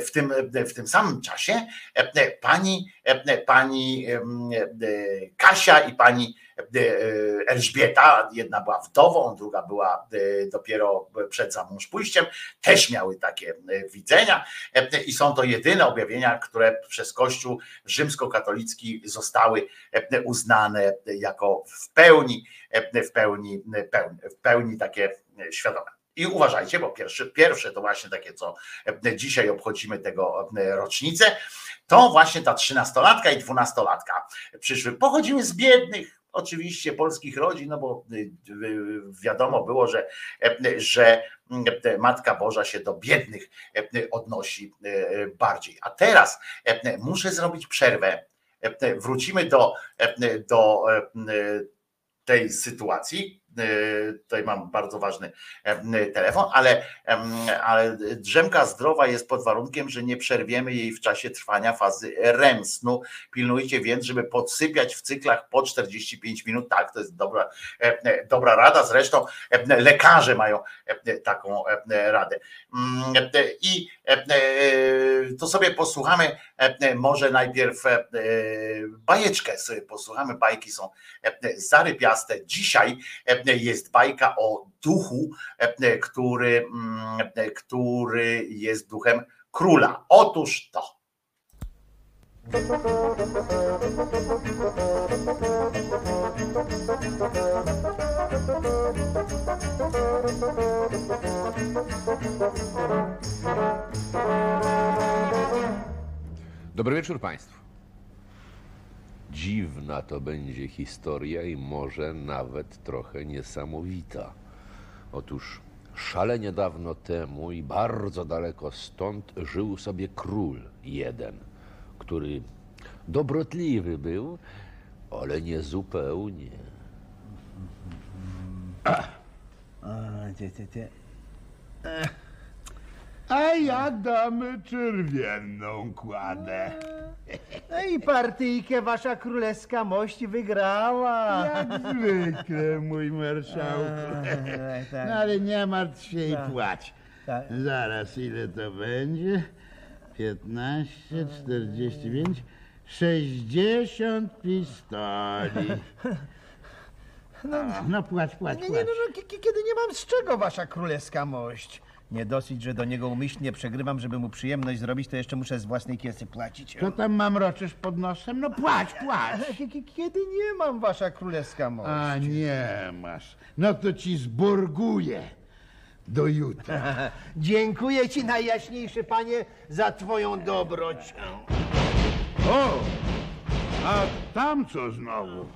A: w tym, w tym samym czasie pani, pani Kasia i pani Elżbieta, jedna była wdową, druga była e, dopiero przed zamąż pójściem, też miały takie e, widzenia. E, i są to jedyne objawienia, które przez Kościół rzymskokatolicki zostały e, uznane jako w pełni, e, w pełni, w pełni takie e, świadome. I uważajcie, bo pierwsze, pierwsze to właśnie takie, co e, dzisiaj obchodzimy tego e, rocznicę, to właśnie ta trzynastolatka i dwunastolatka przyszły, pochodziły z biednych, oczywiście polskich rodzin, no bo y, y, wiadomo było, że, e, że e, Matka Boża się do biednych e, odnosi bardziej. A teraz e, muszę zrobić przerwę. Wrócimy do, do tej sytuacji. E, Tutaj mam bardzo ważny e, telefon, ale, ale drzemka zdrowa jest pod warunkiem, że nie przerwiemy jej w czasie trwania fazy REM snu. Pilnujcie więc, żeby podsypiać w cyklach po 45 minut. Tak, to jest dobra, e, dobra rada. Zresztą lekarze mają taką radę. Mm, I to sobie posłuchamy może najpierw bajeczkę sobie posłuchamy. Bajki są zarypiaste. Dzisiaj jest bajka o duchu, e, który, mm, e, który jest duchem króla. Otóż to.
M: Dobry wieczór Państwu. Dziwna to będzie historia i może nawet trochę niesamowita. Otóż szalenie dawno temu i bardzo daleko stąd żył sobie król jeden, który dobrotliwy był, ale nie zupełnie.
N: A ja damy czerwienną kładę.
O: No i partyjkę wasza królewska mość wygrała.
N: Jak zwykle, mój marszałku.
O: Ej, tak.
N: No ale nie martw się i
O: Tak.
N: płać.
O: Tak.
N: Zaraz, ile to będzie? 15, 45, 60 pistoli.
O: No,
N: No płać, płać,
O: nie,
N: płać.
O: nie, no, no, ki- ki- kiedy nie mam z czego wasza królewska mość. Nie dosyć, że do niego umyślnie przegrywam, żeby mu przyjemność zrobić, to jeszcze muszę z własnej kiesy płacić.
N: Co tam mam roczysz pod nosem? No płać, płać.
O: Kiedy nie mam, wasza królewska mość?
N: A nie masz. No to ci zborguję do jutra.
O: Dziękuję ci, najjaśniejszy panie, za twoją dobroć.
N: O! A tam co znowu?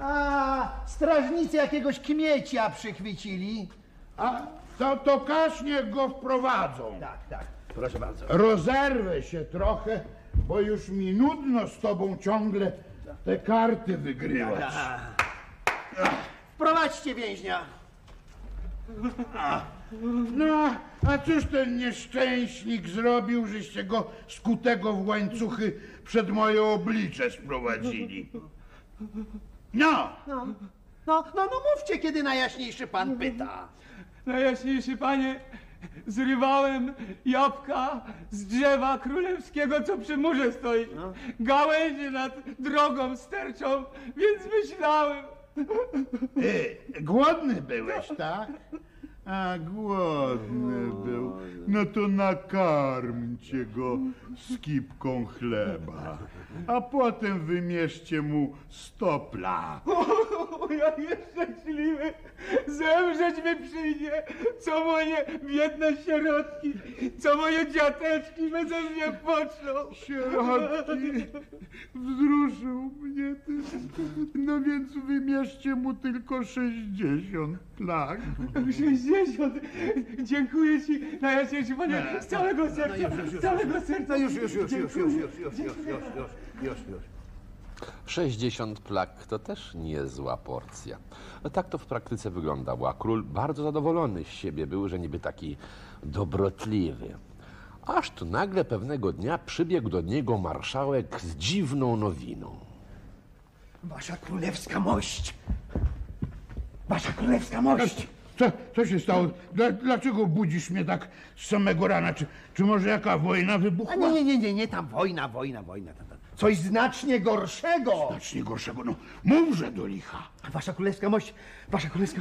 O: A, strażnicy jakiegoś kmiecia przychwycili.
N: A to, to każ niech go wprowadzą.
O: Tak, tak. Proszę bardzo.
N: Rozerwę się trochę, bo już mi nudno z tobą ciągle te karty wygrywać.
O: Wprowadźcie więźnia.
N: No, a cóż ten nieszczęśnik zrobił, żeście go skutego w łańcuchy przed moje oblicze sprowadzili? No,
O: No, no, no, no mówcie, kiedy najjaśniejszy pan pyta.
P: Najjaśniejszy panie, zrywałem jabłka z drzewa królewskiego, co przy murze stoi. Gałęzie nad drogą sterczą, więc myślałem.
N: e, głodny byłeś, tak? A głodny był. No to nakarmcie go skipką chleba, a potem wymierzcie mu stopla.
P: O, ja nieszczęśliwy, zemrzeć mi przyjdzie, co moje biedne sierotki, co moje dziateczki beze mnie poczną.
N: Sierotki, wzruszył mnie ty. No więc wymierzcie mu tylko 60 plag.
P: 60. Dziękuję ci, najjaśniejszy panie, z całego serca, z całego serca.
O: No już, już, już, już, już, już, już, już, już, już, już, już.
M: 60 plak to też niezła porcja. No tak to w praktyce wyglądało, a król bardzo zadowolony z siebie był, że niby taki dobrotliwy. Aż tu nagle pewnego dnia przybiegł do niego marszałek z dziwną nowiną.
O: Wasza królewska mość. Wasza królewska mość.
N: Co, co się stało? Dla, dlaczego budzisz mnie tak z samego rana? Czy, czy może jaka wojna
O: A
N: wybuchła?
O: nie, nie, nie, nie, nie, tam wojna, wojna, wojna. Tam. Coś znacznie gorszego.
N: Znacznie gorszego. No mówże do licha.
O: Wasza królewska mość, wasza królewska,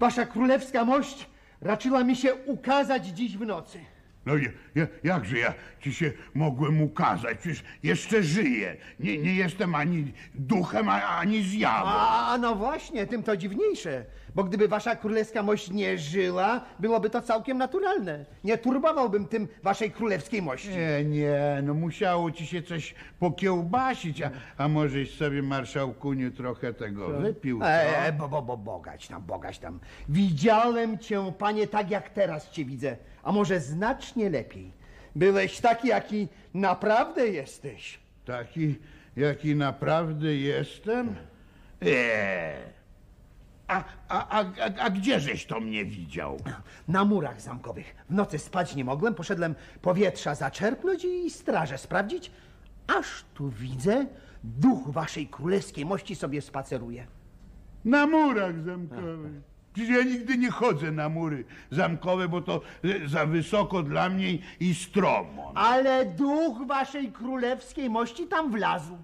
O: wasza królewska mość raczyła mi się ukazać dziś w nocy.
N: No ja, ja, jakże ja ci się mogłem ukazać? Przecież jeszcze żyję. Nie, nie jestem ani duchem, ani zjawą.
O: A no właśnie, tym to dziwniejsze. Bo gdyby wasza królewska mość nie żyła, byłoby to całkiem naturalne. Nie turbowałbym tym waszej królewskiej mości.
N: Nie, nie, no musiało ci się coś pokiełbasić, a, a możeś sobie, marszałkuniu, trochę tego wypił, co?
O: E, bo, bo, bo, bogać tam, bogać tam. Widziałem cię, panie, tak jak teraz cię widzę, a może znacznie lepiej. Byłeś taki, jaki naprawdę jesteś.
N: Taki, jaki naprawdę jestem? Eee. A, a, a, a, a gdzieżeś to mnie widział?
O: Na murach zamkowych. W nocy spać nie mogłem, poszedłem powietrza zaczerpnąć i strażę sprawdzić, aż tu widzę, duch waszej królewskiej mości sobie spaceruje.
N: Na murach zamkowych. Przecież ja nigdy nie chodzę na mury zamkowe, bo to e, za wysoko dla mnie i stromo.
O: Ale duch waszej królewskiej mości tam wlazł.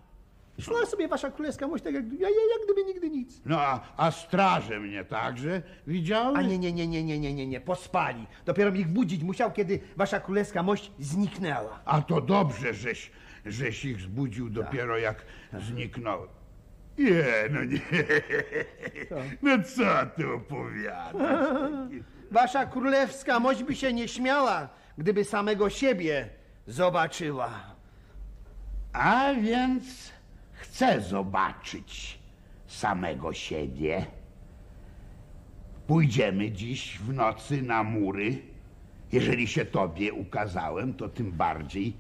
O: Szła sobie wasza królewska mość tak jak, ja, ja, jak gdyby nigdy nic.
N: No a, a straże mnie także widziały?
O: A nie, nie, nie, nie, nie, nie, nie, nie, pospali. Dopiero ich budzić musiał, kiedy wasza królewska mość zniknęła.
N: A to dobrze, żeś, żeś ich zbudził dopiero jak zniknąłem. Nie, no nie. No co ty opowiadasz?
O: Wasza królewska mość by się nie śmiała, gdyby samego siebie zobaczyła.
N: A więc chcę zobaczyć samego siebie. Pójdziemy dziś w nocy na mury. Jeżeli się tobie ukazałem, to tym bardziej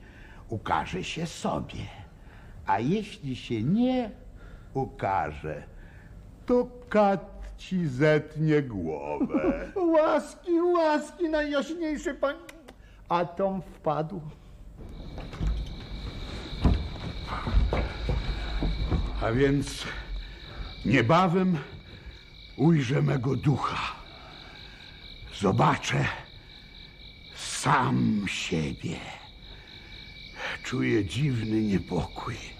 N: ukaże się sobie. A jeśli się nie ukaże, to kat ci zetnie głowę.
O: Łaski, łaski, najjaśniejszy pan. A Tom wpadł.
N: A więc niebawem ujrzę mego ducha. Zobaczę sam siebie. Czuję dziwny niepokój.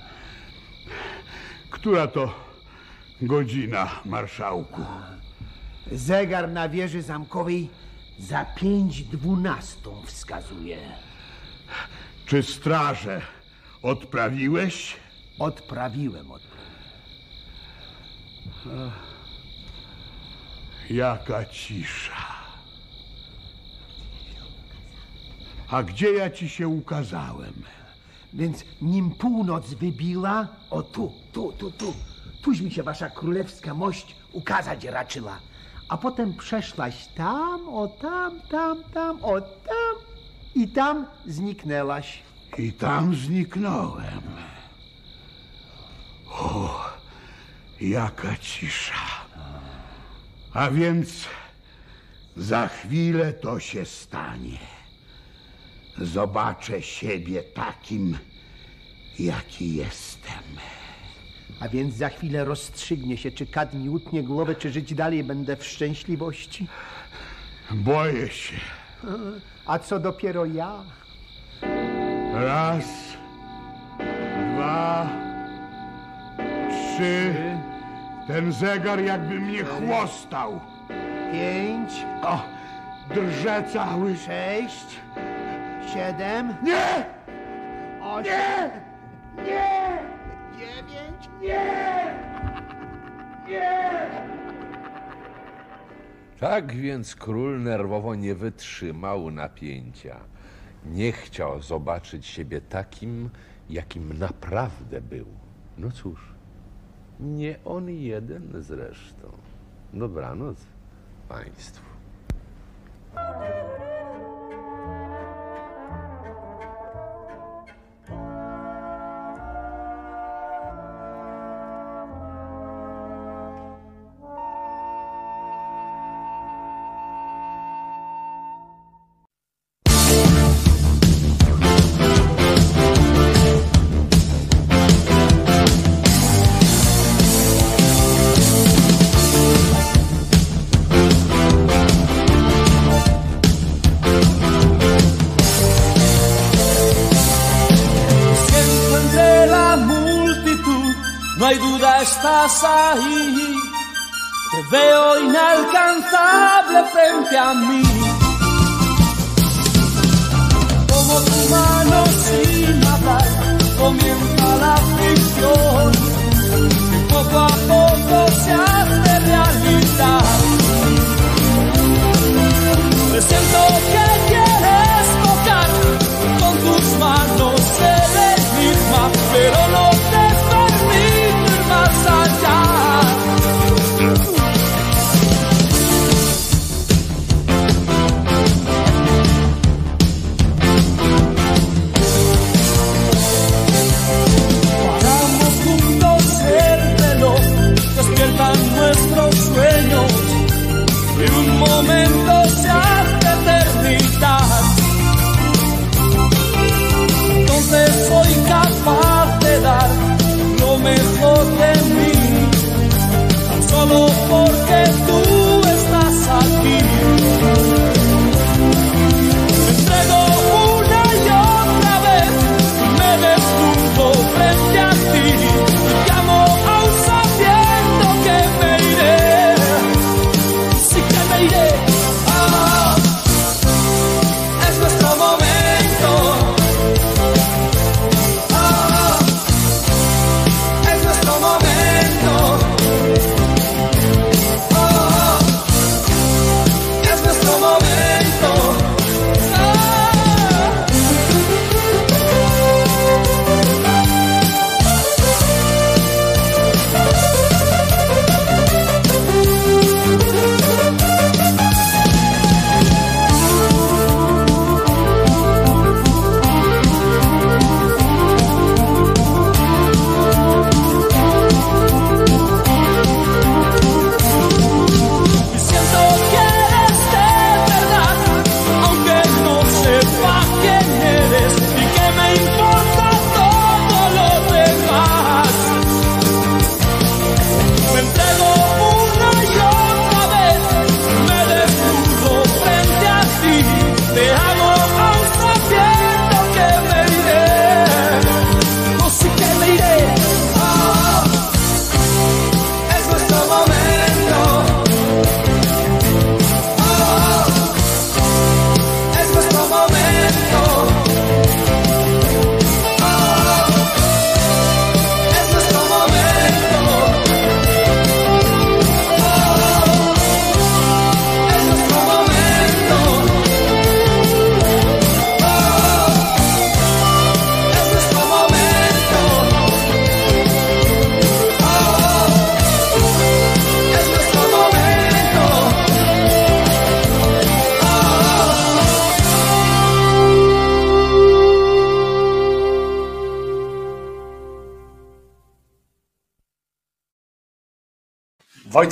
N: Która to godzina, marszałku?
O: Zegar na wieży zamkowej Za pięć dwunastą wskazuje.
N: Czy straże odprawiłeś?
O: Odprawiłem, odprawiłem.
N: Jaka cisza. A gdzie ja ci się ukazałem?
O: Więc nim północ wybiła, o tu, tu, tu, tu, tuś mi się wasza królewska mość ukazać raczyła. A potem przeszłaś tam, o tam, tam, tam, o tam i tam zniknęłaś.
N: I tam zniknąłem. O, jaka cisza. A więc za chwilę to się stanie. Zobaczę siebie takim, jaki jestem.
O: A więc za chwilę rozstrzygnie się, czy kat mi utnie głowę, czy żyć dalej będę w szczęśliwości.
N: Boję się.
O: A co dopiero ja?
N: Raz, dwa, trzy. Ten zegar jakby mnie chłostał.
O: Pięć.
N: O, drże cały.
O: Sześć. Siedem.
N: Nie!
O: Osiem.
N: Nie! Nie!
O: Dziewięć.
N: Nie! Nie!
M: Tak więc król nerwowo nie wytrzymał napięcia. Nie chciał zobaczyć siebie takim, jakim naprawdę był. No cóż, nie on jeden zresztą. Dobranoc państwu.
Q: Ahí. Te veo inalcanzable frente a mí. Como tu mano sin hablar, comienza la ficción. Que poco a poco se hace realidad. Presiento que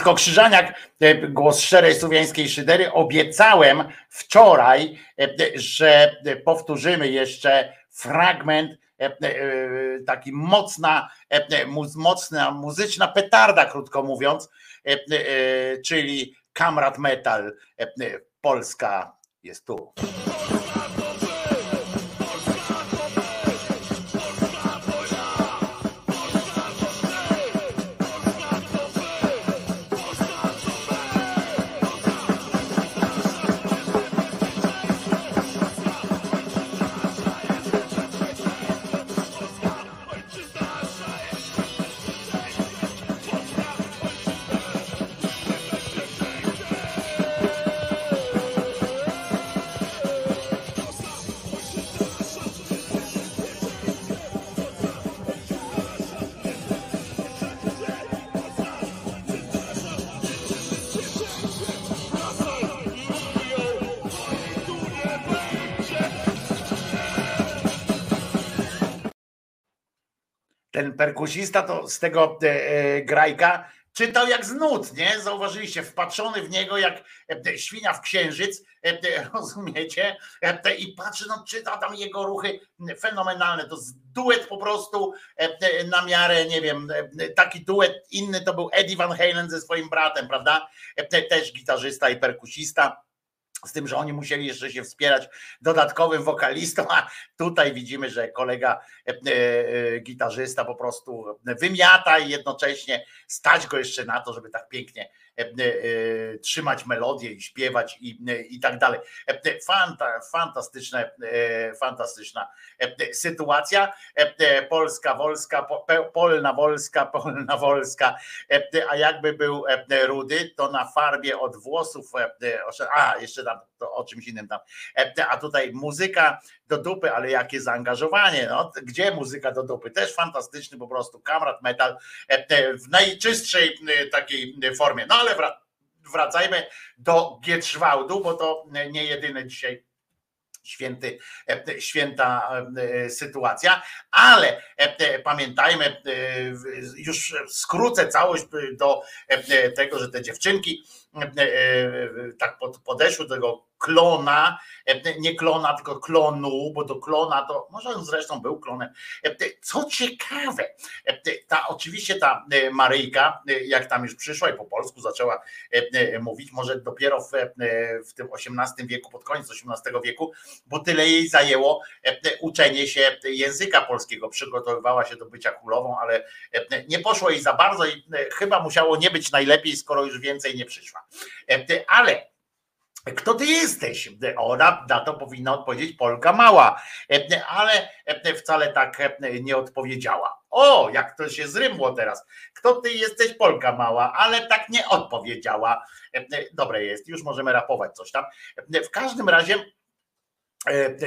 A: Wojtko Krzyżaniak, e, głos szczerej słowiańskiej szydery. Obiecałem wczoraj, e, że powtórzymy jeszcze fragment, e, e, taki mocna, e, mocna muzyczna petarda, krótko mówiąc, e, e, czyli Kamrat Metal. e, e, Polska jest tu. Perkusista to z tego e, e, grajka czytał jak z nut, nie? Zauważyliście, wpatrzony w niego jak e, świnia w księżyc, rozumiecie? I patrzy, no czyta tam jego ruchy fenomenalne. To duet po prostu na miarę, nie wiem, taki duet inny to był Eddie Van Halen ze swoim bratem, prawda? Te- Też gitarzysta i perkusista. Z tym, że oni musieli jeszcze się wspierać dodatkowym wokalistą, a tutaj widzimy, że kolega e, e, gitarzysta po prostu wymiata i jednocześnie stać go jeszcze na to, żeby tak pięknie trzymać melodię i śpiewać i, e, i tak dalej. E, Fanta, fantastyczne, e, fantastyczna e, sytuacja. E, Polska, Wolska, Polna, Wolska, Polna, Wolska. E, A jakby był e, rudy, to na farbie od włosów, e, a jeszcze tam o czymś innym tam. E, A tutaj muzyka do dupy, ale jakie zaangażowanie, no, gdzie muzyka do dupy, też fantastyczny po prostu, kamrat metal e, e, w najczystszej e, takiej e, formie, no ale wra- wracajmy do Gietrzwałdu, bo to e, nie jedyny dzisiaj święty, e, święta e, sytuacja, ale e, pamiętajmy, e, już skrócę całość e, do e, tego, że te dziewczynki e, e, tak pod- podeszły do tego klona, e, nie klona, tylko klonu, bo do klona to, może on zresztą był klonem. E, Co ciekawe, e, ta oczywiście ta e, Maryjka, e, jak tam już przyszła i po polsku zaczęła e, e, mówić, może dopiero w, e, w tym XVIII wieku, pod koniec XVIII wieku, bo tyle jej zajęło e, e, uczenie się języka polskiego. Przygotowywała się do bycia królową, ale e, nie poszło jej za bardzo i e, chyba musiało nie być najlepiej, skoro już więcej nie przyszła. E, Ale kto ty jesteś? Ona na to powinna odpowiedzieć Polka mała, E, ale e, wcale tak e, nie odpowiedziała. O, jak to się zrymło teraz. Kto ty jesteś Polka mała, ale tak nie odpowiedziała. E, Dobre jest, już możemy rapować coś tam. E, W każdym razie e,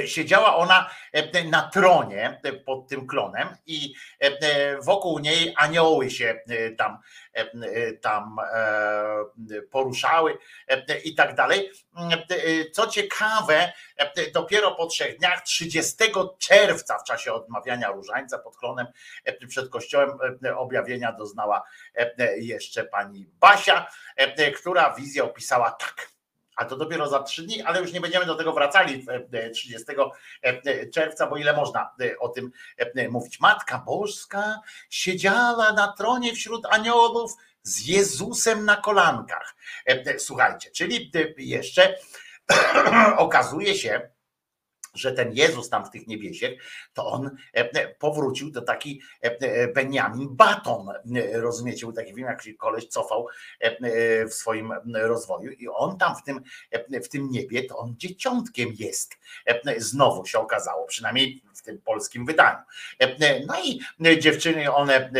A: siedziała ona e, na tronie e, pod tym klonem i e, wokół niej anioły się e, tam, e, e, tam e, poruszały e, i tak dalej. E, Co ciekawe, e, dopiero po trzech dniach, 30 czerwca w czasie odmawiania różańca pod klonem e, przed kościołem e, objawienia doznała e, jeszcze pani Basia, e, która wizję opisała tak. A to dopiero za trzy dni, ale już nie będziemy do tego wracali e, 30 e, czerwca, bo ile można e, o tym e, mówić. Matka Bożska siedziała na tronie wśród aniołów z Jezusem na kolankach. E, Słuchajcie, czyli e, jeszcze okazuje się, że ten Jezus tam w tych niebiesiech, to on e, e, powrócił to taki e, Benjamin Baton, rozumiecie, był taki film, jak się koleś cofał w swoim rozwoju i on tam w tym, w tym niebie, to on dzieciątkiem jest. Znowu się okazało, przynajmniej w tym polskim wydaniu. No i dziewczyny, one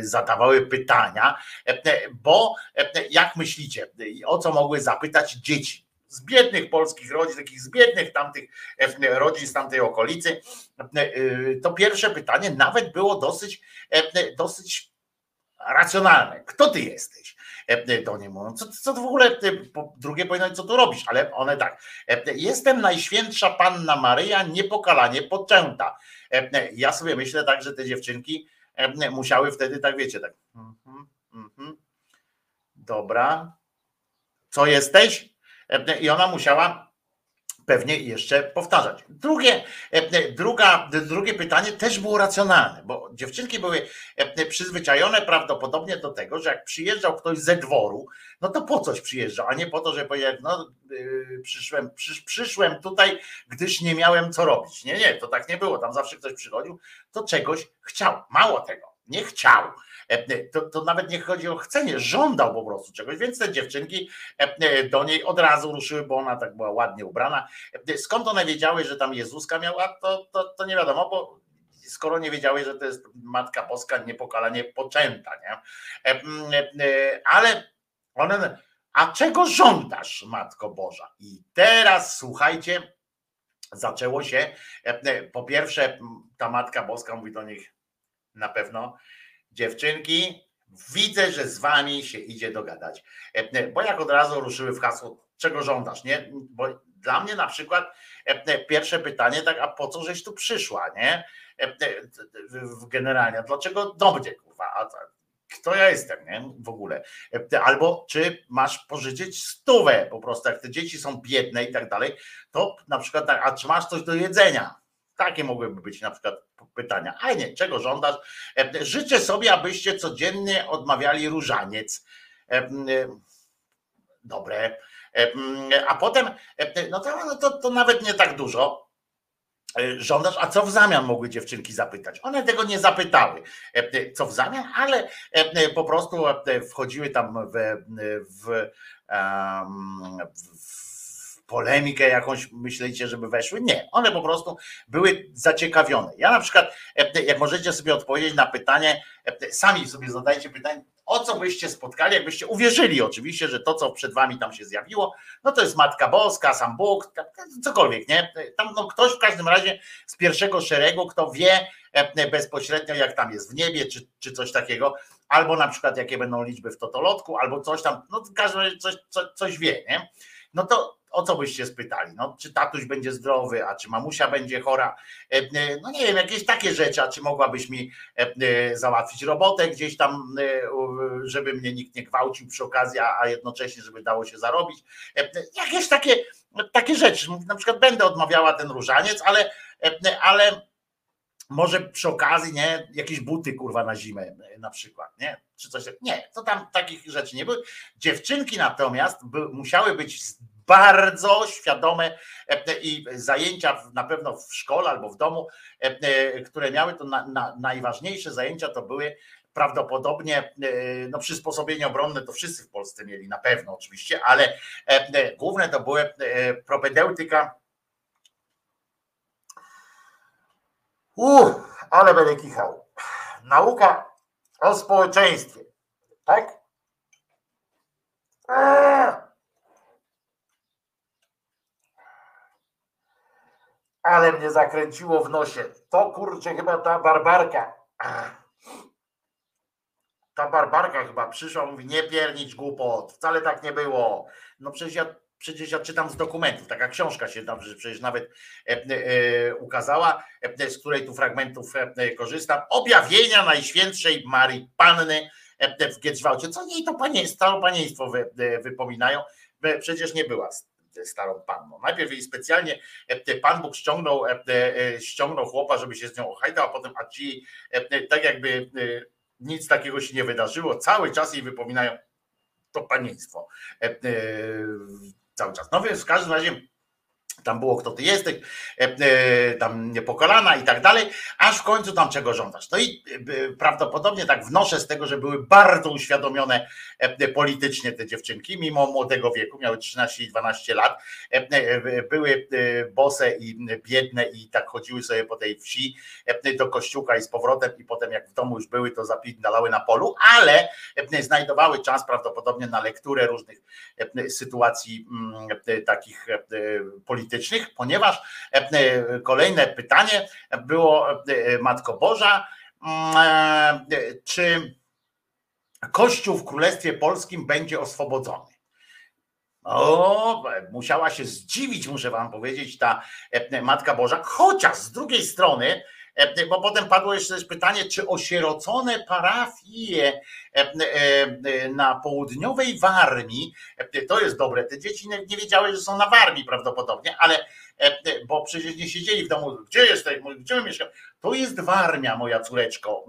A: zadawały pytania, bo jak myślicie, o co mogły zapytać dzieci? Z biednych polskich rodzin, takich z biednych tamtych e, rodzin z tamtej okolicy, e, to pierwsze pytanie nawet było dosyć, e, dosyć racjonalne. Kto ty jesteś? E, Do niej mówią, co, co w ogóle, ty, drugie powinno co tu robisz, ale one tak, e, jestem najświętsza Panna Maryja, niepokalanie poczęta. E, Ja sobie myślę tak, że te dziewczynki e, musiały wtedy tak, wiecie, tak mhm, mhm, Dobra. Co jesteś? E, I ona musiała pewnie jeszcze powtarzać. Drugie, e, druga, drugie pytanie też było racjonalne, bo dziewczynki były e, przyzwyczajone prawdopodobnie do tego, że jak przyjeżdżał ktoś ze dworu, no to po coś przyjeżdżał, a nie po to, że powiedział, no yy, przyszłem, przysz, przyszłem tutaj, gdyż nie miałem co robić. Nie, nie, to tak nie było. Tam zawsze ktoś przychodził, to czegoś chciał. Mało tego, nie chciał. E, To, to nawet nie chodzi o chcenie, żądał po prostu czegoś, więc te dziewczynki e, do niej od razu ruszyły, bo ona tak była ładnie ubrana. E, Skąd one wiedziały, że tam Jezuska miała, to, to, to nie wiadomo, bo skoro nie wiedziały, że to jest Matka Boska niepokalanie poczęta, nie? Ale one, a czego żądasz, Matko Boża? I teraz słuchajcie, zaczęło się, po pierwsze ta Matka Boska mówi do nich na pewno, dziewczynki, widzę, że z wami się idzie dogadać. Bo jak od razu ruszyły w hasło, czego żądasz, nie? Bo dla mnie na przykład pierwsze pytanie, tak, a po co żeś tu przyszła, nie? Generalnie, dlaczego do mnie, kurwa, kto ja jestem, nie? W ogóle. Albo czy masz pożyczyć stówę, po prostu jak te dzieci są biedne i tak dalej, to na przykład tak, a czy masz coś do jedzenia? Takie mogłyby być na przykład pytania. Ale nie, czego żądasz? Życzę sobie, abyście codziennie odmawiali różaniec. Dobre. A potem, no to, no to, to nawet nie tak dużo żądasz, a co w zamian mogły dziewczynki zapytać? One tego nie zapytały, co w zamian, ale po prostu wchodziły tam w, w, w polemikę jakąś myślicie, żeby weszły? Nie, one po prostu były zaciekawione. Ja na przykład, jak możecie sobie odpowiedzieć na pytanie, sami sobie zadajcie pytanie, o co byście spotkali, jakbyście uwierzyli oczywiście, że to, co przed wami tam się zjawiło, no to jest Matka Boska, sam Bóg, cokolwiek, nie? Tam no, ktoś w każdym razie z pierwszego szeregu, kto wie bezpośrednio, jak tam jest w niebie, czy, czy coś takiego, albo na przykład jakie będą liczby w totolotku, albo coś tam, no razie coś, coś, coś wie, nie? No to o co byście spytali? No, czy tatuś będzie zdrowy, a czy mamusia będzie chora? No nie wiem, jakieś takie rzeczy, a czy mogłabyś mi załatwić robotę gdzieś tam, żeby mnie nikt nie gwałcił przy okazji, a jednocześnie, żeby dało się zarobić. Jakieś takie, takie rzeczy. Na przykład będę odmawiała ten różaniec, ale, ale może przy okazji, nie, jakieś buty kurwa na zimę na przykład, nie? Czy coś Nie, to tam takich rzeczy nie były. Dziewczynki natomiast by, musiały być bardzo świadome i zajęcia na pewno w szkole albo w domu, które miały to na, na, najważniejsze zajęcia to były prawdopodobnie no, przysposobienie obronne to wszyscy w Polsce mieli na pewno oczywiście, ale główne to były propedeutyka. Uff, ale będę kichał. Nauka o społeczeństwie, tak? Eee. ale mnie zakręciło w nosie. To kurczę chyba ta barbarka. Ta barbarka chyba przyszła, mówi, nie piernić głupot, wcale tak nie było. No przecież ja, przecież ja czytam z dokumentów, taka książka się tam przecież nawet e, e, ukazała, e, z której tu fragmentów korzystam. Objawienia Najświętszej Marii Panny w Giedrzwałcie. Co jej to panieństwo, panieństwo wy, wypominają? Przecież nie była starą panną. Najpierw jej specjalnie Pan Bóg ściągnął, ściągnął chłopa, żeby się z nią ochajtał, a potem a ci tak jakby nic takiego się nie wydarzyło, cały czas jej wypominają to panieństwo. Cały czas. No więc w każdym razie tam było kto ty jesteś, tam niepokolana i tak dalej, aż w końcu tam czego żądasz. No i prawdopodobnie tak wnoszę z tego, że były bardzo uświadomione politycznie te dziewczynki, mimo młodego wieku, miały 13 i 12 lat, były bose i biedne i tak chodziły sobie po tej wsi do kościółka i z powrotem i potem jak w domu już były, to zapindalały na polu, ale znajdowały czas prawdopodobnie na lekturę różnych sytuacji takich politycznych, politycznych, ponieważ kolejne pytanie było Matko Boża, czy Kościół w Królestwie Polskim będzie oswobodzony? O, musiała się zdziwić, muszę wam powiedzieć, ta Matka Boża, chociaż z drugiej strony e, bo potem padło jeszcze też pytanie, czy osierocone parafie e, e, na południowej Warmii, to jest dobre, te dzieci nie, wiedziały, że są na Warmii prawdopodobnie, ale bo przecież nie siedzieli w domu, gdzie jesteś, gdzie my mieszkamy? To jest Warmia, moja córeczko,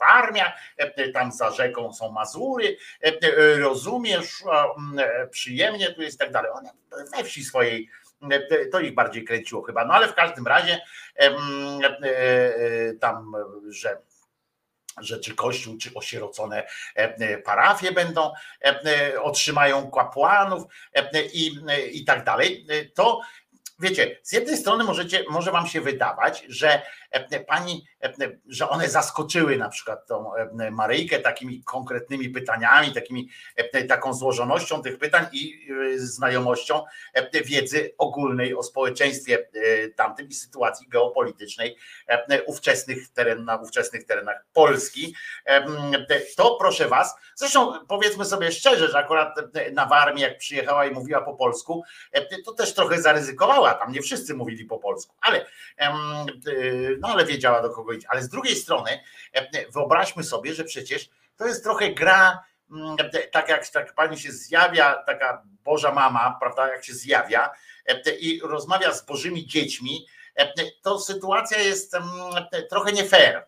A: Warmia, tam za rzeką są Mazury, rozumiesz, przyjemnie tu jest i tak dalej. One we wsi swojej to ich bardziej kręciło chyba, no ale w każdym razie tam, że że czy kościół, czy osierocone parafie będą, otrzymają kapłanów i, i tak dalej, to wiecie, z jednej strony możecie, może wam się wydawać, że pani, że one zaskoczyły na przykład tą Maryjkę takimi konkretnymi pytaniami, takimi, taką złożonością tych pytań i znajomością wiedzy ogólnej o społeczeństwie tamtym i sytuacji geopolitycznej ówczesnych teren, na ówczesnych terenach Polski. To proszę was, zresztą powiedzmy sobie szczerze, że akurat na Warmii jak przyjechała i mówiła po polsku, to też trochę zaryzykowała, tam nie wszyscy mówili po polsku, ale no ale wiedziała do kogo idzie. Ale z drugiej strony wyobraźmy sobie, że przecież to jest trochę gra, mm, tak jak tak pani się zjawia, taka Boża mama, prawda, jak się zjawia i rozmawia z Bożymi dziećmi, to sytuacja jest mm, trochę nie fair.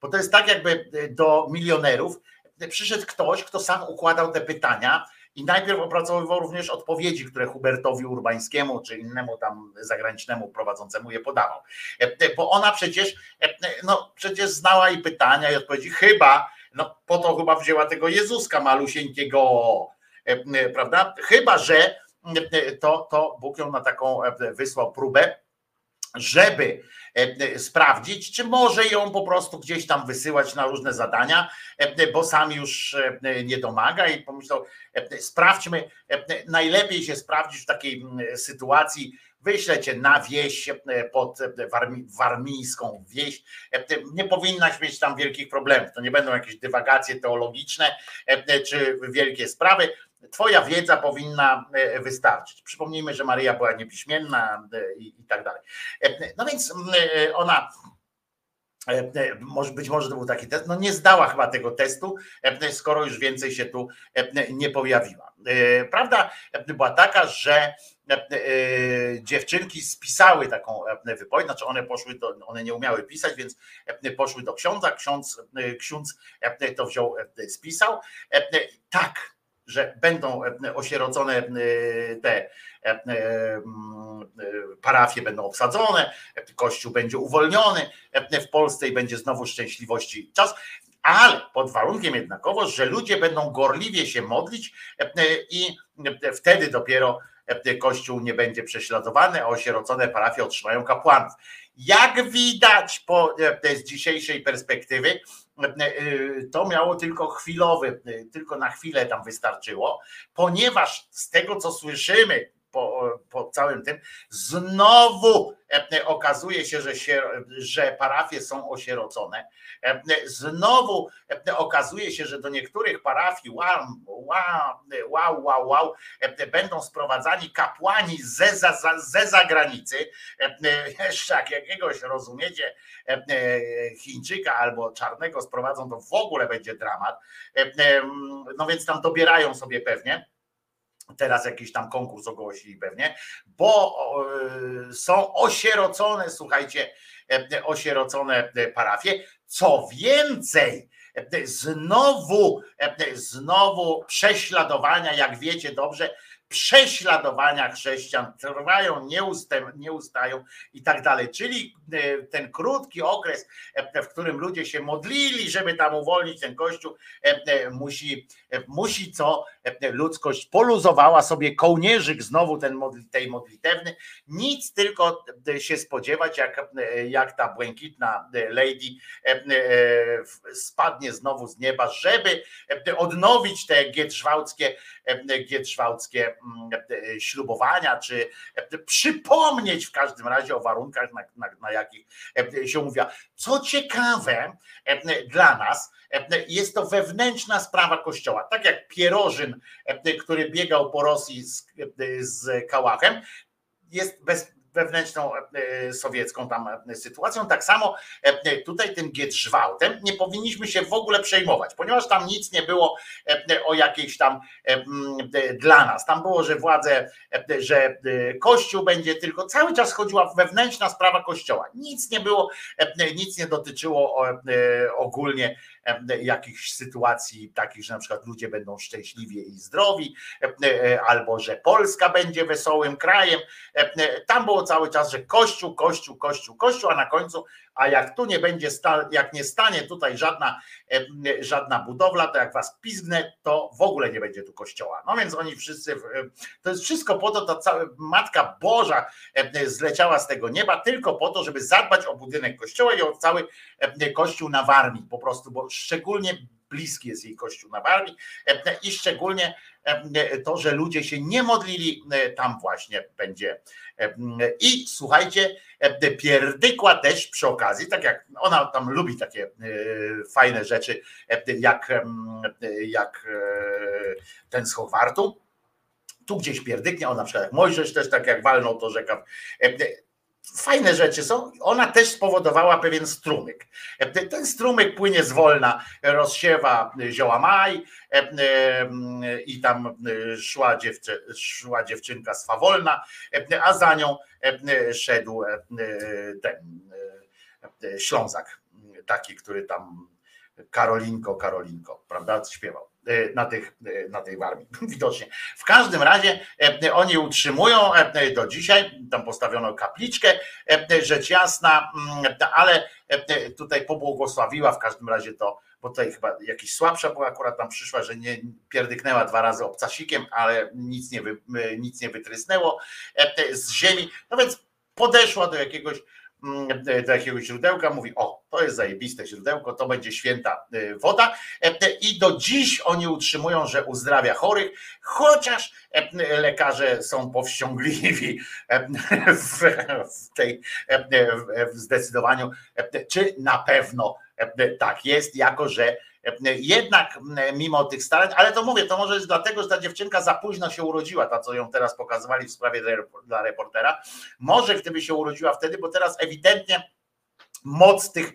A: Bo to jest tak, jakby do milionerów przyszedł ktoś, kto sam układał te pytania, i najpierw opracowywał również odpowiedzi, które Hubertowi Urbańskiemu czy innemu tam zagranicznemu prowadzącemu je podawał. E, bo ona przecież, e, no przecież znała i pytania i odpowiedzi, chyba, no po to chyba wzięła tego Jezuska malusieńkiego, e, prawda? Chyba, że to, to Bóg ją na taką wysłał próbę, żeby sprawdzić, czy może ją po prostu gdzieś tam wysyłać na różne zadania, bo sam już nie domaga i pomyślał, sprawdźmy, najlepiej się sprawdzić w takiej sytuacji, wyślę cię na wieś pod warmińską wieś. Nie powinnaś mieć tam wielkich problemów. To nie będą jakieś dywagacje teologiczne czy wielkie sprawy. Twoja wiedza powinna e, wystarczyć. Przypomnijmy, że Maryja była niepiśmienna e, i, i tak dalej. E, no więc ona być może to był taki test, no nie zdała chyba tego testu, skoro już więcej się tu nie pojawiła. Prawda była taka, że dziewczynki spisały taką wypowiedź, znaczy one poszły, do, one nie umiały pisać, więc poszły do księdza, ksiądz, ksiądz to wziął, spisał. Tak, że będą e, osierocone e, te e, parafie będą obsadzone, kościół będzie uwolniony w Polsce i będzie znowu szczęśliwości czas, ale pod warunkiem jednakowo, że ludzie będą gorliwie się modlić i wtedy dopiero Kościół nie będzie prześladowany, a osierocone parafie otrzymają kapłanów. Jak widać po, z dzisiejszej perspektywy, to miało tylko chwilowy, tylko na chwilę tam wystarczyło, ponieważ z tego co słyszymy po, po całym tym, znowu e, okazuje się, że, się, że parafie są osierocone. E, znowu e, okazuje się, że do niektórych parafii wow, wow, wow, wow, będą sprowadzani kapłani ze, ze, ze zagranicy. Jeszcze jak jakiegoś, rozumiecie, Chińczyka albo czarnego sprowadzą, to w ogóle będzie dramat. No więc tam dobierają sobie pewnie Teraz jakiś tam konkurs ogłosili pewnie, bo są osierocone, słuchajcie, e, osierocone e, parafie. Co więcej, e, znowu, znowu prześladowania, jak wiecie dobrze, prześladowania chrześcijan trwają, nie, ustają i tak dalej. Czyli e, ten krótki okres, e, w którym ludzie się modlili, żeby tam uwolnić ten kościół, e, musi, musi co ludzkość poluzowała sobie kołnierzyk znowu ten tej modlitewny. Nic tylko się spodziewać, jak, jak ta błękitna lady spadnie znowu z nieba, żeby odnowić te gietrzwałckie, gietrzwałckie E, ślubowania, czy e, przypomnieć w każdym razie o warunkach, na, na, na jakich e, się mówiła. Co ciekawe dla nas, jest to wewnętrzna sprawa Kościoła. Tak jak Pierożyn, który biegał po Rosji z, z Kałachem, jest bez, wewnętrzną e, sowiecką tam e, sytuacją. Tak samo e, tutaj tym Giedrzwałtem nie powinniśmy się w ogóle przejmować, ponieważ tam nic nie było e, o jakiejś tam e, e, dla nas. Tam było, że władze, e, że e, Kościół będzie tylko, cały czas chodziła wewnętrzna sprawa Kościoła. Nic nie było, e, nic nie dotyczyło e, ogólnie e, jakichś sytuacji takich, że na przykład ludzie będą szczęśliwi i zdrowi, e, albo że Polska będzie wesołym krajem. E, Tam było cały czas, że Kościół, Kościół, Kościół, Kościół, a na końcu, a jak tu nie będzie, jak nie stanie tutaj żadna, żadna budowla, to jak was pizgnę, to w ogóle nie będzie tu kościoła. No więc oni wszyscy, to jest wszystko po to, ta cała Matka Boża zleciała z tego nieba tylko po to, żeby zadbać o budynek kościoła i o cały kościół na Warmii po prostu, bo szczególnie bliski jest jej kościół na e, i szczególnie e, to, że ludzie się nie modlili, e, tam właśnie będzie. I słuchajcie, pierdykła też przy okazji, tak jak ona tam lubi takie fajne rzeczy, jak, jak ten z tu gdzieś pierdyknie, on na przykład jak Mojżesz też tak jak walnął to rzeka. E, Fajne rzeczy są. Ona też spowodowała pewien strumyk. E, Ten strumyk płynie zwolna, rozsiewa zioła maj e, e, i tam e, szła, dziewczę, szła dziewczynka swawolna, e, a za nią e, szedł e, ten e, Ślązak, taki, który tam Karolinko, Karolinko, prawda, śpiewał e, na, tych, e, na tej warmii, widocznie. W każdym razie e, oni utrzymują e, do dzisiaj, tam postawiono kapliczkę, e, rzecz jasna, mm, ale e, tutaj pobłogosławiła w każdym razie to, bo tutaj chyba jakiś słabsza była, akurat tam przyszła, że nie pierdyknęła dwa razy obcasikiem, ale nic nie, nic nie wytrysnęło e, z ziemi, no więc podeszła do jakiegoś do jakiegoś źródełka, mówi, o, to jest zajebiste źródełko, to będzie święta y, woda. E, i do dziś oni utrzymują, że uzdrawia chorych, chociaż e, lekarze są powściągliwi e, w, tej w zdecydowaniu, e, czy na pewno e, tak jest, jako że jednak mimo tych starań, ale to mówię, to może jest dlatego, że ta dziewczynka za późno się urodziła, ta co ją teraz pokazywali w sprawie dla reportera, może gdyby się urodziła wtedy, bo teraz ewidentnie moc tych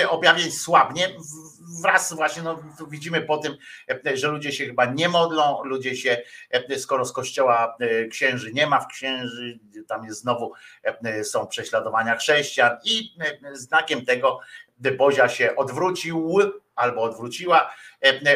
A: e, objawień słabnie. Wraz właśnie, no widzimy po tym, e, że ludzie się chyba nie modlą, ludzie się, e, skoro z kościoła księży nie ma w księży, tam jest znowu, są prześladowania chrześcijan i znakiem tego Bozia się odwrócił albo odwróciła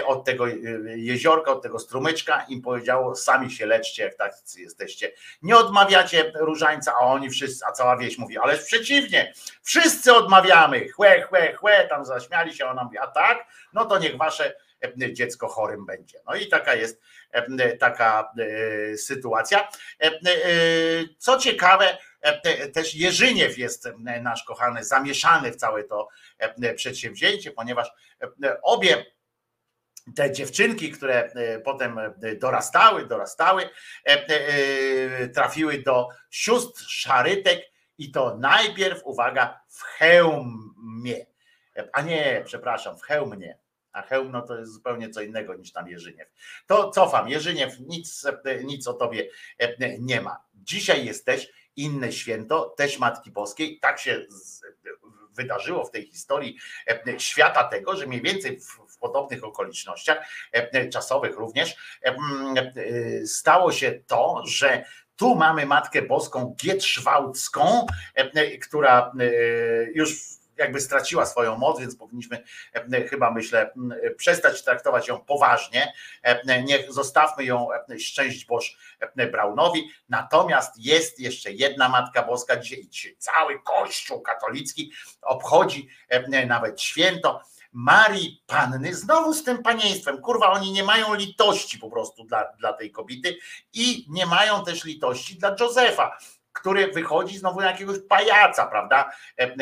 A: od tego jeziorka, od tego strumyczka i powiedziało, sami się leczcie, jak tacy jesteście. Nie odmawiacie różańca, a oni wszyscy, a cała wieś mówi, ale przeciwnie, wszyscy odmawiamy, chłe, chłe, chłe, tam zaśmiali się, ona mówi, a tak, no to niech wasze dziecko chorym będzie. No i taka jest taka sytuacja. Co ciekawe, też Jerzyniew jest nasz kochany, zamieszany w całe to przedsięwzięcie, ponieważ obie te dziewczynki, które potem dorastały, dorastały, trafiły do sióstr szarytek i to najpierw, uwaga, w Chełmie, a nie, przepraszam, w Chełmnie, a Chełm no to jest zupełnie co innego niż tam Jerzyniew. To cofam, Jerzyniew, nic, nic o tobie nie ma. Dzisiaj jesteś inne święto, też Matki Boskiej, tak się wydarzyło w tej historii świata tego, że mniej więcej w, podobnych okolicznościach czasowych również stało się to, że tu mamy Matkę Boską Gietrzwałcką, która już jakby straciła swoją moc, więc powinniśmy chyba myślę przestać traktować ją poważnie. Niech zostawmy ją szczęść Boż Braunowi. Natomiast jest jeszcze jedna Matka Boska, dzisiaj cały Kościół katolicki obchodzi nawet święto. Marii Panny, znowu z tym panieństwem. Kurwa, oni nie mają litości po prostu dla, dla tej kobiety i nie mają też litości dla Józefa który wychodzi znowu na jakiegoś pajaca, prawda?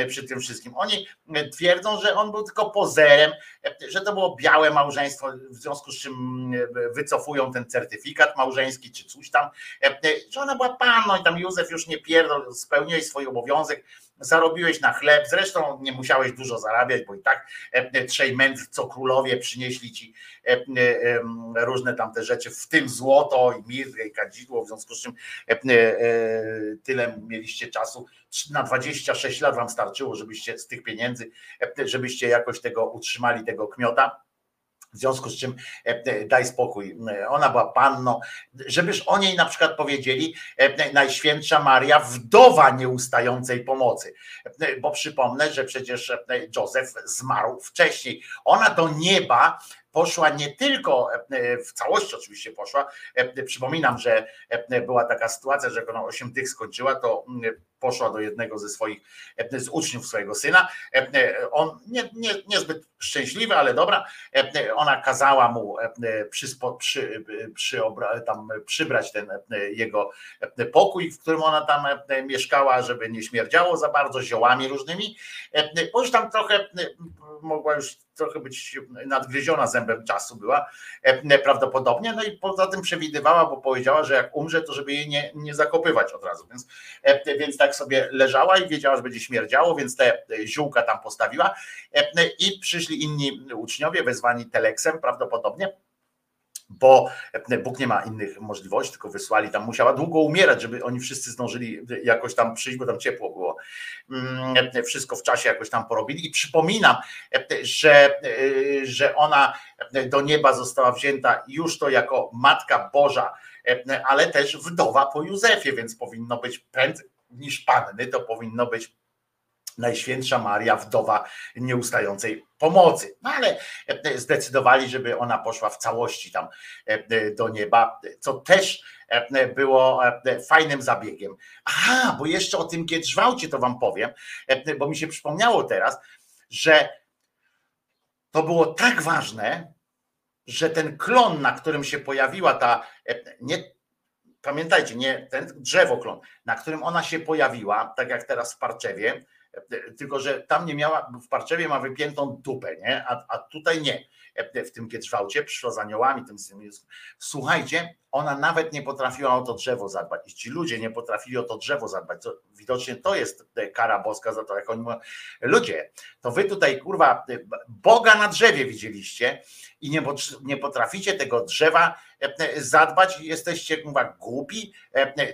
A: Przy tym wszystkim. Oni twierdzą, że on był tylko pozerem, że to było białe małżeństwo, w związku z czym wycofują ten certyfikat małżeński, czy coś tam, że ona była panną i tam Józef już nie pierdol, spełniłeś swój obowiązek, zarobiłeś na chleb, zresztą nie musiałeś dużo zarabiać, bo i tak trzej mędrcy, co królowie przynieśli ci różne tam te rzeczy, w tym złoto i mirrę i kadzidło, w związku z czym tyle mieliście czasu, na 26 lat wam starczyło, żebyście z tych pieniędzy, żebyście jakoś tego utrzymali, tego kmiota. W związku z czym daj spokój. Ona była panną, żebyż o niej na przykład powiedzieli Najświętsza Maria, wdowa nieustającej pomocy. Bo przypomnę, że przecież Józef zmarł wcześniej. Ona do nieba poszła nie tylko w całości oczywiście poszła. Przypominam, że była taka sytuacja, że jak ona 8 tych skończyła, to poszła do jednego ze swoich, z uczniów swojego syna. On nie, nie, niezbyt szczęśliwy, ale dobra. Ona kazała mu przyspo, przy, przy, tam przybrać ten jego pokój, w którym ona tam mieszkała, żeby nie śmierdziało za bardzo ziołami różnymi. Bo już tam trochę mogła już trochę być nadgryziona zębem czasu była prawdopodobnie, no i poza tym przewidywała, bo powiedziała, że jak umrze, to żeby jej nie, nie zakopywać od razu, więc, więc tak sobie leżała i wiedziała, że będzie śmierdziało, więc te ziółka tam postawiła. I przyszli inni uczniowie wezwani teleksem prawdopodobnie bo Bóg nie ma innych możliwości, tylko wysłali tam, musiała długo umierać, żeby oni wszyscy zdążyli jakoś tam przyjść, bo tam ciepło było. Wszystko w czasie jakoś tam porobili. I przypominam, że, że ona do nieba została wzięta już to jako Matka Boża, ale też wdowa po Józefie, więc powinno być prędzej niż panny, to powinno być Najświętsza Maria, wdowa nieustającej pomocy. No ale e, zdecydowali, żeby ona poszła w całości tam e, e, do nieba, co też było fajnym zabiegiem. Aha, bo jeszcze o tym Giedrzwałcie to wam powiem, bo mi się przypomniało teraz, że to było tak ważne, że ten klon, na którym się pojawiła ta, nie, pamiętajcie, nie ten drzewoklon, na którym ona się pojawiła, tak jak teraz w Parczewie, tylko że tam nie miała, w Parczewie ma wypiętą dupę, nie? A, a tutaj nie. W tym Kietrzwałcie przyszła z aniołami, tym, słuchajcie, ona nawet nie potrafiła o to drzewo zadbać. I ci ludzie nie potrafili o to drzewo zadbać. To, widocznie to jest kara boska za to, jak oni mówią. Ludzie, to wy tutaj, kurwa, Boga na drzewie widzieliście i nie, nie potraficie tego drzewa zadbać, jesteście kurwa głupi,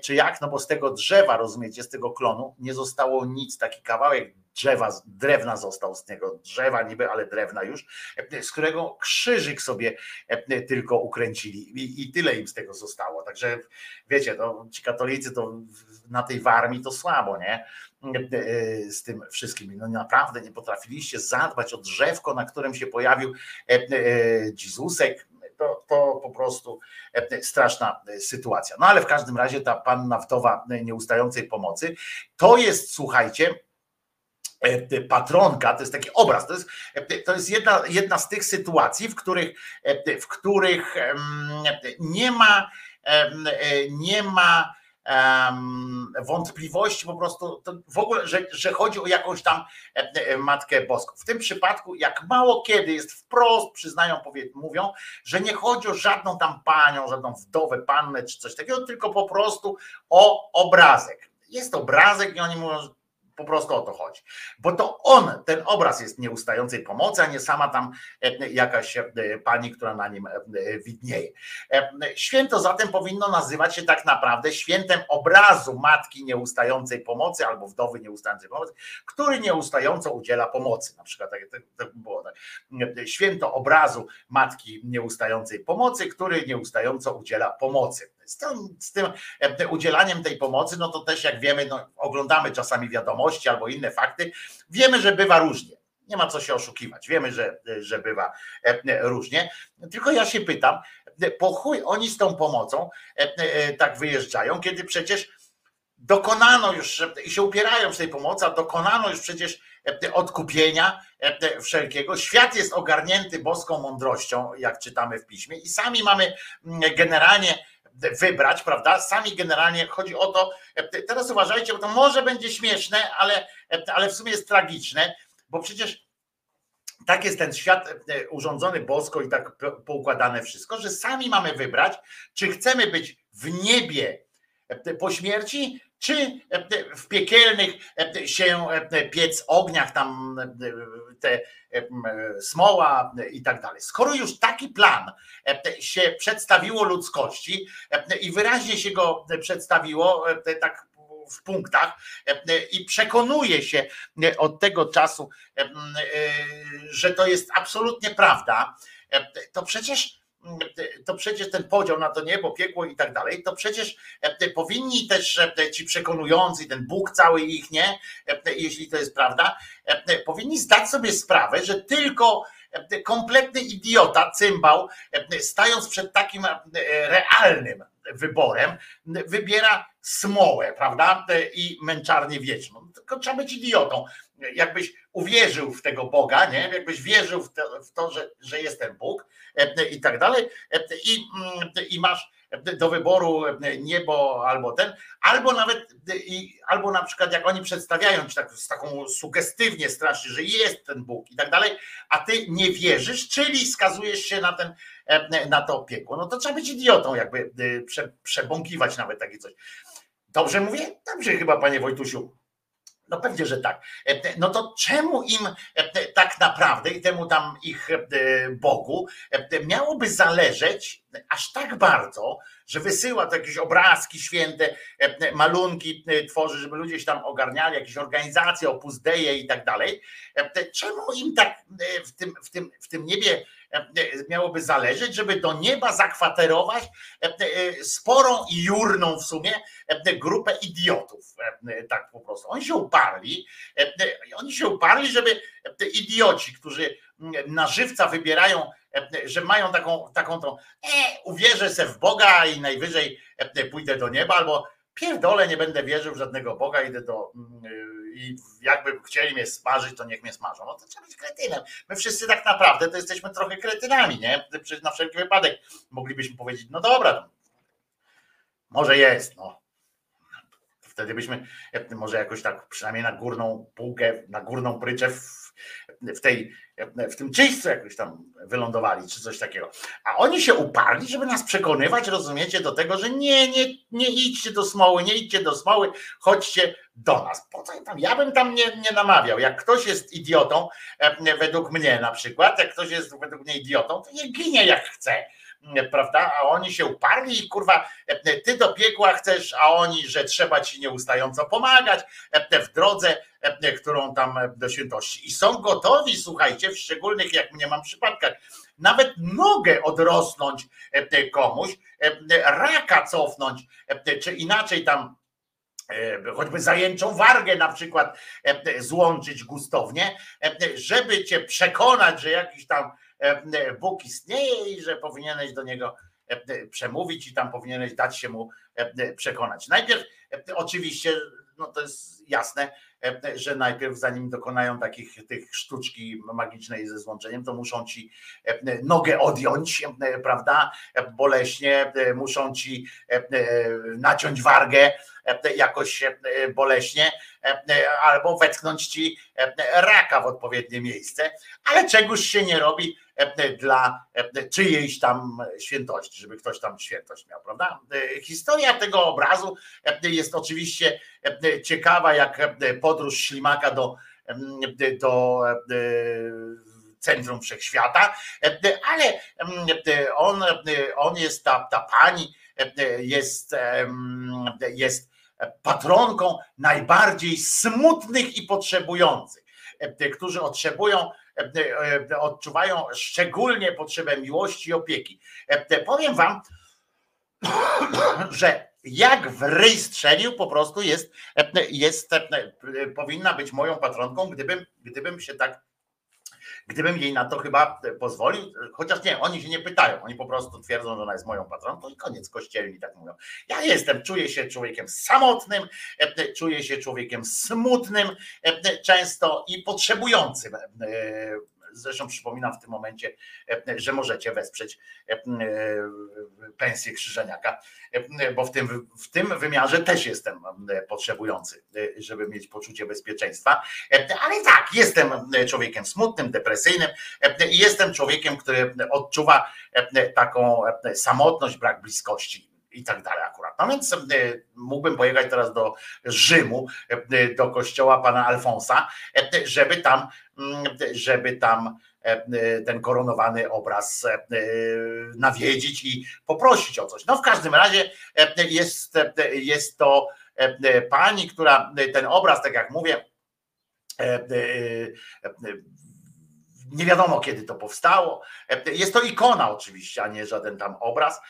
A: czy jak? No bo z tego drzewa, rozumiecie, z tego klonu nie zostało nic, taki kawałek drzewa, drewna został z niego, drzewa niby, ale drewna już, z którego krzyżyk sobie tylko ukręcili i, i tyle im z tego zostało. Także wiecie, to ci katolicy to na tej warmii to słabo, nie? Z tym wszystkim. No naprawdę nie potrafiliście zadbać o drzewko, na którym się pojawił Jezusek, to, to po prostu straszna sytuacja. No ale w każdym razie ta panna wdowa nieustającej pomocy, to jest, słuchajcie, patronka, to jest taki obraz, to jest, to jest jedna, jedna z tych sytuacji, w których, w których nie ma, nie ma wątpliwości po prostu w ogóle, że, że chodzi o jakąś tam Matkę Boską. W tym przypadku, jak mało kiedy jest wprost, przyznają, powie, mówią, że nie chodzi o żadną tam panią, żadną wdowę, pannę czy coś takiego, tylko po prostu o obrazek. Jest obrazek i oni mówią, po prostu o to chodzi. Bo to on, ten obraz jest nieustającej pomocy, a nie sama tam e, jakaś e, pani, która na nim e, widnieje. Święto zatem powinno nazywać się tak naprawdę świętem obrazu matki nieustającej pomocy albo wdowy nieustającej pomocy, który nieustająco udziela pomocy. Na przykład tak, tak, tak było tak. Święto obrazu matki nieustającej pomocy, który nieustająco udziela pomocy z tym, z tym udzielaniem tej pomocy, no to też jak wiemy, no, oglądamy czasami wiadomości albo inne fakty, wiemy, że bywa różnie. Nie ma co się oszukiwać. Wiemy, że, że bywa różnie. Tylko ja się pytam, po chuj oni z tą pomocą tak wyjeżdżają, kiedy przecież dokonano już i się upierają w tej pomocy, a dokonano już przecież odkupienia wszelkiego. Świat jest ogarnięty boską mądrością, jak czytamy w piśmie, i sami mamy generalnie wybrać, prawda? Sami generalnie chodzi o to, teraz uważajcie, bo to może będzie śmieszne, ale, ale w sumie jest tragiczne, bo przecież tak jest ten świat urządzony bosko i tak poukładane wszystko, że sami mamy wybrać, czy chcemy być w niebie po śmierci, czy w piekielnych się piec ogniach, tam te smoła i tak dalej. Skoro już taki plan się przedstawiło ludzkości i wyraźnie się go przedstawiło, tak w punktach i przekonuje się od tego czasu, że to jest absolutnie prawda, to przecież to przecież ten podział na to niebo, piekło i tak dalej, to przecież powinni też ci przekonujący, ten Bóg cały ich, nie, jeśli to jest prawda, powinni zdać sobie sprawę, że tylko kompletny idiota, cymbał, stając przed takim realnym wyborem, wybiera smołę, prawda? I męczarnię wieczną. Tylko trzeba być idiotą. Jakbyś uwierzył w tego Boga, nie? Jakbyś wierzył w to, w to że, że jest ten Bóg i tak dalej, i, i masz do wyboru niebo albo ten, albo nawet, albo na przykład jak oni przedstawiają ci tak, z taką sugestywnie strasznie, że jest ten Bóg i tak dalej, a ty nie wierzysz, czyli skazujesz się na ten, na to piekło. No to trzeba być idiotą, jakby prze, przebąkiwać nawet takie coś. Dobrze mówię? Dobrze chyba, panie Wojtusiu. No pewnie, że tak. No to czemu im tak naprawdę i temu tam ich Bogu miałoby zależeć aż tak bardzo, że wysyła to jakieś obrazki święte, malunki tworzy, żeby ludzie się tam ogarniali, jakieś organizacje, opuzdeje i tak dalej. Czemu im tak w tym, w tym, w tym niebie miałoby zależeć, żeby do nieba zakwaterować sporą i jurną w sumie grupę idiotów. Tak po prostu. Oni się uparli, oni się uparli, żeby idioci, którzy na żywca wybierają, że mają taką, taką tą, e, uwierzę se w Boga i najwyżej pójdę do nieba, albo pierdolę, nie będę wierzył w żadnego Boga, idę do i jakby chcieli mnie smażyć, to niech mnie smażą. No to trzeba być kretynem. My wszyscy tak naprawdę to jesteśmy trochę kretynami, nie? Na wszelki wypadek moglibyśmy powiedzieć, no dobra, może jest, no. Wtedy byśmy może jakoś tak przynajmniej na górną półkę, na górną pryczę w, tej, w tym czyśćcu jakoś tam wylądowali, czy coś takiego. A oni się uparli, żeby nas przekonywać, rozumiecie, do tego, że nie, nie, nie idźcie do smoły, nie idźcie do smoły, chodźcie do nas. Po co tam? Ja bym tam nie, nie namawiał. Jak ktoś jest idiotą, według mnie na przykład, jak ktoś jest według mnie idiotą, to nie ginie jak chce prawda? A oni się uparli i kurwa, ty do piekła chcesz, a oni, że trzeba ci nieustająco pomagać w drodze, którą tam do świętości. I są gotowi, słuchajcie, w szczególnych, jak mnie mam przypadkach, nawet nogę odrosnąć komuś, raka cofnąć, czy inaczej tam choćby zajęczą wargę na przykład złączyć gustownie, żeby cię przekonać, że jakiś tam Bóg istnieje i że powinieneś do niego przemówić i tam powinieneś dać się mu przekonać. Najpierw oczywiście, no to jest jasne, że najpierw zanim dokonają takich tych sztuczki magicznej ze złączeniem, to muszą ci nogę odjąć, prawda, boleśnie, muszą ci naciąć wargę jakoś boleśnie, albo wetknąć ci raka w odpowiednie miejsce, ale czegoś się nie robi dla czyjejś tam świętości, żeby ktoś tam świętość miał, prawda? Historia tego obrazu jest oczywiście ciekawa, jak podróż ślimaka do, do centrum wszechświata, ale on, on jest, ta, ta pani jest, jest patronką najbardziej smutnych i potrzebujących, którzy otrzebują odczuwają szczególnie potrzebę miłości i opieki. Powiem wam, że jak w ryj strzelił, po prostu jest, jest powinna być moją patronką, gdybym, gdybym się tak Gdybym jej na to chyba pozwolił, chociaż nie, oni się nie pytają, oni po prostu twierdzą, że ona jest moją patronką i koniec kościelni tak mówią. Ja jestem, czuję się człowiekiem samotnym, czuję się człowiekiem smutnym często i potrzebującym Zresztą przypominam w tym momencie, że możecie wesprzeć pensję Krzyżeniaka, bo w tym, w tym wymiarze też jestem potrzebujący, żeby mieć poczucie bezpieczeństwa. Ale tak, jestem człowiekiem smutnym, depresyjnym i jestem człowiekiem, który odczuwa taką samotność, brak bliskości i tak dalej akurat. No więc mógłbym pojechać teraz do Rzymu, do kościoła pana Alfonsa, żeby tam, mm, żeby tam ten koronowany obraz nawiedzić i poprosić o coś. No w każdym razie jest, jest to pani, która ten obraz, tak jak mówię, nie wiadomo kiedy to powstało. Jest to ikona oczywiście, a nie żaden tam obraz.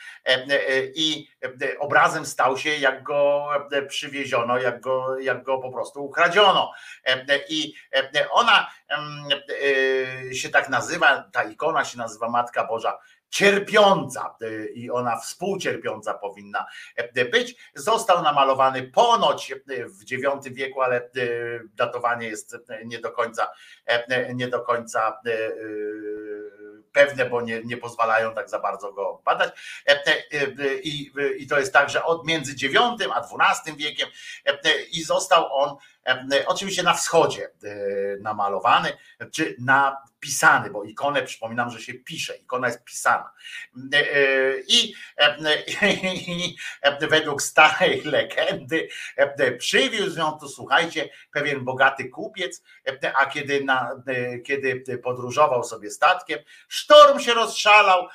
A: I obrazem stał się, jak go przywieziono, jak go, jak go po prostu ukradziono. I ona się tak nazywa, ta ikona się nazywa Matka Boża cierpiąca i ona współcierpiąca powinna być. Został namalowany ponoć w IX wieku, ale datowanie jest nie do końca, nie do końca pewne, bo nie, nie pozwalają tak za bardzo go badać. I, I to jest tak, że od między IX a XII wiekiem i został on oczywiście na wschodzie namalowany, czy napisany, bo ikonę przypominam, że się pisze, ikona jest pisana. I, i według starej legendy przywiózł ją tu, słuchajcie, pewien bogaty kupiec, a kiedy, na, kiedy podróżował sobie statkiem, sztorm się rozszalał,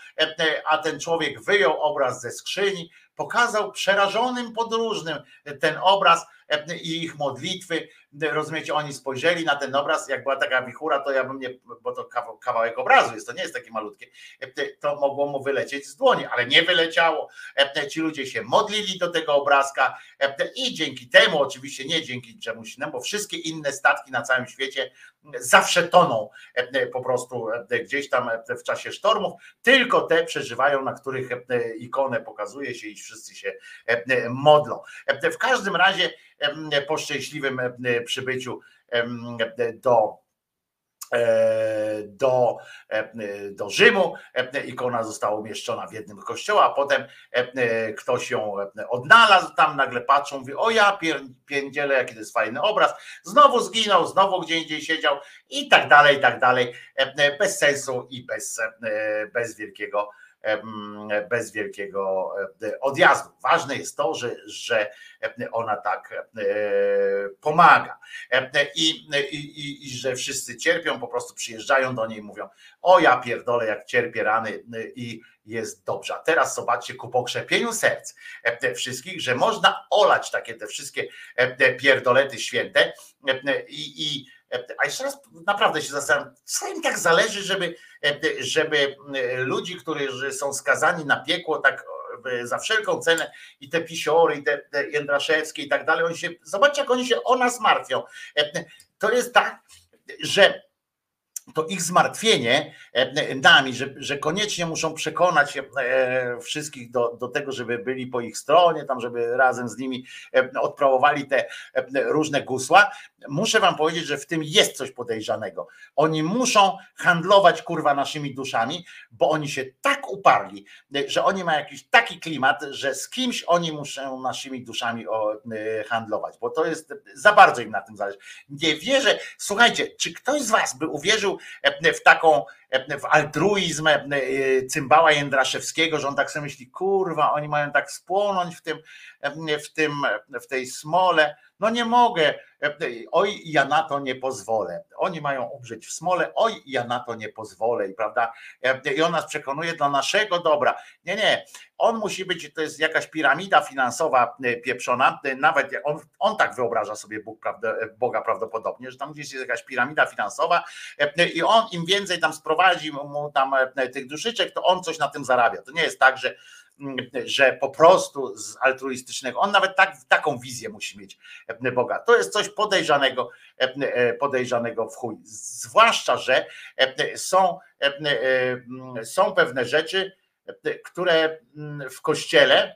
A: a ten człowiek wyjął obraz ze skrzyni, pokazał przerażonym podróżnym ten obraz i ich modlitwy. Rozumiecie, oni spojrzeli na ten obraz, jak była taka wichura, to ja bym nie, bo to kawałek obrazu jest, to nie jest takie malutkie, to mogło mu wylecieć z dłoni, ale nie wyleciało. Ci ludzie się modlili do tego obrazka i dzięki temu, oczywiście nie dzięki czemuś innemu, bo wszystkie inne statki na całym świecie zawsze toną po prostu gdzieś tam w czasie sztormów, tylko te przeżywają, na których ikonę pokazuje się i wszyscy się modlą. W każdym razie po szczęśliwym przybyciu do do, do Rzymu. Ikona została umieszczona w jednym kościoła, a potem ktoś ją odnalazł, tam nagle patrzą, mówi, o ja pierdzielę, jaki to jest fajny obraz, znowu zginął, znowu gdzie indziej siedział i tak dalej, i tak dalej, bez sensu i bez, bez wielkiego bez wielkiego odjazdu. Ważne jest to, że, że ona tak pomaga I, i, i że wszyscy cierpią, po prostu przyjeżdżają do niej i mówią: O, ja pierdolę, jak cierpię rany i jest dobrze. A teraz zobaczcie ku pokrzepieniu serc wszystkich, że można olać takie te wszystkie pierdolety święte i, i a jeszcze raz naprawdę się zastanawiam, co im tak zależy, żeby, żeby ludzi, którzy są skazani na piekło, tak za wszelką cenę i te pisiory, i te, te Jędraszewskie i tak dalej, oni się, zobaczcie jak oni się o nas martwią. To jest tak, że to ich zmartwienie e, nami, że, że koniecznie muszą przekonać e, wszystkich do, do tego, żeby byli po ich stronie, tam, żeby razem z nimi e, odprawowali te różne gusła. Muszę wam powiedzieć, że w tym jest coś podejrzanego. Oni muszą handlować kurwa naszymi duszami, bo oni się tak uparli, że oni mają jakiś taki klimat, że z kimś oni muszą naszymi duszami handlować, bo to jest za bardzo im na tym zależy. Nie wierzę, słuchajcie, czy ktoś z was by uwierzył w taką w altruizm cymbała Jędraszewskiego, że on tak sobie myśli, kurwa, oni mają tak spłonąć w tym, w tym, w tej smole. No nie mogę, oj, ja na to nie pozwolę. Oni mają umrzeć w smole, oj, ja na to nie pozwolę, i prawda? I on nas przekonuje do naszego dobra. Nie, nie, on musi być, to jest jakaś piramida finansowa pieprzona, nawet on, on tak wyobraża sobie Bóg, prawda, Boga prawdopodobnie, że tam gdzieś jest jakaś piramida finansowa i on im więcej tam sprowadzi mu tam tych duszyczek, to on coś na tym zarabia. To nie jest tak, że że po prostu z altruistycznego, on nawet tak, taką wizję musi mieć Boga. To jest coś podejrzanego, podejrzanego w chuj. Zwłaszcza, że są, są pewne rzeczy, które w kościele,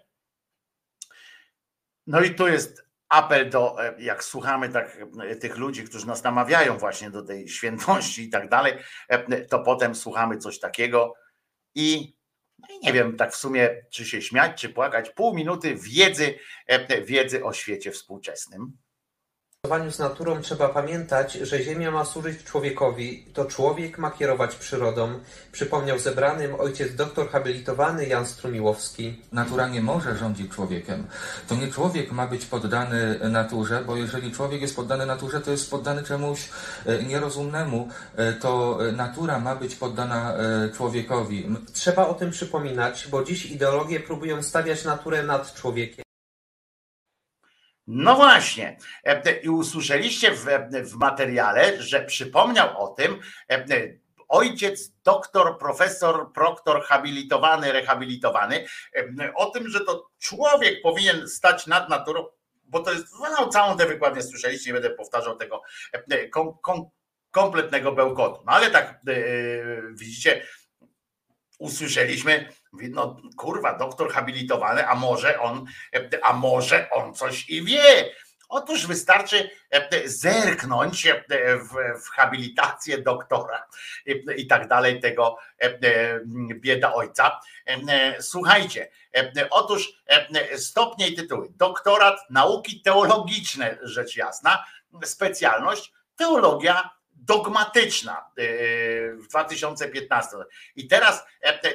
A: no i tu jest apel do, jak słuchamy tak, tych ludzi, którzy nas namawiają właśnie do tej świętości i tak dalej, to potem słuchamy coś takiego i no i nie wiem, tak w sumie, czy się śmiać, czy płakać. Pół minuty wiedzy, wiedzy o świecie współczesnym.
R: W z naturą trzeba pamiętać, że Ziemia ma służyć człowiekowi, to człowiek ma kierować przyrodą, przypomniał zebranym ojciec doktor habilitowany Jan Strumiłowski.
S: Natura nie może rządzić człowiekiem. To nie człowiek ma być poddany naturze, bo jeżeli człowiek jest poddany naturze, to jest poddany czemuś e, nierozumnemu. E, To natura ma być poddana e, człowiekowi.
R: Trzeba o tym przypominać, bo dziś ideologie próbują stawiać naturę nad człowiekiem.
A: No właśnie. E, I usłyszeliście w, w materiale, że przypomniał o tym e, ojciec, doktor, profesor, proktor, habilitowany, rehabilitowany, e, o tym, że to człowiek powinien stać nad naturą, bo to jest, no, całą tę wykładnię słyszeliście, nie będę powtarzał tego kom, kom, kompletnego bełkotu. No ale tak, widzicie, usłyszeliśmy, no kurwa, doktor habilitowany, a może on, a może on coś i wie. Otóż wystarczy zerknąć w, w habilitację doktora i tak dalej, tego bieda ojca. Słuchajcie, otóż stopnie i tytuły. Doktorat nauki teologiczne, rzecz jasna, specjalność teologia dogmatyczna w 2015. I teraz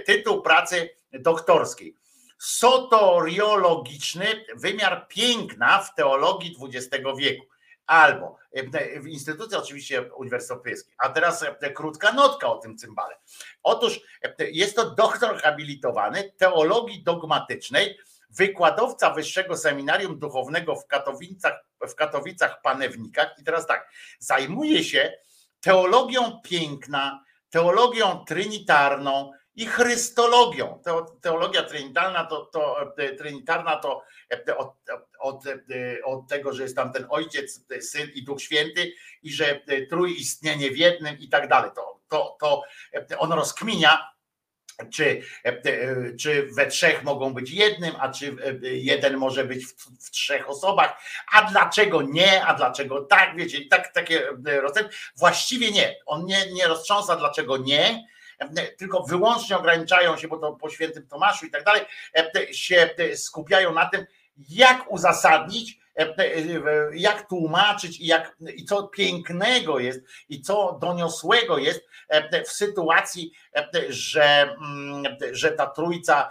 A: tytuł pracy doktorskiej. Sotoriologiczny wymiar piękna w teologii XX wieku. Albo w instytucji oczywiście Uniwersytet Europejski. A teraz krótka notka o tym cymbale. Otóż jest to doktor habilitowany teologii dogmatycznej, wykładowca Wyższego Seminarium Duchownego w Katowicach, w Katowicach Panewnikach. I teraz tak, zajmuje się teologią piękna, teologią trinitarną i chrystologią. Teologia trinitarna to, to, trinitarna to od, od, od tego, że jest tam ten ojciec, syn i duch święty i że trójistnienie w jednym i tak dalej. To, to, to on rozkminia czy, czy we trzech mogą być jednym, a czy jeden może być w, w, trzech osobach, a dlaczego nie, a dlaczego tak, wiecie, tak takie rozstęp. Właściwie nie. On nie, nie roztrząsa, dlaczego nie, tylko wyłącznie ograniczają się, bo to po świętym Tomaszu i tak dalej, się skupiają na tym, jak uzasadnić, jak tłumaczyć i, jak, i co pięknego jest i co doniosłego jest w sytuacji, że, że ta trójca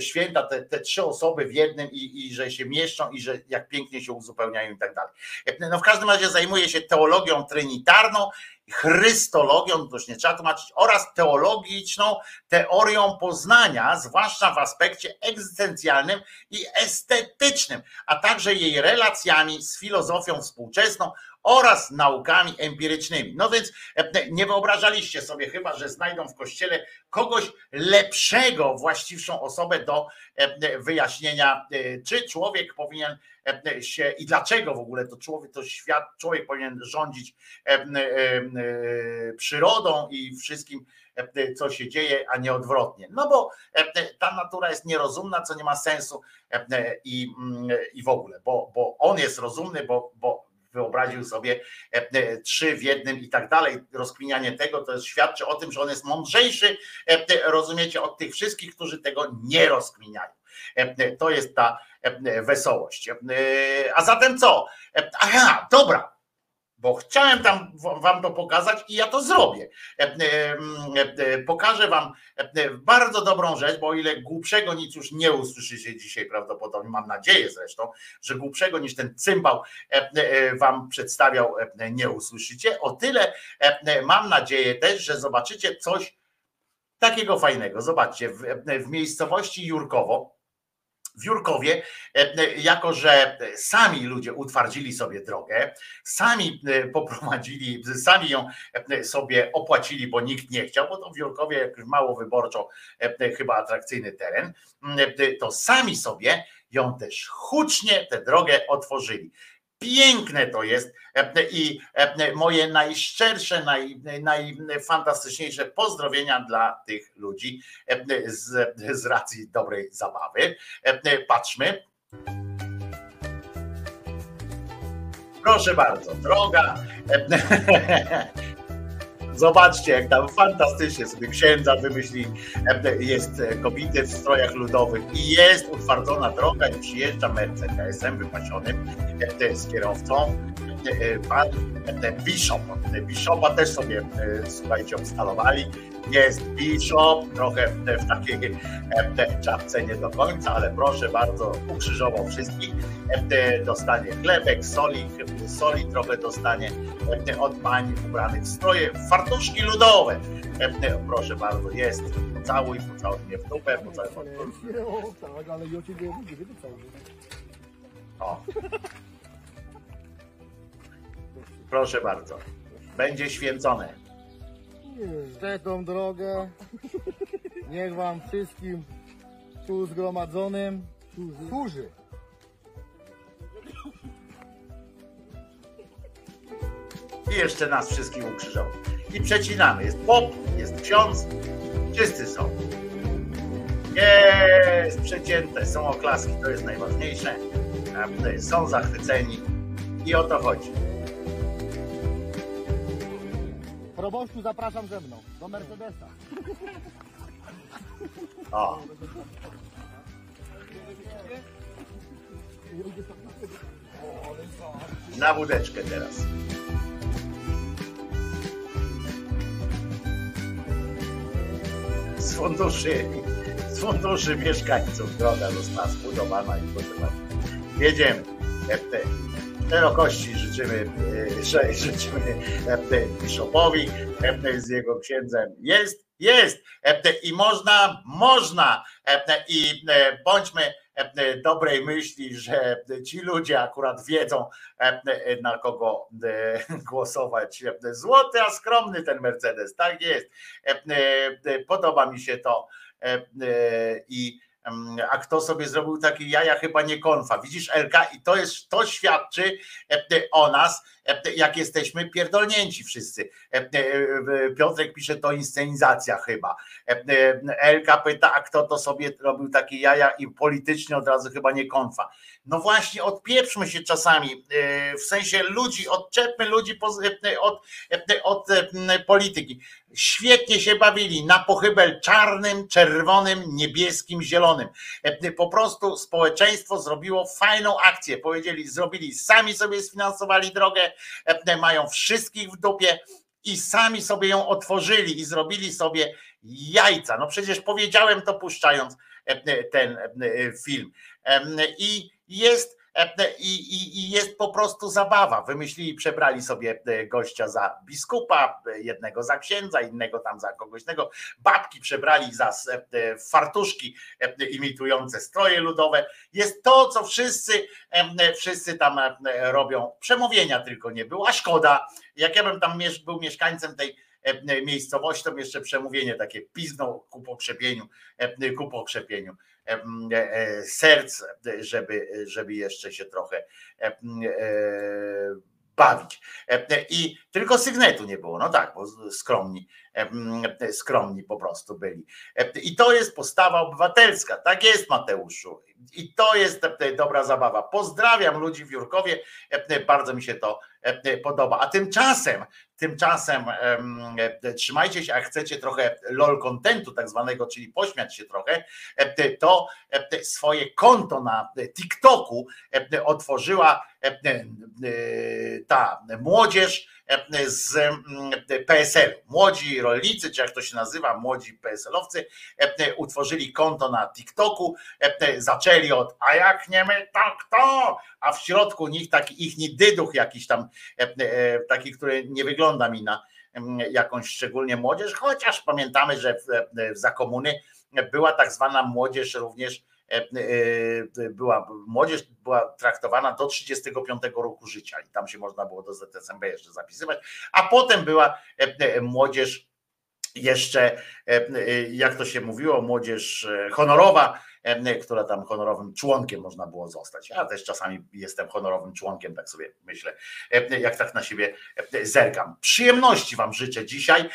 A: święta, te, te trzy osoby w jednym i, i że się mieszczą i że jak pięknie się uzupełniają i tak dalej. No w każdym razie zajmuje się teologią trinitarną, chrystologią, to nie trzeba tłumaczyć, oraz teologiczną teorią poznania, zwłaszcza w aspekcie egzystencjalnym i estetycznym, a także jej relacjami z filozofią współczesną oraz naukami empirycznymi. No więc nie wyobrażaliście sobie chyba, że znajdą w kościele kogoś lepszego, właściwszą osobę do wyjaśnienia, czy człowiek powinien się i dlaczego w ogóle to człowiek, to świat, człowiek powinien rządzić przyrodą i wszystkim, co się dzieje, a nie odwrotnie. No bo ta natura jest nierozumna, co nie ma sensu i, i w ogóle, bo, bo on jest rozumny, bo, bo wyobraził sobie trzy w jednym i tak dalej. Rozkminianie tego to jest, świadczy o tym, że on jest mądrzejszy, rozumiecie, od tych wszystkich, którzy tego nie rozkminiają. To jest ta wesołość. A zatem co? Aha, dobra, bo chciałem tam wam to pokazać i ja to zrobię. Pokażę wam bardzo dobrą rzecz, bo o ile głupszego nic już nie usłyszycie dzisiaj prawdopodobnie, mam nadzieję zresztą, że głupszego niż ten cymbał wam przedstawiał nie usłyszycie, o tyle mam nadzieję też, że zobaczycie coś takiego fajnego. Zobaczcie, w, w miejscowości Jurkowo, w Jurkowie, jako że sami ludzie utwardzili sobie drogę, sami poprowadzili, sami ją sobie opłacili, bo nikt nie chciał, bo to w Jurkowie jak mało wyborczo chyba atrakcyjny teren, to sami sobie ją też hucznie tę drogę otworzyli. Piękne to jest i moje najszczersze, naj, najfantastyczniejsze pozdrowienia dla tych ludzi z, z racji dobrej zabawy. Patrzmy. Proszę bardzo, droga. Zobaczcie, jak tam fantastycznie sobie księdza wymyśli, jest kobiety w strojach ludowych i jest utwardzona droga i przyjeżdża Mercedesem wypasionym z kierowcą. e, pan e, Bishop. Bishopa też sobie, e, słuchajcie, obstalowali. Jest Bishop, trochę w takiej e, czapce nie do końca, ale proszę bardzo, ukrzyżował wszystkich. E, Dostanie chlebek, soli, soli trochę dostanie e, od pań ubranych w stroje, fartuszki ludowe. E, Proszę bardzo, jest. Pocałuj, pocałuj mnie w dupę, pocałuj
T: Tak, ale ja cię nie co?
A: O. Proszę bardzo. Będzie święcone.
T: Szczęsną drogę. Niech wam wszystkim tu zgromadzonym służy.
A: I jeszcze nas wszystkich ukrzyżował. I przecinamy. Jest pop, jest ksiądz. Wszyscy są. Jest przecięte, są oklaski, to jest najważniejsze. Są zachwyceni i o to chodzi.
T: Proboszczu zapraszam ze mną do Mercedesa.
A: O. Na wódeczkę teraz. Z funduszy, z funduszy mieszkańców droga została zbudowana i bardzo. Jedziemy. Te Szerokości życzymy, e, życzymy e, Bishopowi e, z jego księdzem. Jest, jest i można, można i bądźmy dobrej myśli, że ci ludzie akurat wiedzą na kogo głosować. Złoty, a skromny ten Mercedes, tak jest. Podoba mi się to i a kto sobie zrobił takie jaja, chyba nie konfa. Widzisz, Elka, i to jest, to świadczy e, o nas, e, jak jesteśmy pierdolnięci wszyscy. E, e, Piotrek pisze, to inscenizacja chyba. E, e, Elka pyta, a kto to sobie robił takie jaja i politycznie od razu chyba nie konfa. No właśnie, odpieprzmy się czasami, e, w sensie ludzi, odczepmy ludzi e, od, e, od e, polityki. Świetnie się bawili na pochybel czarnym, czerwonym, niebieskim, zielonym. Po prostu społeczeństwo zrobiło fajną akcję. Powiedzieli, zrobili, sami sobie sfinansowali drogę, mają wszystkich w dupie i sami sobie ją otworzyli i zrobili sobie jajca. No przecież powiedziałem to puszczając ten film. I jest e, i, i, i jest po prostu zabawa. Wymyślili, przebrali sobie e, gościa za biskupa, e, jednego za księdza, innego tam za kogoś innego. Babki przebrali za e, fartuszki e, imitujące stroje ludowe. Jest to, co wszyscy, wszyscy tam e, robią. Przemówienia tylko nie było, a szkoda. Jak ja bym tam był mieszkańcem tej e, miejscowości, to jeszcze przemówienie takie piznął ku pokrzepieniu, e, ku pokrzepieniu e, e, serc, e, żeby, żeby jeszcze się trochę e, bawić. E, I tylko sygnetu nie było, no tak, bo skromni, skromni po prostu byli. E, I to jest postawa obywatelska, tak jest Mateuszu. I to jest e, dobra zabawa. Pozdrawiam ludzi w Jurkowie, e, bardzo mi się to e, podoba. A tymczasem, tymczasem em, e, trzymajcie się, jak chcecie trochę lol contentu tak zwanego, czyli pośmiać się trochę, e, to e, swoje konto na TikToku otworzyła ta młodzież z PSL. Młodzi rolnicy, czy jak to się nazywa, młodzi PSL-owcy, utworzyli konto na TikToku, zaczęli od a jak nie my, to kto? A w środku nich taki ich dyduch jakiś tam, taki, który nie wygląda mi na jakąś szczególnie młodzież, chociaż pamiętamy, że za komuny była tak zwana młodzież również e, e, była młodzież była traktowana do 35 roku życia i tam się można było do ZSMB jeszcze zapisywać, a potem była e, młodzież jeszcze, jak to się mówiło, młodzież honorowa, która tam honorowym członkiem można było zostać. Ja też czasami jestem honorowym członkiem, tak sobie myślę, jak tak na siebie zerkam. Przyjemności Wam życzę dzisiaj.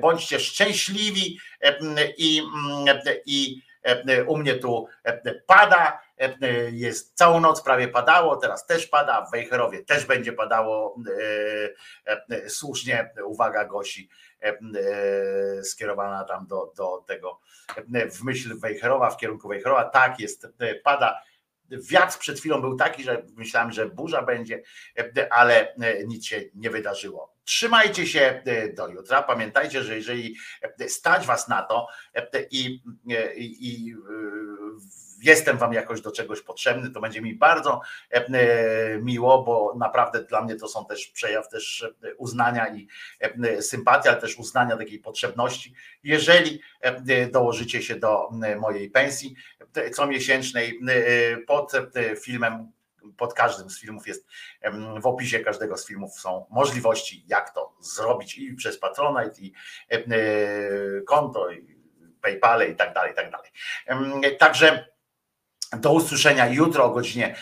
A: Bądźcie szczęśliwi i, mm, i u mnie tu e, pada, e, jest całą noc prawie padało, teraz też pada, w Wejherowie też będzie padało, e, e, słusznie, uwaga Gosi, e, e, skierowana tam do, do tego, e, w myśl Wejherowa, w kierunku Wejherowa, tak jest, e, pada, wiatr przed chwilą był taki, że myślałem, że burza będzie, ale nic się nie wydarzyło. Trzymajcie się do jutra. Pamiętajcie, że jeżeli stać was na to i, i, i jestem wam jakoś do czegoś potrzebny, to będzie mi bardzo e, miło, bo naprawdę dla mnie to są też przejaw też uznania i e, sympatii, ale też uznania takiej potrzebności. Jeżeli e, dołożycie się do mojej pensji comiesięcznej pod filmem pod każdym z filmów jest, w opisie każdego z filmów są możliwości, jak to zrobić i przez Patronite, i konto, i PayPal i tak dalej, i tak dalej. Także do usłyszenia jutro o godzinie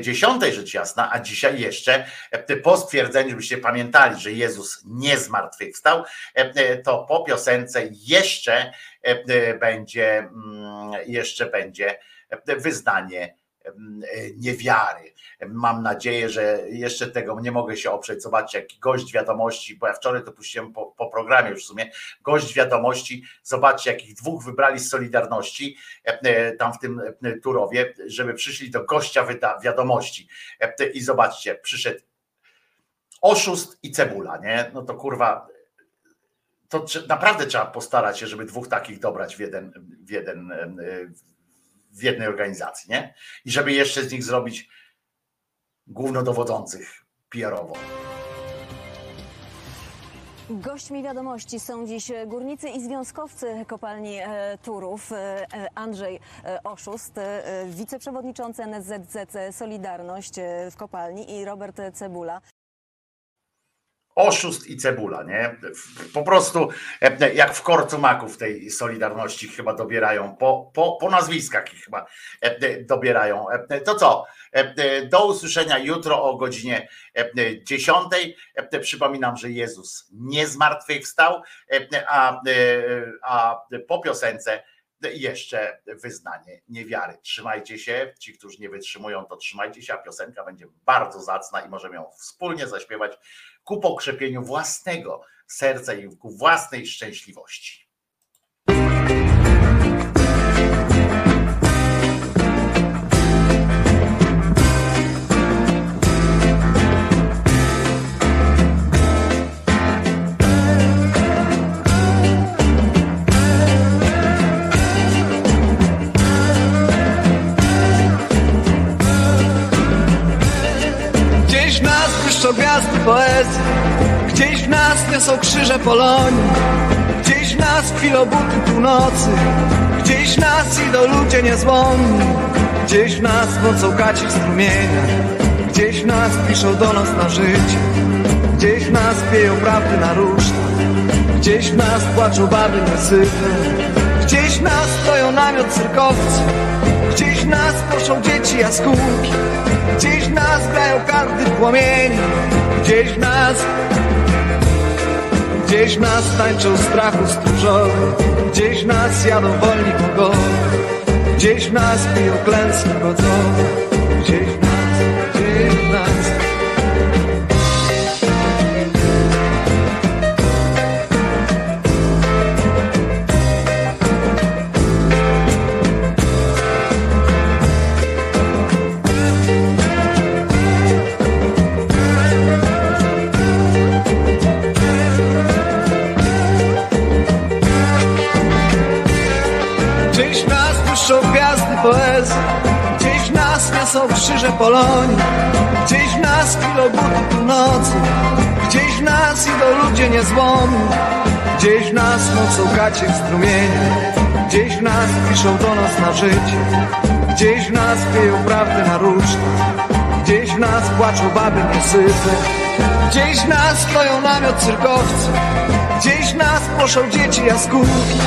A: 10, rzecz jasna, a dzisiaj jeszcze po stwierdzeniu, żebyście pamiętali, że Jezus nie zmartwychwstał, to po piosence jeszcze będzie, jeszcze będzie wyznanie niewiary. Mam nadzieję, że jeszcze tego nie mogę się oprzeć. Zobaczcie, jaki gość wiadomości, bo ja wczoraj to puściłem po, po programie już w sumie. Gość wiadomości, zobaczcie, jakich dwóch wybrali z Solidarności e, tam w tym e, Turowie, żeby przyszli do gościa wiadomości. E, I zobaczcie, przyszedł oszust i cebula, nie? No to kurwa, to naprawdę trzeba postarać się, żeby dwóch takich dobrać w jeden, w jeden jednej organizacji, nie? I żeby jeszcze z nich zrobić głównodowodzących PR-owo.
U: Gośćmi wiadomości są dziś górnicy i związkowcy kopalni e, Turów. E, Andrzej e, Oszust, wiceprzewodniczący NSZZ Solidarność w kopalni i Robert Cebula
A: oszust i cebula, nie? Po prostu e, jak w korcu maków tej Solidarności chyba dobierają, po, po, po nazwiskach ich chyba e, dobierają. E, to co? Do usłyszenia jutro o godzinie 10. Przypominam, że Jezus nie zmartwychwstał, a, a po piosence jeszcze wyznanie niewiary. Trzymajcie się, ci, którzy nie wytrzymują, to trzymajcie się, a piosenka będzie bardzo zacna i możemy ją wspólnie zaśpiewać ku pokrzepieniu własnego serca i ku własnej szczęśliwości.
Q: Poezji Gdzieś w nas niosą krzyże Polonii Gdzieś w nas chwilą buty północy Gdzieś w nas idą ludzie niezłomni Gdzieś w nas mocą kaci strumienia Gdzieś w nas piszą do nas na życie Gdzieś w nas pieją prawdy na ruszta Gdzieś w nas płaczą baby niesyte Gdzieś w nas stoją namiot cyrkowcy Gdzieś w nas proszą dzieci jaskółki Gdzieś w nas grają karty płomieni Gdzieś w nas Gdzieś w nas tańczą strachu stróżowy Gdzieś w nas jadą wolni pogody Gdzieś w nas piją klęski godzowe Gdzieś w nas, gdzieś w nas krzyże Polonii Gdzieś w nas chwilą buty północy Gdzieś w nas idą ludzie niezłomni Gdzieś w nas mocą gacie strumienia Gdzieś w nas piszą do nas na życie Gdzieś w nas pieją prawdę na ruszta Gdzieś w nas płaczą baby niesyte Gdzieś w nas stoją namiot cyrkowcy Gdzieś w nas proszą dzieci jaskółki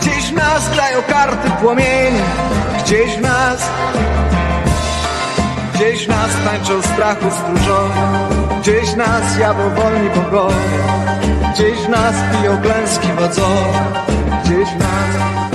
Q: Gdzieś w nas grają karty płomieni Gdzieś w nas Gdzieś nas tańczą strachu stróżowe. Gdzieś nas jadą wolni bogowie. Gdzieś nas piją klęski wodzowe. Gdzieś nas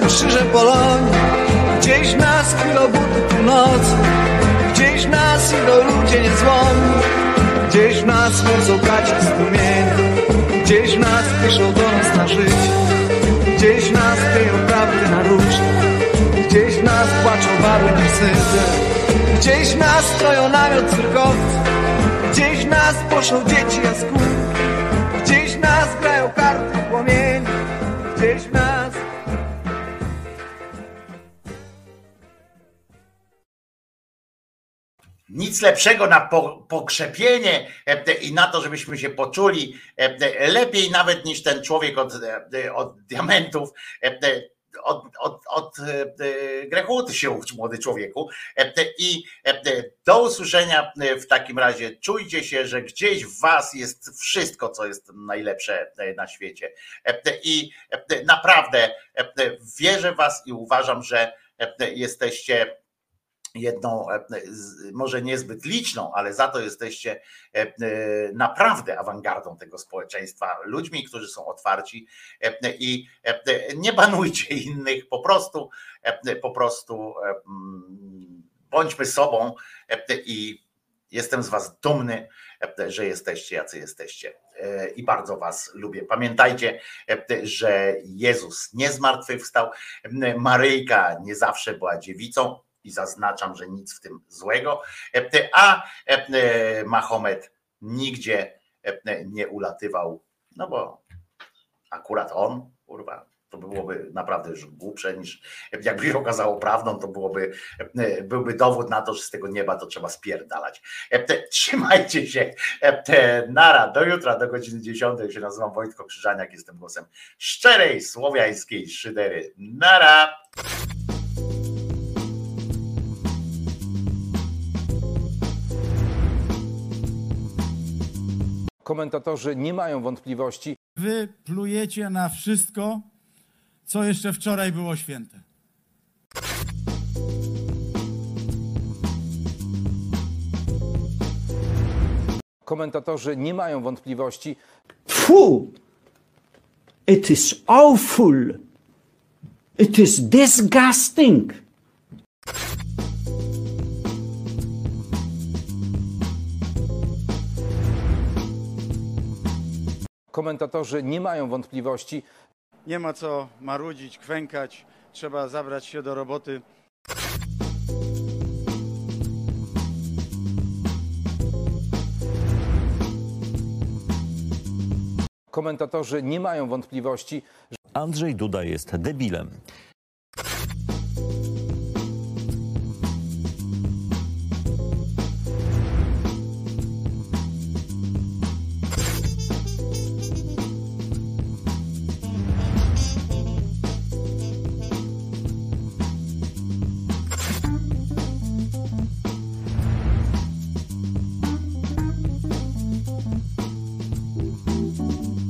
Q: niosą krzyże Polonii Gdzieś nas chwilą buty północy Gdzieś nas idą ludzie niezłomni Gdzieś nas mocą gaci strumienie Gdzieś nas piszą do nas na życie Gdzieś nas kryją prawdy na różne Gdzieś nas płaczą baby na syte Gdzieś nas stoją namiot cyrkowcy Gdzieś nas poszą dzieci jaskółki
A: Lepszego na po, pokrzepienie e, i na to, żebyśmy się poczuli e, lepiej nawet niż ten człowiek od, e, od diamentów. Od, od, od ty się ucz, młody człowieku. I do usłyszenia w takim razie. Czujcie się, że gdzieś w Was jest wszystko, co jest najlepsze na świecie. I naprawdę wierzę w Was i uważam, że jesteście jedną, może niezbyt liczną, ale za to jesteście naprawdę awangardą tego społeczeństwa, ludźmi, którzy są otwarci i nie banujcie innych, po prostu, po prostu bądźmy sobą i jestem z was dumny, że jesteście jacy jesteście. I bardzo was lubię. Pamiętajcie, że Jezus nie zmartwychwstał, Maryjka nie zawsze była dziewicą, i zaznaczam, że nic w tym złego, a Mahomet nigdzie nie ulatywał, no bo akurat on, kurwa, to byłoby naprawdę już głupsze niż jakby się okazało prawdą, to byłoby, byłby dowód na to, że z tego nieba to trzeba spierdalać. Trzymajcie się. Nara, do jutra, do godziny 10. Ja się nazywam Wojtko Krzyżaniak, jestem głosem szczerej, słowiańskiej szydery. Nara!
V: Komentatorzy nie mają wątpliwości.
W: Wy plujecie na wszystko, co jeszcze wczoraj było święte.
V: Komentatorzy nie mają wątpliwości.
X: Pfu! It is awful. It is disgusting.
V: Komentatorzy nie mają wątpliwości.
Y: Nie ma co marudzić, kwękać, trzeba zabrać się do roboty.
V: Komentatorzy nie mają wątpliwości.
Z: Andrzej Duda jest debilem.